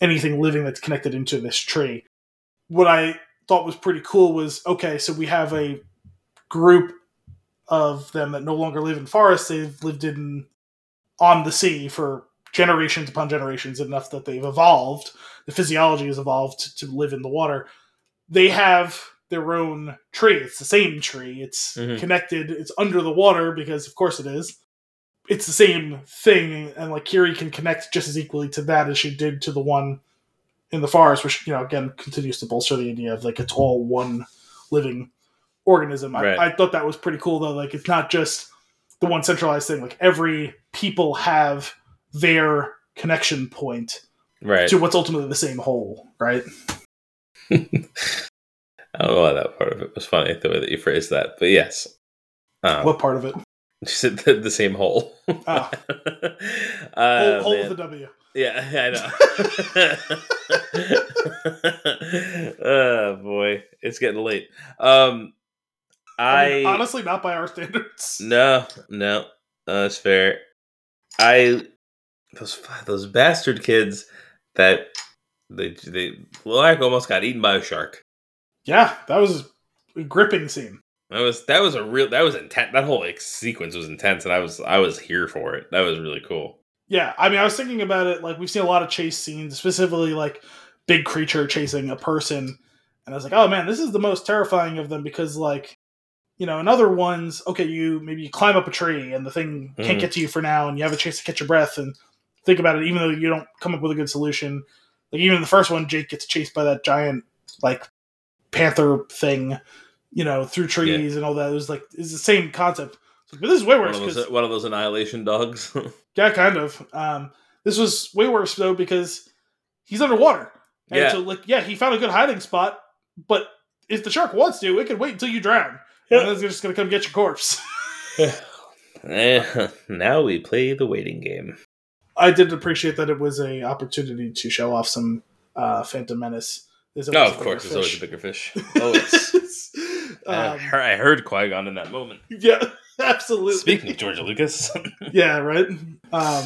anything living that's connected into this tree. What I thought was pretty cool was okay, so we have a group of them that no longer live in forests, they've lived in on the sea for generations upon generations enough that they've evolved. The physiology has evolved to live in the water. They have their own tree. It's the same tree. It's Mhm. connected. It's under the water because, of course, it is. It's the same thing, and like Kiri can connect just as equally to that as she did to the one in the forest, which you know again continues to bolster the idea of like it's all one living organism. Right. I, I thought that was pretty cool though. Like it's not just the one centralized thing. Like every people have their connection point Right. to what's ultimately the same whole, right? *laughs* I don't know why that part of it was funny the way that you phrased that, but yes. Um, What part of it? *laughs* you said the, the same hole. Ah. *laughs* Uh, Whole, whole man. with the W. Yeah, I know. oh boy, it's getting late. Um, I mean, honestly not by our *laughs* standards. no no that's fair. I those those bastard kids that they they Loak almost got eaten by a shark. Yeah, that was a gripping scene. That was that was a real that was intense. That whole like, sequence was intense, and I was I was here for it. That was really cool. Yeah, I mean, I was thinking about it. Like we've seen a lot of chase scenes, specifically like big creature chasing a person, and I was like, oh man, this is the most terrifying of them because like, you know, in other ones, okay, you maybe you climb up a tree and the thing can't Mhm. get to you for now, and you have a chance to catch your breath and think about it, even though you don't come up with a good solution. Like even in the first one, Jake gets chased by that giant like panther thing, you know, through trees and all that. It was like it's the same concept. But this is way One worse those, one of those annihilation dogs. *laughs* yeah, kind of. Um, this was way worse though because he's underwater. And Yeah. so like yeah, he found a good hiding spot, but if the shark wants to, it can wait until you drown. And then it's just gonna come get your corpse. *laughs* Eh, now we play the waiting game. I did appreciate that it was a opportunity to show off some uh, Phantom Menace. There's Oh, of course, bigger there's always a bigger fish. *laughs* Always. *laughs* I um, heard, I heard Qui Gon in that moment. yeah, absolutely. Speaking of George Lucas, yeah, right. Um,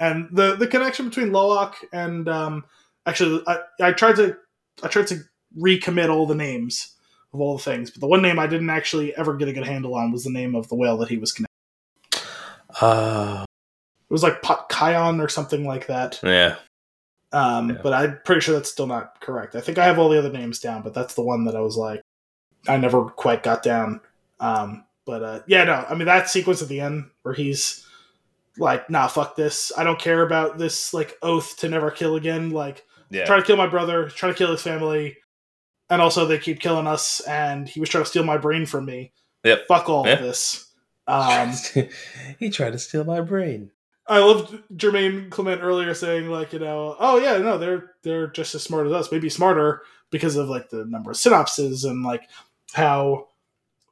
and the the connection between Loak and um, actually, I, I tried to I tried to recommit all the names of all the things, but the one name I didn't actually ever get a good handle on was the name of the whale that he was connected. uh, It was like Payakan or something like that. yeah, Um, Yeah. But I'm pretty sure that's still not correct. I think I have all the other names down, but that's the one that I was like, I never quite got down. Um, but uh, yeah, no, I mean that sequence at the end where he's like, "Nah, fuck this. I don't care about this like oath to never kill again. Like, yeah. trying to kill my brother, trying to kill his family, and also they keep killing us. And he was trying to steal my brain from me. Yep. Fuck all Yeah. of this." Um, *laughs* he tried to steal my brain. I loved Jermaine Clement earlier saying like, you know, oh yeah, no, they're they're just as smart as us, maybe smarter because of like the number of synapses and like how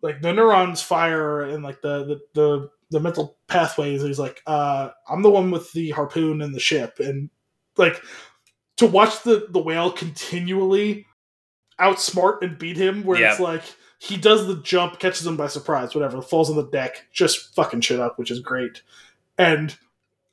like the neurons fire and like the the the, the mental pathways. He's like, uh, I'm the one with the harpoon and the ship, and like to watch the the whale continually outsmart and beat him, where it's like he does the jump, catches him by surprise, whatever, falls on the deck, just fucking shit up, which is great, and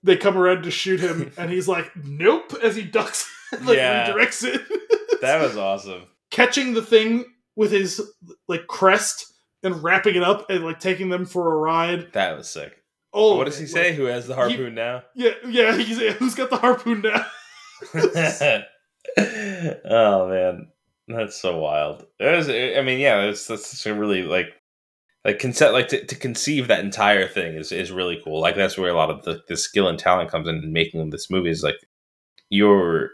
they come around to shoot him, *laughs* and he's like, "Nope," as he ducks, *laughs* and, like Yeah. redirects it, *laughs* That was awesome. catching the thing with his like crest and wrapping it up and like taking them for a ride. That was sick. Oh, what does he say? Who has the harpoon now? Yeah, yeah. He's who's got the harpoon now? oh man, that's so wild. Was, I mean, yeah, it's that's really like like concept like to, to conceive that entire thing is is really cool. Like that's where a lot of the, the skill and talent comes in in making this movie. Is like you're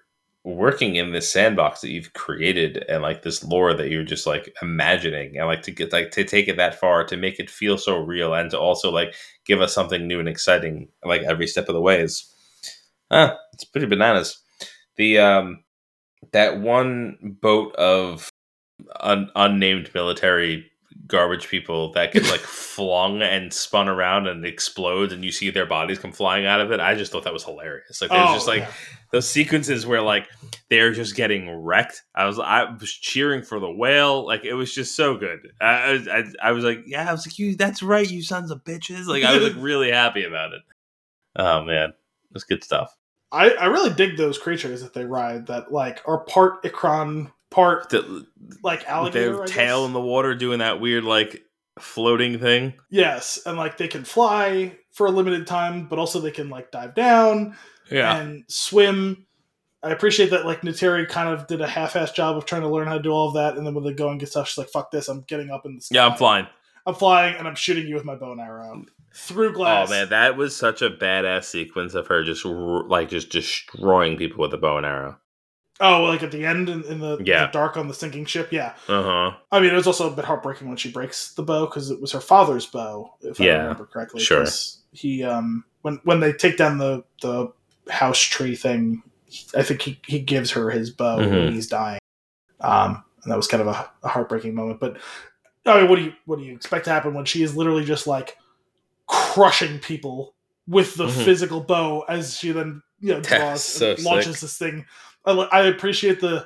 working in this sandbox that you've created and like this lore that you're just like imagining and like to get like to take it that far to make it feel so real and to also like give us something new and exciting like every step of the way is ah it's pretty bananas the um that one boat of un- unnamed military garbage people that gets like *laughs* flung and spun around and explodes and you see their bodies come flying out of it i just thought that was hilarious like there's Oh, just like yeah. those sequences where like they're just getting wrecked. I was I was cheering for the whale. Like it was just so good. I I, I was like, yeah, I was like, you, that's right, you sons of bitches. Like I was like *laughs* really happy about it. Oh man, that's good stuff. I, I really dig those creatures that they ride that like are part Ikran, part The, like alligator. their tail in the water doing that weird like floating thing. Yes, and like they can fly for a limited time, but also they can like dive down Yeah, and swim. I appreciate that like Neytiri kind of did a half-ass job of trying to learn how to do all of that, and then when they go and get stuff, she's like, "Fuck this! I'm getting up in the sky. yeah, I'm flying. I'm flying, and I'm shooting you with my bow and arrow through glass." Oh man, that was such a badass sequence of her just like just destroying people with a bow and arrow. Oh, like at the end in, in the, Yeah. the dark on the sinking ship. Yeah, Uh huh. I mean, it was also a bit heartbreaking when she breaks the bow because it was her father's bow, if I remember correctly. sure. He um when when they take down the the house tree thing, I think he he gives her his bow when Mhm. he's dying. Um, and that was kind of a, a heartbreaking moment. But I mean, what do you what do you expect to happen when she is literally just like crushing people with the Mhm. physical bow as she then you know draws so and launches sick. this thing. I, I appreciate the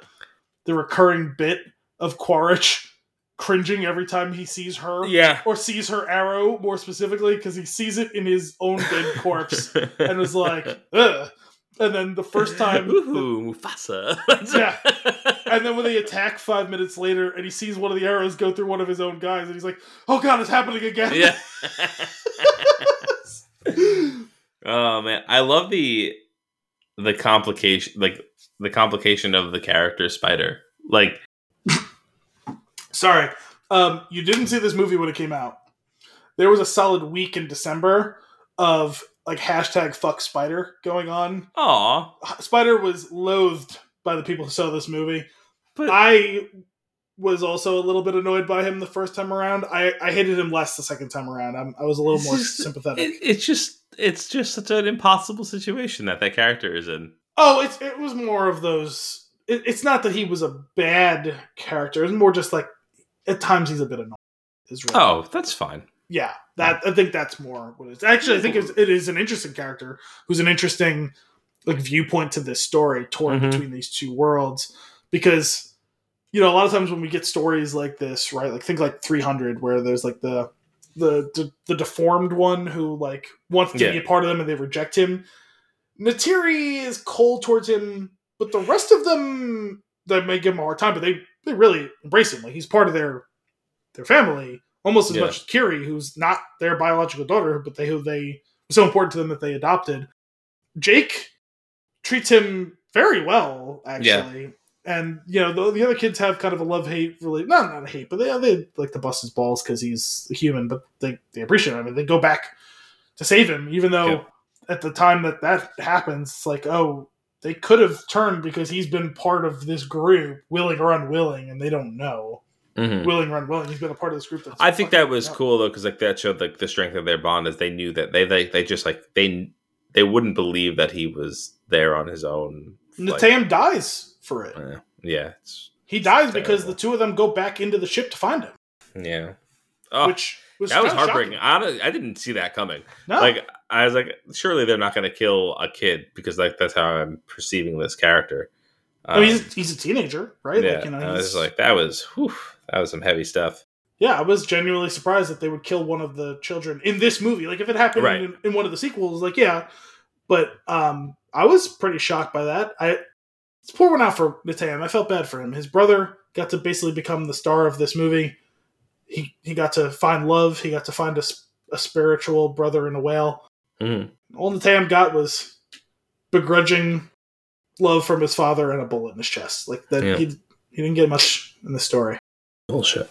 the recurring bit of Quaritch cringing every time he sees her. Yeah. Or sees her arrow more specifically because he sees it in his own dead corpse *laughs* and was like, ugh. And then the first time, *laughs* Ooh, Mufasa. *laughs* Yeah. and then when they attack five minutes later, and he sees one of the arrows go through one of his own guys, and he's like, "Oh God, it's happening again!" yeah. *laughs* oh man, I love the the complication, like the complication of the character Spider. Like, Sorry, um, you didn't see this movie when it came out. There was a solid week in December of like hashtag fuck Spider going on. aw, Spider was loathed by the people who saw this movie. but I was also a little bit annoyed by him the first time around. I, I hated him less the second time around. I'm, I was a little more just- sympathetic. it, it's just it's just such an impossible situation that that character is in. Oh, it's it was more of those. It, it's not that he was a bad character. It's more just like at times he's a bit annoying. Is really, Oh, that's fine. yeah. That I think that's more what it is. Actually, I think it's, it is an interesting character who's an interesting like viewpoint to this story, torn Mhm. between these two worlds. Because you know, a lot of times when we get stories like this, right? Like think like 300, where there's like the the the, the deformed one who like wants to Yeah. be a part of them and they reject him. Neytiri is cold towards him, but the rest of them they may give him a hard time, but they they really embrace him. Like he's part of their their family almost as Yeah. much as Kiri, who's not their biological daughter, but they who they so important to them that they adopted. Jake treats him very well, actually. And you know the, the other kids have kind of a love hate really not not a hate, but they they like to bust his balls because he's a human, but they they appreciate him and they go back to save him, even though Yeah. at the time that that happens, it's like oh they could have turned because he's been part of this group, willing or unwilling, and they don't know Mhm. willing run willing. He's been a part of this group. That's I think that was cool though, because like that showed like the strength of their bond, is they knew that they they they just like they they wouldn't believe that he was there on his own. like, Neteyam dies for it. yeah, it's, He dies because the two of them go back into the ship to find him, yeah. Oh, which was that was heartbreaking. shocking. I, I didn't see that coming. No, Like I was like, surely they're not going to kill a kid because like that's how I'm perceiving this character. I mean, Um, he's, he's a teenager, right? yeah, like, you know, I was like, that was whew, that was some heavy stuff. yeah, I was genuinely surprised that they would kill one of the children in this movie. Like, if it happened Right. in, in one of the sequels, like, yeah, but um, I was pretty shocked by that. I it's poor one out for Neteyam. I felt bad for him. His brother got to basically become the star of this movie. He he got to find love. He got to find a, a spiritual brother in a whale. Mhm. All Neteyam got was begrudging love from his father and a bullet in his chest. Like that, Yeah. he he didn't get much in the story. Bullshit.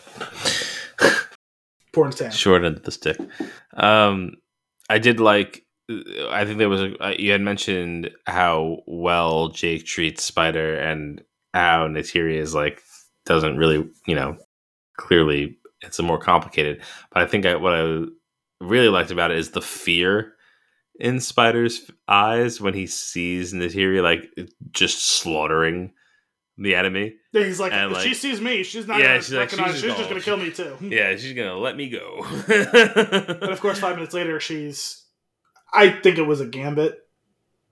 Poor Neteyam. Short end of the stick. Um, I did like. I think there was a. uh, You had mentioned how well Jake treats Spider and how Neytiri is like doesn't really, you know, clearly it's a more complicated. But I think I, what I really liked about it is the fear in Spider's eyes when he sees Neytiri like just slaughtering the enemy. Yeah, he's like, And, if she sees me, she's not Yeah, gonna she's like, she's just She's, just gonna- kill me too. *laughs* Yeah, she's gonna let me go. *laughs* And of course, five minutes later, she's. I think it was a gambit,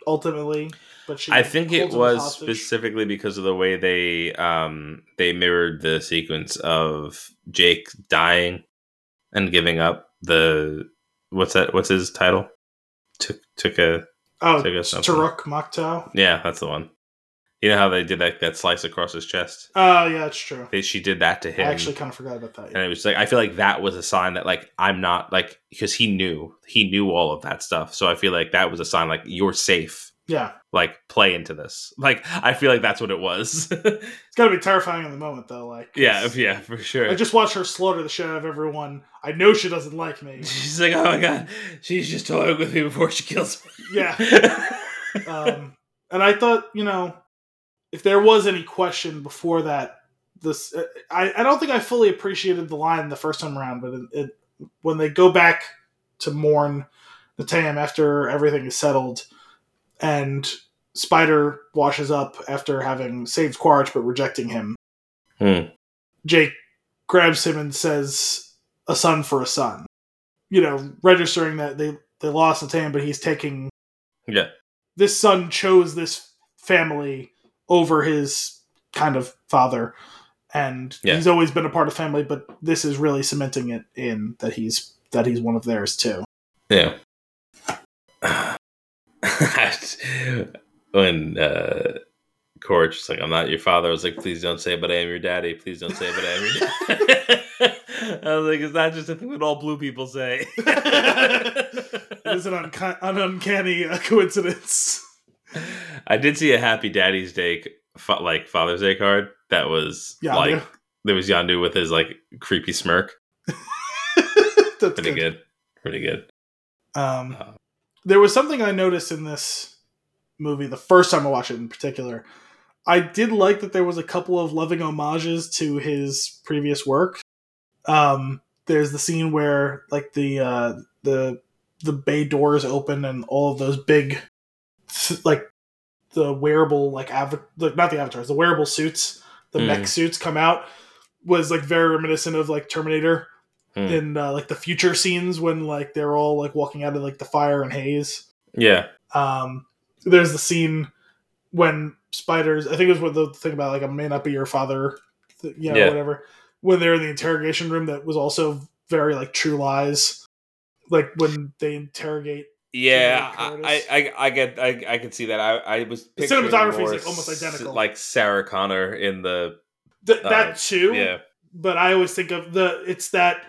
ultimately, but she. I think it was specifically because of the way they um they mirrored the sequence of Jake dying and giving up the what's that what's his title? Took took a Oh, took something. Toruk Makto. yeah, that's the one. You know how they did that that slice across his chest? Oh, yeah, it's true. They, she did that to him. I actually kind of forgot about that. and it was like I feel like that was a sign that like I'm not like because he knew he knew all of that stuff. So I feel like that was a sign like you're safe. Yeah, Like play into this. Like I feel like that's what it was. *laughs* it's gotta be terrifying in the moment, though. Like, yeah, yeah, for sure. I just watched her slaughter the shit out of everyone. I know she doesn't like me. *laughs* She's like, oh my god, she's just toying with me before she kills me. Yeah. *laughs* um, and I thought, you know, if there was any question before that, this uh, I, I don't think I fully appreciated the line the first time around, but it, it when they go back to mourn Neteyam after everything is settled, and Spider washes up after having saved Quaritch but rejecting him. Hmm. Jake grabs him and says, "A son for a son," you know, registering that they they lost Neteyam, but he's taking yeah, this son chose this family over his kind of father and Yeah. he's always been a part of family. But this is really cementing it in that he's that he's one of theirs too. Yeah. *laughs* when uh Corch was like, I'm not your father, I was like, please don't say but I am your daddy. Please don't say but I am your daddy. *laughs* I was like, it's not just a thing that all blue people say. *laughs* It is an, unki- an uncanny uh, coincidence. I did see a Happy Daddy's Day, like Father's Day card. That was like there was Yondu with his like creepy smirk. *laughs* That's Pretty good. Pretty good. Um, Uh, there was something I noticed in this movie the first time I watched it in particular. I did like that there was a couple of loving homages to his previous work. Um, there's the scene where like the uh, the the bay doors open and all of those big like the wearable like av- like not the avatars the wearable suits the Mm. mech suits come out was like very reminiscent of like Terminator Mm. in uh, like the future scenes when like they're all like walking out of like the fire and haze. Yeah. Um, there's the scene when spiders. I think it was what the thing about like I may not be your father, th- you know, Yeah. whatever. When they're in the interrogation room, that was also very like True Lies, like when they interrogate. Yeah, I, I, I get, I, I can see that. I, I was The cinematography is, like, almost identical. like Sarah Connor in the Th- Uh, that too, yeah, but I always think of the it's that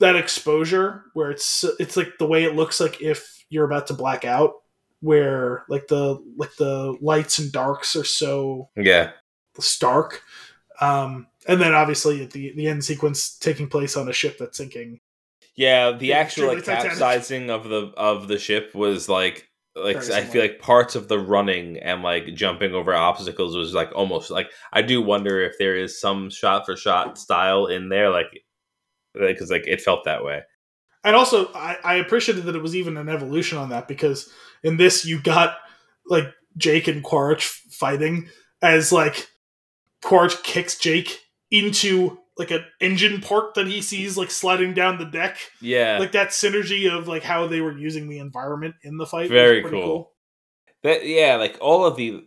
that exposure where it's it's like the way it looks like if you're about to black out, where like the like the lights and darks are so yeah, stark, um, and then obviously at the the end sequence taking place on a ship that's sinking. Yeah. The Yeah, actual like capsizing of the of the ship was like like I feel like parts of the running and like jumping over obstacles was like almost like I do wonder if there is some shot for shot style in there, like because like it felt that way. And also, I, I appreciated that it was even an evolution on that because in this you got like Jake and Quaritch fighting as like Quaritch kicks Jake into like an engine part that he sees like sliding down the deck. Yeah, Like that synergy of like how they were using the environment in the fight. Very pretty cool. that yeah like all of the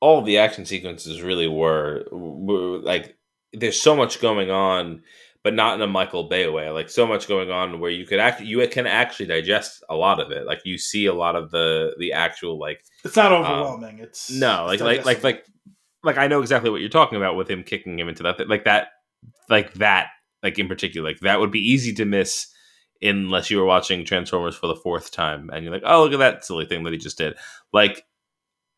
all of the action sequences really were, were like there's so much going on but not in a michael bay way like so much going on where you could act, you can actually digest a lot of it like you see a lot of the the actual like It's not overwhelming. it's Um, no like it's like like like like i know exactly what you're talking about with him kicking him into that like that like that like in particular like that would be easy to miss unless you were watching transformers for the fourth time and you're like oh look at that silly thing that he just did like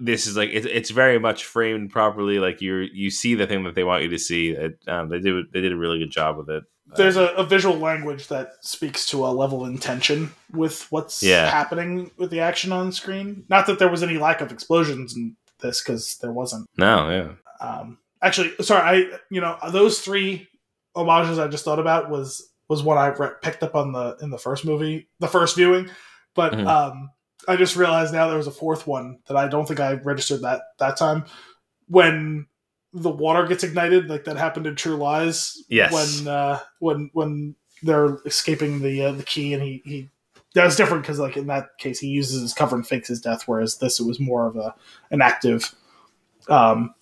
this is like it, it's very much framed properly like you're you see the thing that they want you to see it, um, they did they did a really good job with it there's Um, a, a visual language that speaks to a level of intention with what's Yeah. happening with the action on screen. Not that there was any lack of explosions in this, because there wasn't. no yeah Um, actually, sorry, I you know those three homages I just thought about was was what I re- picked up on the in the first movie, the first viewing, but Mhm. um, I just realized now there was a fourth one that I don't think I registered that that time when the water gets ignited, like that happened in True Lies. Yes. when uh, when when they're escaping the uh, the key and he he. That was different because, like in that case, he uses his cover and fakes his death, whereas this it was more of a an active um,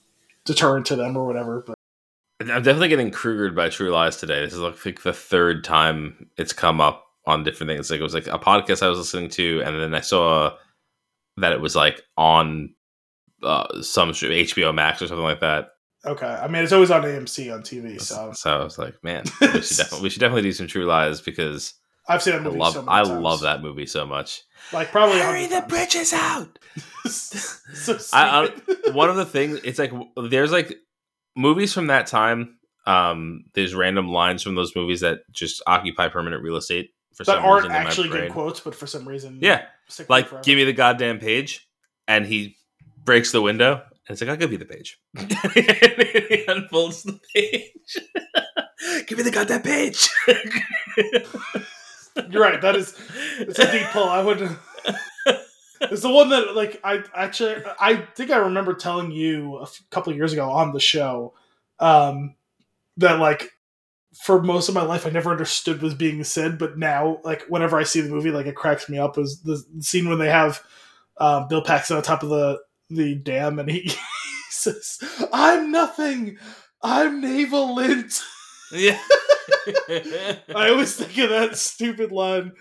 deterrent to them or whatever. But I'm definitely getting Krugered by True Lies today. This is like, the third time it's come up on different things. Like it was like a podcast I was listening to, and then I saw that it was like on uh, some HBO Max or something like that. okay, I mean, it's always on AMC on TV, so So I was like, man, we should *laughs* definitely we should definitely do some True Lies because I've seen that I movie. love so I love that movie so much. Like probably Hurry the bridges out. *laughs* so I- stupid. one of the things it's like there's like movies from that time um there's random lines from those movies that just occupy permanent real estate for that some aren't reason in actually good quotes, but for some reason, yeah stick with it like forever. give me the goddamn page and he breaks the window and it's like i'll give you the page *laughs* he unfolds the page *laughs* give me the goddamn page *laughs* You're right. That is it's a deep pull. I would. It's the one that like I actually I think I remember telling you a f- couple years ago on the show um, that like for most of my life I never understood was being said, but now like whenever I see the movie, like it cracks me up. Is the scene when they have um, Bill Paxton on top of the the dam and he, *laughs* he says, "I'm nothing." I'm Naval Lint. Yeah. *laughs* I always think of that stupid line.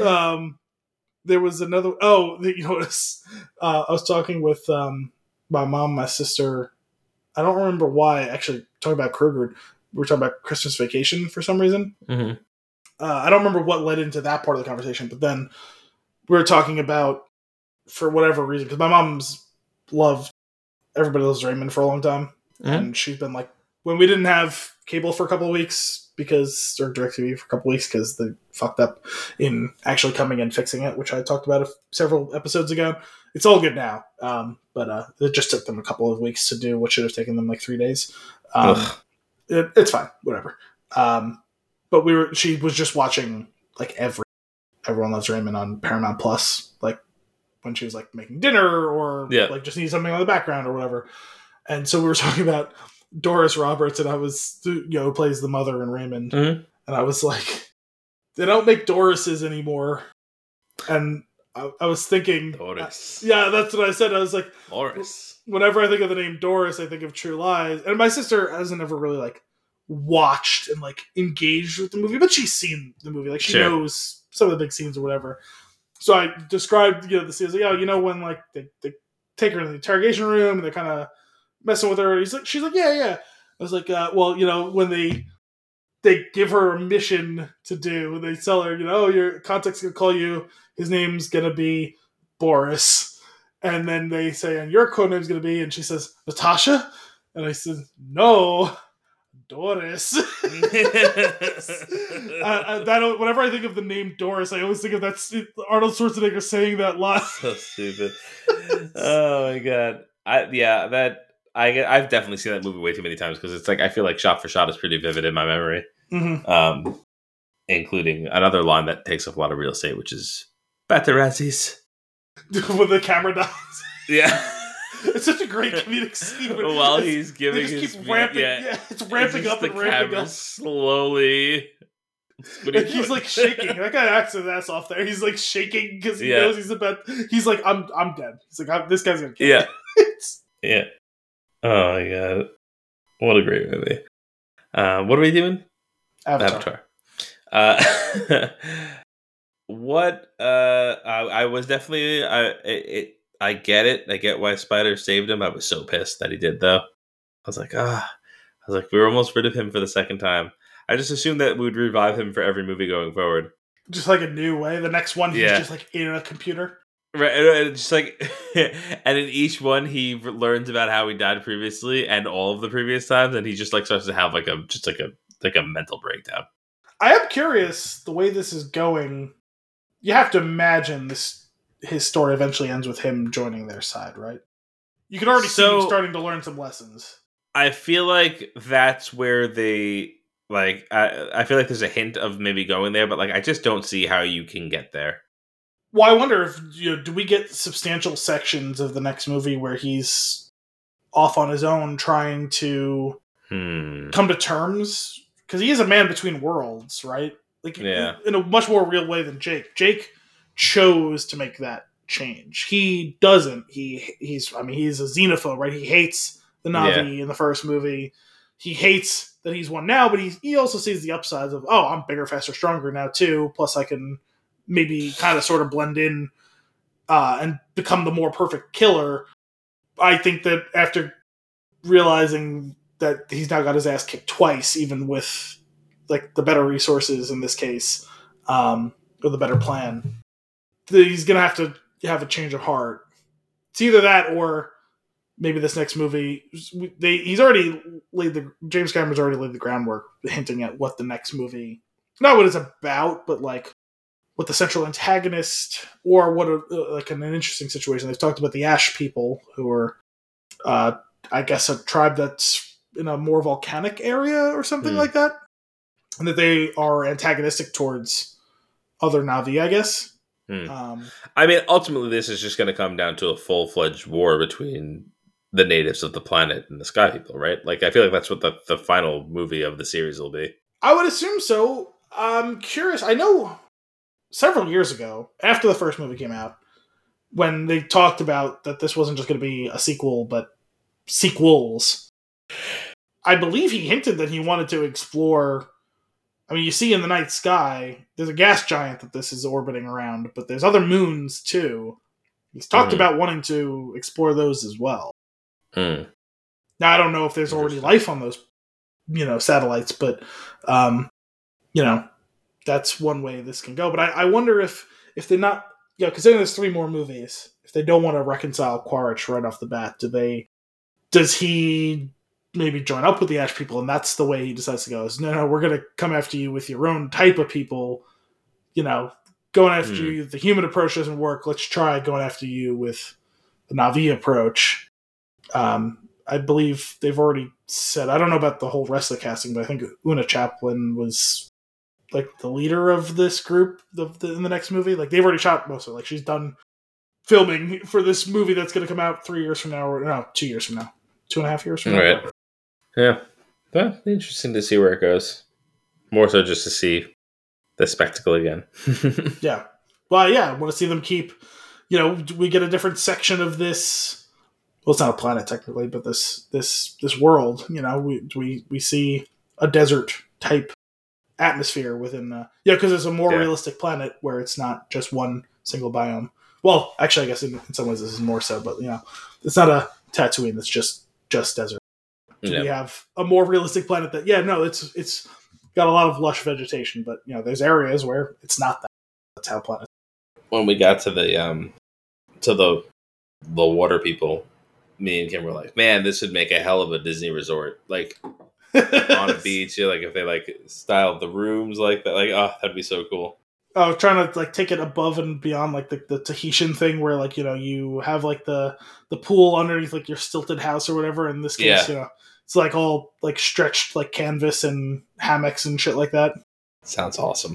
Um, there was another. Oh, *laughs* you notice? Uh, I was talking with um, my mom, my sister. I don't remember why. Actually, talking about Kruger, we were talking about Christmas Vacation for some reason. Mhm. Uh, I don't remember what led into that part of the conversation, but then we were talking about for whatever reason because my mom's loved Everybody Loves Raymond for a long time, Mhm. and she's been like when we didn't have cable for a couple of weeks because or DirecTV for a couple weeks because they fucked up in actually coming and fixing it, which I talked about a, several episodes ago. It's all good now, um, but uh, it just took them a couple of weeks to do what should have taken them like three days. Um, it, it's fine, whatever. Um, but we were she was just watching like every Everyone Loves Raymond on Paramount Plus, like when she was like making dinner or Yeah. like just need something on the background or whatever. And so we were *laughs* talking about Doris Roberts, and I was you know plays the mother in Raymond, Mhm. and I was like, *laughs* they don't make Dorises anymore, and I, I was thinking, Doris. yeah, that's what I said. I was like, Doris. whenever I think of the name Doris, I think of True Lies. And my sister hasn't ever really like watched and like engaged with the movie, but she's seen the movie. Like she Sure. knows some of the big scenes or whatever. So I described, you know, the scenes like, oh, you know, when like they, they take her to the interrogation room and they're kind of messing with her. He's like, she's like, yeah, yeah. I was like, uh, well, you know, when they they give her a mission to do, they tell her, you know, oh, your contact's gonna call you. His name's gonna be Boris and then they say, and your code name's gonna be, and she says, Natasha, and I said, no, Doris. *laughs* *laughs* I, I, that whenever I think of the name Doris, I always think of that Arnold Schwarzenegger saying that line. so stupid. oh my god. I yeah, that I I've definitely seen that movie way too many times because it's like I feel like shot for shot is pretty vivid in my memory. Mhm. Um including another line that takes up a lot of real estate, which is Batterazzi's. *laughs* when the camera dies. Yeah. *laughs* It's such a great comedic scene. While he's giving his ramping. yeah. Yeah, it's ramping up and ramping up. slowly. What are you And he's like shaking. That guy acts his ass off there. He's like shaking because he Yeah. knows he's about. He's like, I'm, I'm dead. He's like, this guy's gonna kill Yeah. me. Yeah. *laughs* Oh my god. What a great movie. Uh, what are we doing? Avatar. Avatar. Uh, *laughs* what? Uh, I, I was definitely. I it, it. I get it. I get why Spider saved him. I was so pissed that he did, though. I was like, ah. I was like, we were almost rid of him for the second time. I just assumed that we would revive him for every movie going forward. Just like a new way. The next one, he's Yeah. just like in a computer. Right, and just like, *laughs* and in each one, he learns about how he died previously and all of the previous times, and he just like starts to have like a just like a like a mental breakdown. I am curious the way this is going. You have to imagine this. His story eventually ends with him joining their side, right? You can already see him starting to learn some lessons. I feel like that's where they like. I I feel like there's a hint of maybe going there, but like I just don't see how you can get there. Well, I wonder if you know, do we get substantial sections of the next movie where he's off on his own trying to Hmm. come to terms because he is a man between worlds, right? Like Yeah. in a much more real way than Jake. Jake chose to make that change. He doesn't. He he's I mean he's a xenophobe, right? He hates the Na'vi in the first movie. He hates that he's one now, but he he also sees the upsides of oh I'm bigger, faster, stronger now too. Plus I can maybe kind of sort of blend in uh, and become the more perfect killer. I think that after realizing that he's now got his ass kicked twice, even with like the better resources in this case, um, or the better plan, he's gonna have to have a change of heart. It's either that or maybe this next movie. They he's already laid the James Cameron's already laid the groundwork, hinting at what the next movie, not what it's about, but like what the central antagonist or what a like an, an interesting situation. They've talked about the Ash people who are, uh, I guess, a tribe that's in a more volcanic area or something Hmm. like that, and that they are antagonistic towards other Na'vi. I guess. Hmm. Um, I mean, ultimately, this is just going to come down to a full fledged war between the natives of the planet and the Sky People, right? Like, I feel like that's what the, the final movie of the series will be. I would assume so. I'm curious. I know several years ago, after the first movie came out, when they talked about that this wasn't just going to be a sequel, but sequels. I believe he hinted that he wanted to explore. I mean, you see in the night sky, there's a gas giant that this is orbiting around, but there's other moons too. He's talked Mhm. about wanting to explore those as well. Hmm. Now I don't know if there's already life on those, you know, satellites, but um, you know, that's one way this can go. But I, I wonder if if they're not, you know, considering there's three more movies, if they don't want to reconcile Quaritch right off the bat, do they? Does he maybe join up with the Ash people, and that's the way he decides to go? Is no, no, we're gonna come after you with your own type of people. You know, going after Hmm. you, the human approach doesn't work. Let's try going after you with the Na'vi approach. Um, I believe they've already said. I don't know about the whole rest of the casting, but I think Oona Chaplin was like the leader of this group the, the, in the next movie. Like they've already shot most of it. Like she's done filming for this movie that's going to come out three years from now, or no, two years from now, two and a half years from now. Right. Yeah. Interesting to see where it goes. More so just to see the spectacle again. *laughs* Yeah. Well, yeah, I want to see them keep. You know, we get a different section of this. Well, it's not a planet technically, but this this this world. You know, we we we see a desert type atmosphere within. the yeah, because it's a more Yeah. realistic planet where it's not just one single biome. Well, actually, I guess in, in some ways this is more so, but you know, it's not a Tatooine that's just just desert. Do we have a more realistic planet that? Yeah, no, it's it's got a lot of lush vegetation, but you know, there's areas where it's not that. That's how planets. When we got to the um to the the water people, me and Kim were like, Man, this would make a hell of a Disney resort. Like *laughs* on a beach, yeah, like if they like styled the rooms like that, like oh that'd be so cool. Oh, trying to like take it above and beyond like the, the Tahitian thing where like you know you have like the the pool underneath like your stilted house or whatever. In this case, Yeah. you know, it's like all like stretched like canvas and hammocks and shit like that. Sounds awesome.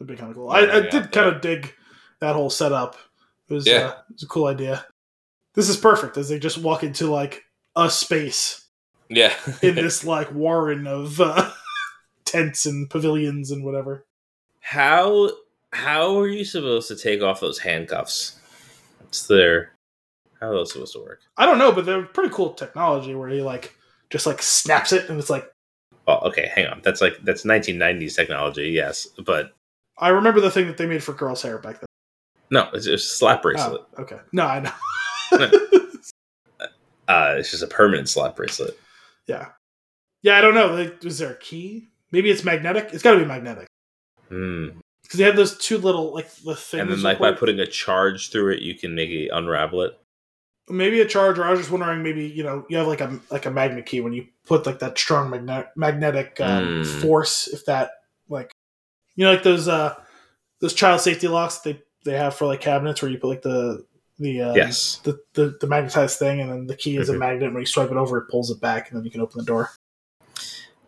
It'd be kind of cool. Yeah, I, I yeah, did kind of dig that whole setup. It was Yeah. uh, it was a cool idea. This is perfect as they just walk into like a space Yeah. *laughs* in this like warren of uh, *laughs* tents and pavilions and whatever. how how are you supposed to take off those handcuffs? It's their how are those supposed to work? I don't know, but they're pretty cool technology where he like just like snaps it and it's like Oh, okay, hang on. That's like that's 1990s technology, yes, but I remember the thing that they made for girls' hair back then. no, it's just a slap bracelet. Oh, okay. No, I know. *laughs* Uh, it's just a permanent slap bracelet. Yeah. Yeah, I don't know. Like, is there a key? Maybe it's magnetic. It's got to be magnetic Hmm. because they have those two little like the things. And then, like by putting a charge through it, you can maybe unravel it. maybe a charger. I was just wondering, maybe you know, you have like a like a magnet key when you put like that strong magne- magnetic um, Mm. force. If that like, you know, like those uh those child safety locks they they have for like cabinets where you put like the the uh, yes. the, the the magnetized thing, and then the key is a Mhm. magnet. When you swipe it over, it pulls it back, and then you can open the door.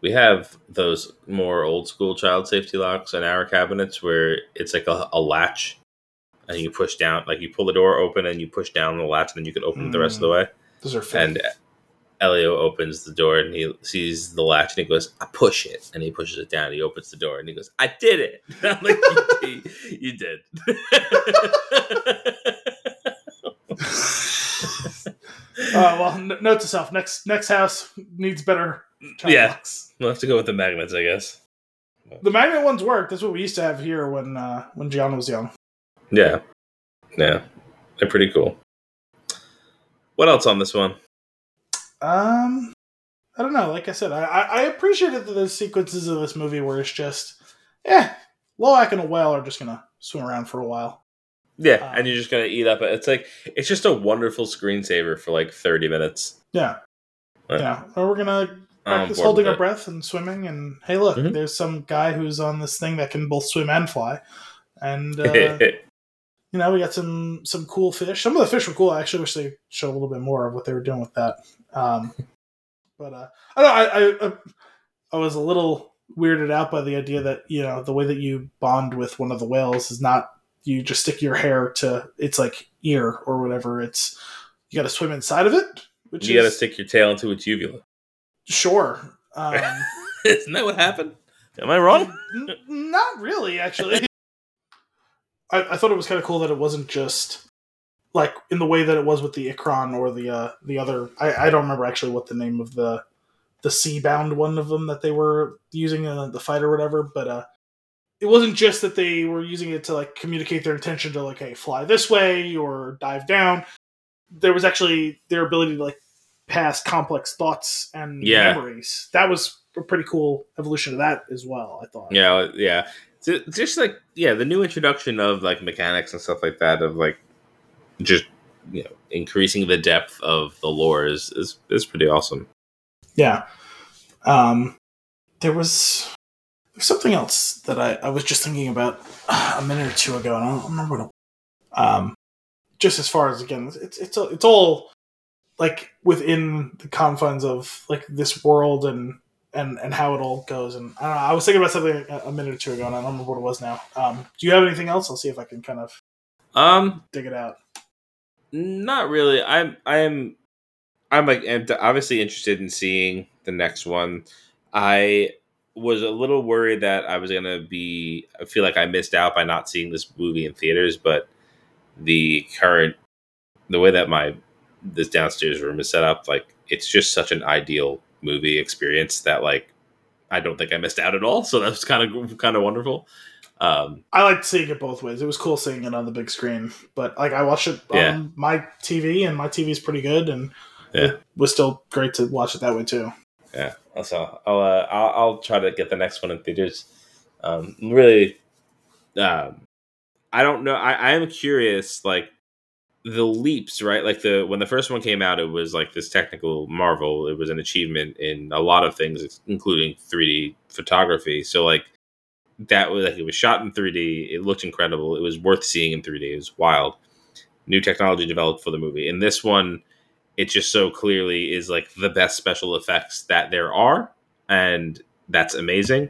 We have those more old school child safety locks in our cabinets where it's like a, a latch and you push down, like you pull the door open and you push down the latch and then you can open it the rest of the way. Those are fake. And Elio opens the door and he sees the latch and he goes, I push it. And he pushes it down. And he opens the door and he goes, I did it. *laughs* I'm like, you, you did. *laughs* *laughs* Uh, well, n- note to self: next next house needs better. Yeah. locks. we'll have to go with the magnets, I guess. The magnet ones work. That's what we used to have here when uh, when Gianna was young. Yeah. Yeah. They're pretty cool. What else on this one? Um, I don't know. Like I said, I I, I appreciated the sequences of this movie where it's just, eh, Loak and a whale are just gonna swim around for a while. Yeah, Um, and you're just gonna eat up. It's like it's just a wonderful screensaver for like 30 minutes. Yeah, yeah. Or we're gonna practice holding our breath and swimming. And hey, look, Mhm. there's some guy who's on this thing that can both swim and fly. And uh, *laughs* you know, we got some some cool fish. Some of the fish were cool. I actually wish they showed a little bit more of what they were doing with that. Um, *laughs* but uh, I don't know. I, I I- I was a little weirded out by the idea that you know the way that you bond with one of the whales is not you just stick your hair to its like ear or whatever. It's you got to swim inside of it, which you gotta stick your tail into its uvula. sure. *laughs* Um, Isn't that what happened? Am I wrong? N- not really, actually. *laughs* I, I thought it was kind of cool that it wasn't just like in the way that it was with the Ikran or the uh, the other. I, I don't remember actually what the name of the the sea bound one of them that they were using in the fight or whatever. But uh, it wasn't just that they were using it to like communicate their intention to like, hey, fly this way or dive down. There was actually their ability to like pass complex thoughts and Yeah. memories. That was a pretty cool evolution of that as well. I thought. Yeah, yeah. So, just like yeah, the new introduction of like mechanics and stuff like that of like just you know increasing the depth of the lore is is, is pretty awesome. Yeah. Um, there was there's something else that I, I was just thinking about a minute or two ago, and I don't remember what. It, um, just as far as again, it's it's it's all like within the confines of like this world and and and how it all goes. And I don't know. I was thinking about something a, a minute or two ago, and I don't remember what it was now. Um, do you have anything else? I'll see if I can kind of Um, dig it out. not really. I'm I'm I'm like am obviously interested in seeing the next one. I was a little worried that I was gonna be. I feel like I missed out by not seeing this movie in theaters, but the current the way that my this downstairs room is set up, like it's just such an ideal movie experience that like I don't think I missed out at all. So that was kind of kind of wonderful. Um, I liked seeing it both ways. It was cool seeing it on the big screen, but like I watched it on Yeah. my TV, and my TV is pretty good, and Yeah. it was still great to watch it that way too. Yeah, so I'll, uh, I'll I'll try to get the next one in theaters. Um, really, um, I don't know. I, I am curious, like the leaps, right? Like the when the first one came out, it was like this technical marvel. It was an achievement in a lot of things, including 3D photography. So like that was like it was shot in 3D. It looked incredible. It was worth seeing in 3D. It was wild. New technology developed for the movie. In this one, it just so clearly is like the best special effects that there are and that's amazing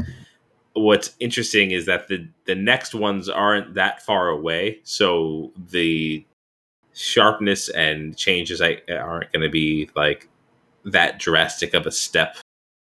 what's interesting is that the the next ones aren't that far away so the sharpness and changes I, aren't going to be like that drastic of a step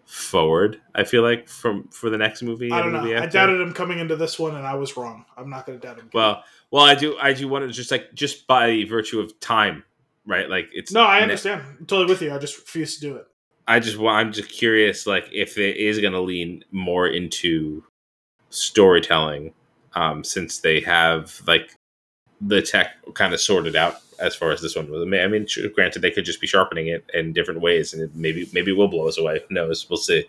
forward i feel like from for the next movie I don't know. I doubted him coming into this one, and I was wrong. I'm not going to doubt him. well well i do i do want to just like just by virtue of time right like it's no, I understand. I'm totally with you. I just refuse to do it. I just wa- I'm just curious, like if it is going to lean more into storytelling, um, since they have like the tech kind of sorted out as far as this one was. I mean, I mean, granted, they could just be sharpening it in different ways, and it maybe maybe will blow us away. Who knows? We'll see.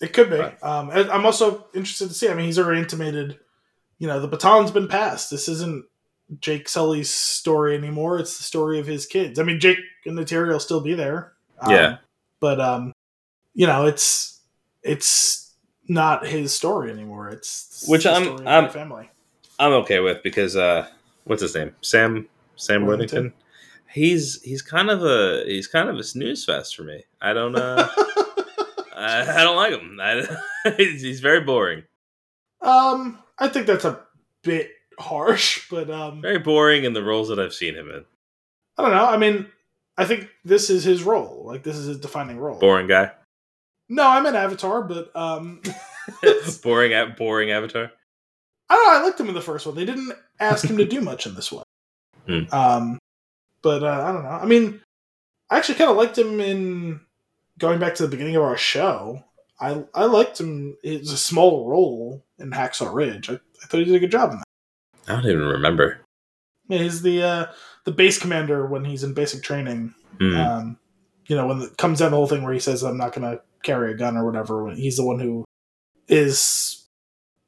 It could be. Um, I'm also interested to see. I mean, he's already intimated. You know, the baton's been passed. This isn't Jake Sully's story anymore. It's the story of his kids. I mean, Jake and Neytiri will still be there. Um, Yeah. but um, you know, it's it's not his story anymore. It's Which the I'm- story of I'm- family. I'm okay with because uh, what's his name? Sam Sam Worthington. Worthington. He's he's kind of a he's kind of a snooze fest for me. I don't uh, *laughs* I, I don't like him. I, *laughs* he's, he's very boring. um, I think that's a bit harsh, *laughs* but um, Very boring in the roles that I've seen him in. I don't know. I mean, I think this is his role. Like this is his defining role. Boring guy. No, I'm an Avatar, but um, *laughs* *laughs* boring, a- boring Avatar. I don't know. I liked him in the first one. They didn't ask him to do much in this one. Hmm. Um, but uh, I don't know. I mean, I actually kind of liked him in going back to the beginning of our show. I I liked him. It was a small role in Hacksaw Ridge. I, I thought he did a good job in that. I don't even remember. Yeah, he's the uh, the base commander when he's in basic training. Hmm. Um, you know, when it comes down the whole thing where he says, "I'm not going to carry a gun" or whatever. When he's the one who is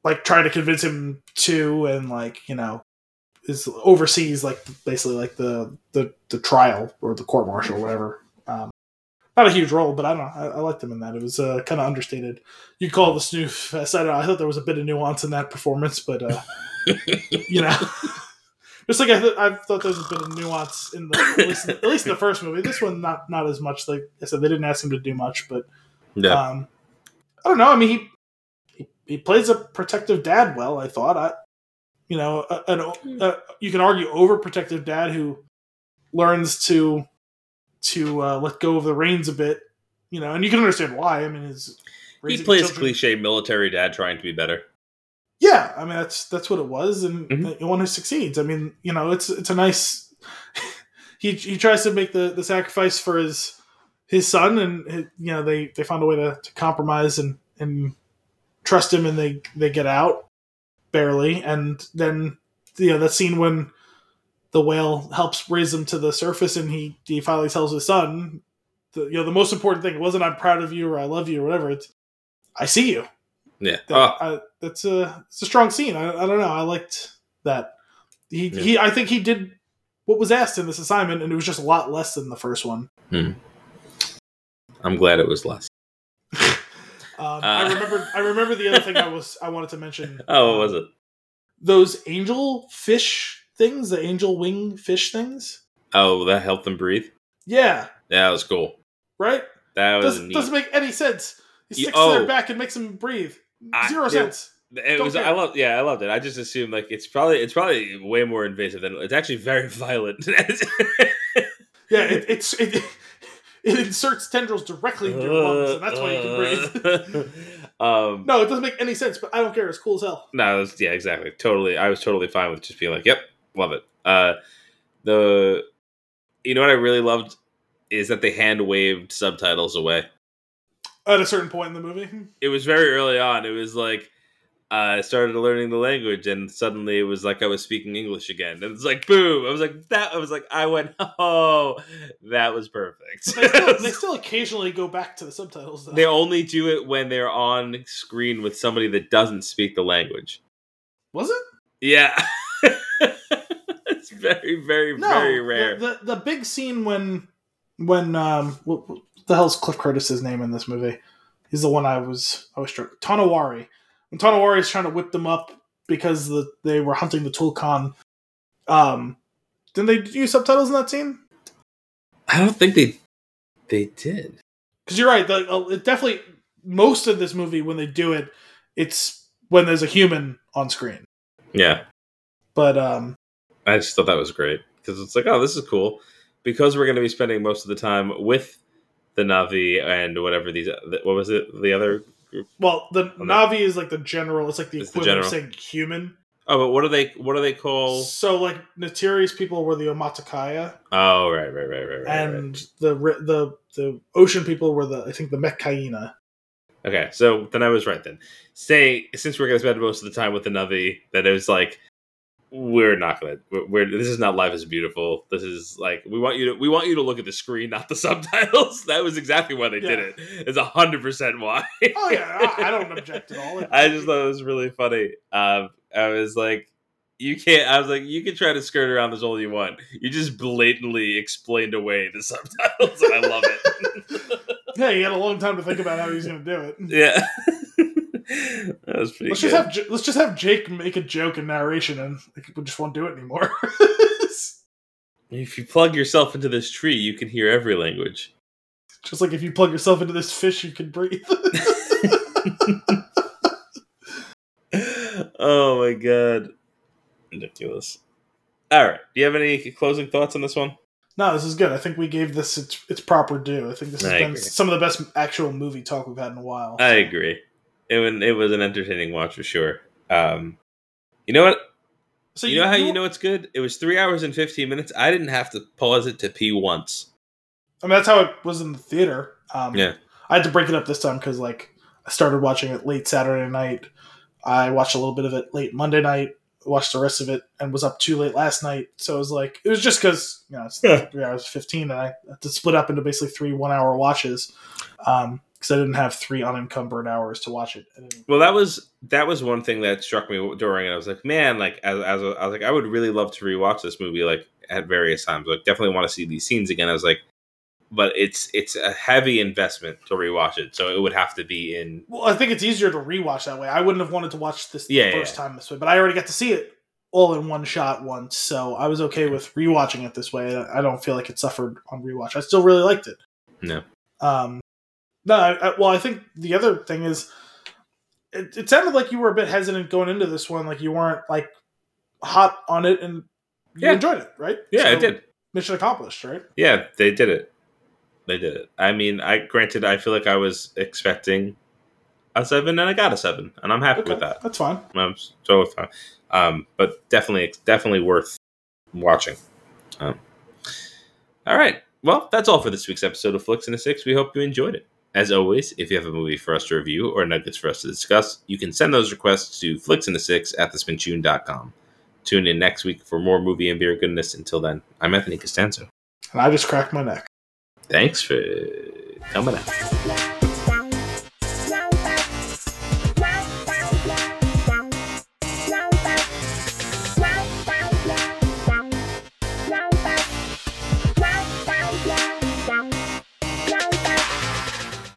like trying to convince him to, and like you know, is oversees like basically like the the the trial or the court martial, or whatever. Um, not a huge role, but I don't know. I, I liked him in that. It was uh, kind of understated. You call it the snoof fest. I don't know. I thought there was a bit of nuance in that performance, but uh, *laughs* you know, *laughs* just like I, th- I thought there was a bit of nuance in the at least, at least in the first movie. This one, not not as much. Like I said, they didn't ask him to do much, but yeah. um, I don't know. I mean, he, he he plays a protective dad well. I thought. I, you know, a, an, a, you can argue overprotective dad who learns to to uh, let go of the reins a bit. You know, and you can understand why. I mean, his he plays children- cliche military dad trying to be better. Yeah, I mean that's that's what it was, and Mhm. the one who succeeds. I mean, you know, it's it's a nice. *laughs* he he tries to make the the sacrifice for his his son, and his, you know they they find a way to, to compromise and and trust him, and they they get out barely, and then you know that scene when the whale helps raise him to the surface, and he he finally tells his son, the, you know the most important thing it wasn't I'm proud of you or I love you or whatever. It's I see you. Yeah. That, Oh, I, that's a it's a strong scene. I, I don't know. I liked that. He Yeah. he. I think he did what was asked in this assignment, and it was just a lot less than the first one. I'm glad it was less. *laughs* Um, Uh. I remember. I remember the other thing I *laughs* was I wanted to mention. Oh, what um, was it? Those angel fish things, the angel wing fish things. Oh, that helped them breathe. Yeah, That was cool. right. That was Doesn't neat. doesn't make any sense. He sticks to their oh. back and makes them breathe. I- Zero yeah. sense. It Don't was. care. I love. Yeah, I loved it. I just assumed like it's probably it's probably way more invasive than it's actually very *laughs* violent. Yeah, it, it's it, *laughs* it inserts tendrils directly into your lungs, and that's why you can breathe. *laughs* um, no, it doesn't make any sense, but I don't care. It's cool as hell. No, it was, yeah, exactly. Totally. I was totally fine with just being like, "Yep, love it." Uh, the, you know what I really loved is that they hand waved subtitles away. At a certain point in the movie, It was very early on. It was like I started learning the language, and suddenly it was like I was speaking English again. And it's like, boom! I was like, that. I was like, I went, *laughs* oh, that was perfect. they still, *laughs* they still occasionally go back to the subtitles. Though. they only do it when they're on screen with somebody that doesn't speak the language. Was it? Yeah. *laughs* it's very, very, No, very rare. The, the the big scene when when um what, what the hell's Cliff Curtis's name in this movie? He's the one I was I was struck. Tonowari. When Tonowari is trying to whip them up because the they were hunting the Tulkun. Um, didn't they use subtitles in that scene? I don't think they they did. Because you're right. The, uh, it definitely most of this movie when they do it, it's when there's a human on screen. Yeah. But um, I just thought that was great because it's like, oh, this is cool because we're going to be spending most of the time with the Na'vi and whatever these. What was it? The other group? well, the. Na'vi is like the general. It's like the It's the equivalent of saying human. Oh, but what do they? What do they call? So like Neytiri's people were the Omaticaya, Oh, right, right, right, right, right. and right. the the the ocean people were the I think the Metkayina. Okay, so then I was right then. Say since we're going to spend most of the time with the Na'vi, that it was like we're not gonna we're, we're this is not life is beautiful. This is like we want you to we want you to look at the screen not the *laughs* subtitles. That was exactly why they did it. It's a hundred percent why. Oh yeah, I, I don't *laughs* object at all. i just thought it was really funny. Um i was like you can't i was like you can try to skirt around this all you want. You just blatantly explained away the *laughs* subtitles. And i love it. Yeah, he had a long time to think about how he was to do it. yeah. that was pretty *laughs* Let's good just have let's just have Jake make a joke in narration, and we just won't do it anymore. *laughs* if you plug yourself into this tree you can hear every language just like if you plug yourself into this fish, you can breathe. *laughs* oh my god. Ridiculous. All right. Do you have any closing thoughts on this one? no, this is good. I think we gave this its, its proper due. I think this has I been agree. some of the best actual movie talk we've had in a while. I agree. It was, it was an entertaining watch for sure. Um, you know what? so you know how you know it's good? It was three hours and 15 minutes. I didn't have to pause it to pee once. I mean, that's how it was in the theater. Um, Yeah. I had to break it up this time because, like, I started watching it late Saturday night. I watched a little bit of it late Monday night. Watched the rest of it and was up too late last night. So it was like it was just because you know it's Yeah. three hours fifteen, and I had to split up into basically three one hour watches because I didn't have three unencumbered hours to watch it. Well, that was that was one thing that struck me during it. I was like, man, like as, as a, I was like, I would really love to rewatch this movie like at various times. Like, definitely want to see these scenes again. I was like, but it's it's a heavy investment to rewatch it, so it would have to be in. Well, I think it's easier to rewatch that way. I wouldn't have wanted to watch this the yeah, first yeah. time this way, but I already got to see it all in one shot once, so I was okay with rewatching it this way. I don't feel like it suffered on rewatch. I still really liked it. No. Um, no, I, I, well, I think the other thing is, it, it sounded like you were a bit hesitant going into this one, like you weren't like hot on it, and you Yeah. enjoyed it, right? Yeah, I did. Mission accomplished, right? Yeah, they did it. They did it. I mean, I granted, I feel like I was expecting a seven, and I got a seven, and I'm happy Okay, with that. that's fine. I'm so fine. Um, but definitely, definitely worth watching. Um, all right. well, that's all for this week's episode of Flicks and a Six. We hope you enjoyed it. As always, if you have a movie for us to review or nuggets for us to discuss, you can send those requests to flicksandasix at thespintune.com. Tune in next week for more movie and beer goodness. Until then, I'm Anthony Costanzo. And I just cracked my neck. Thanks for coming out.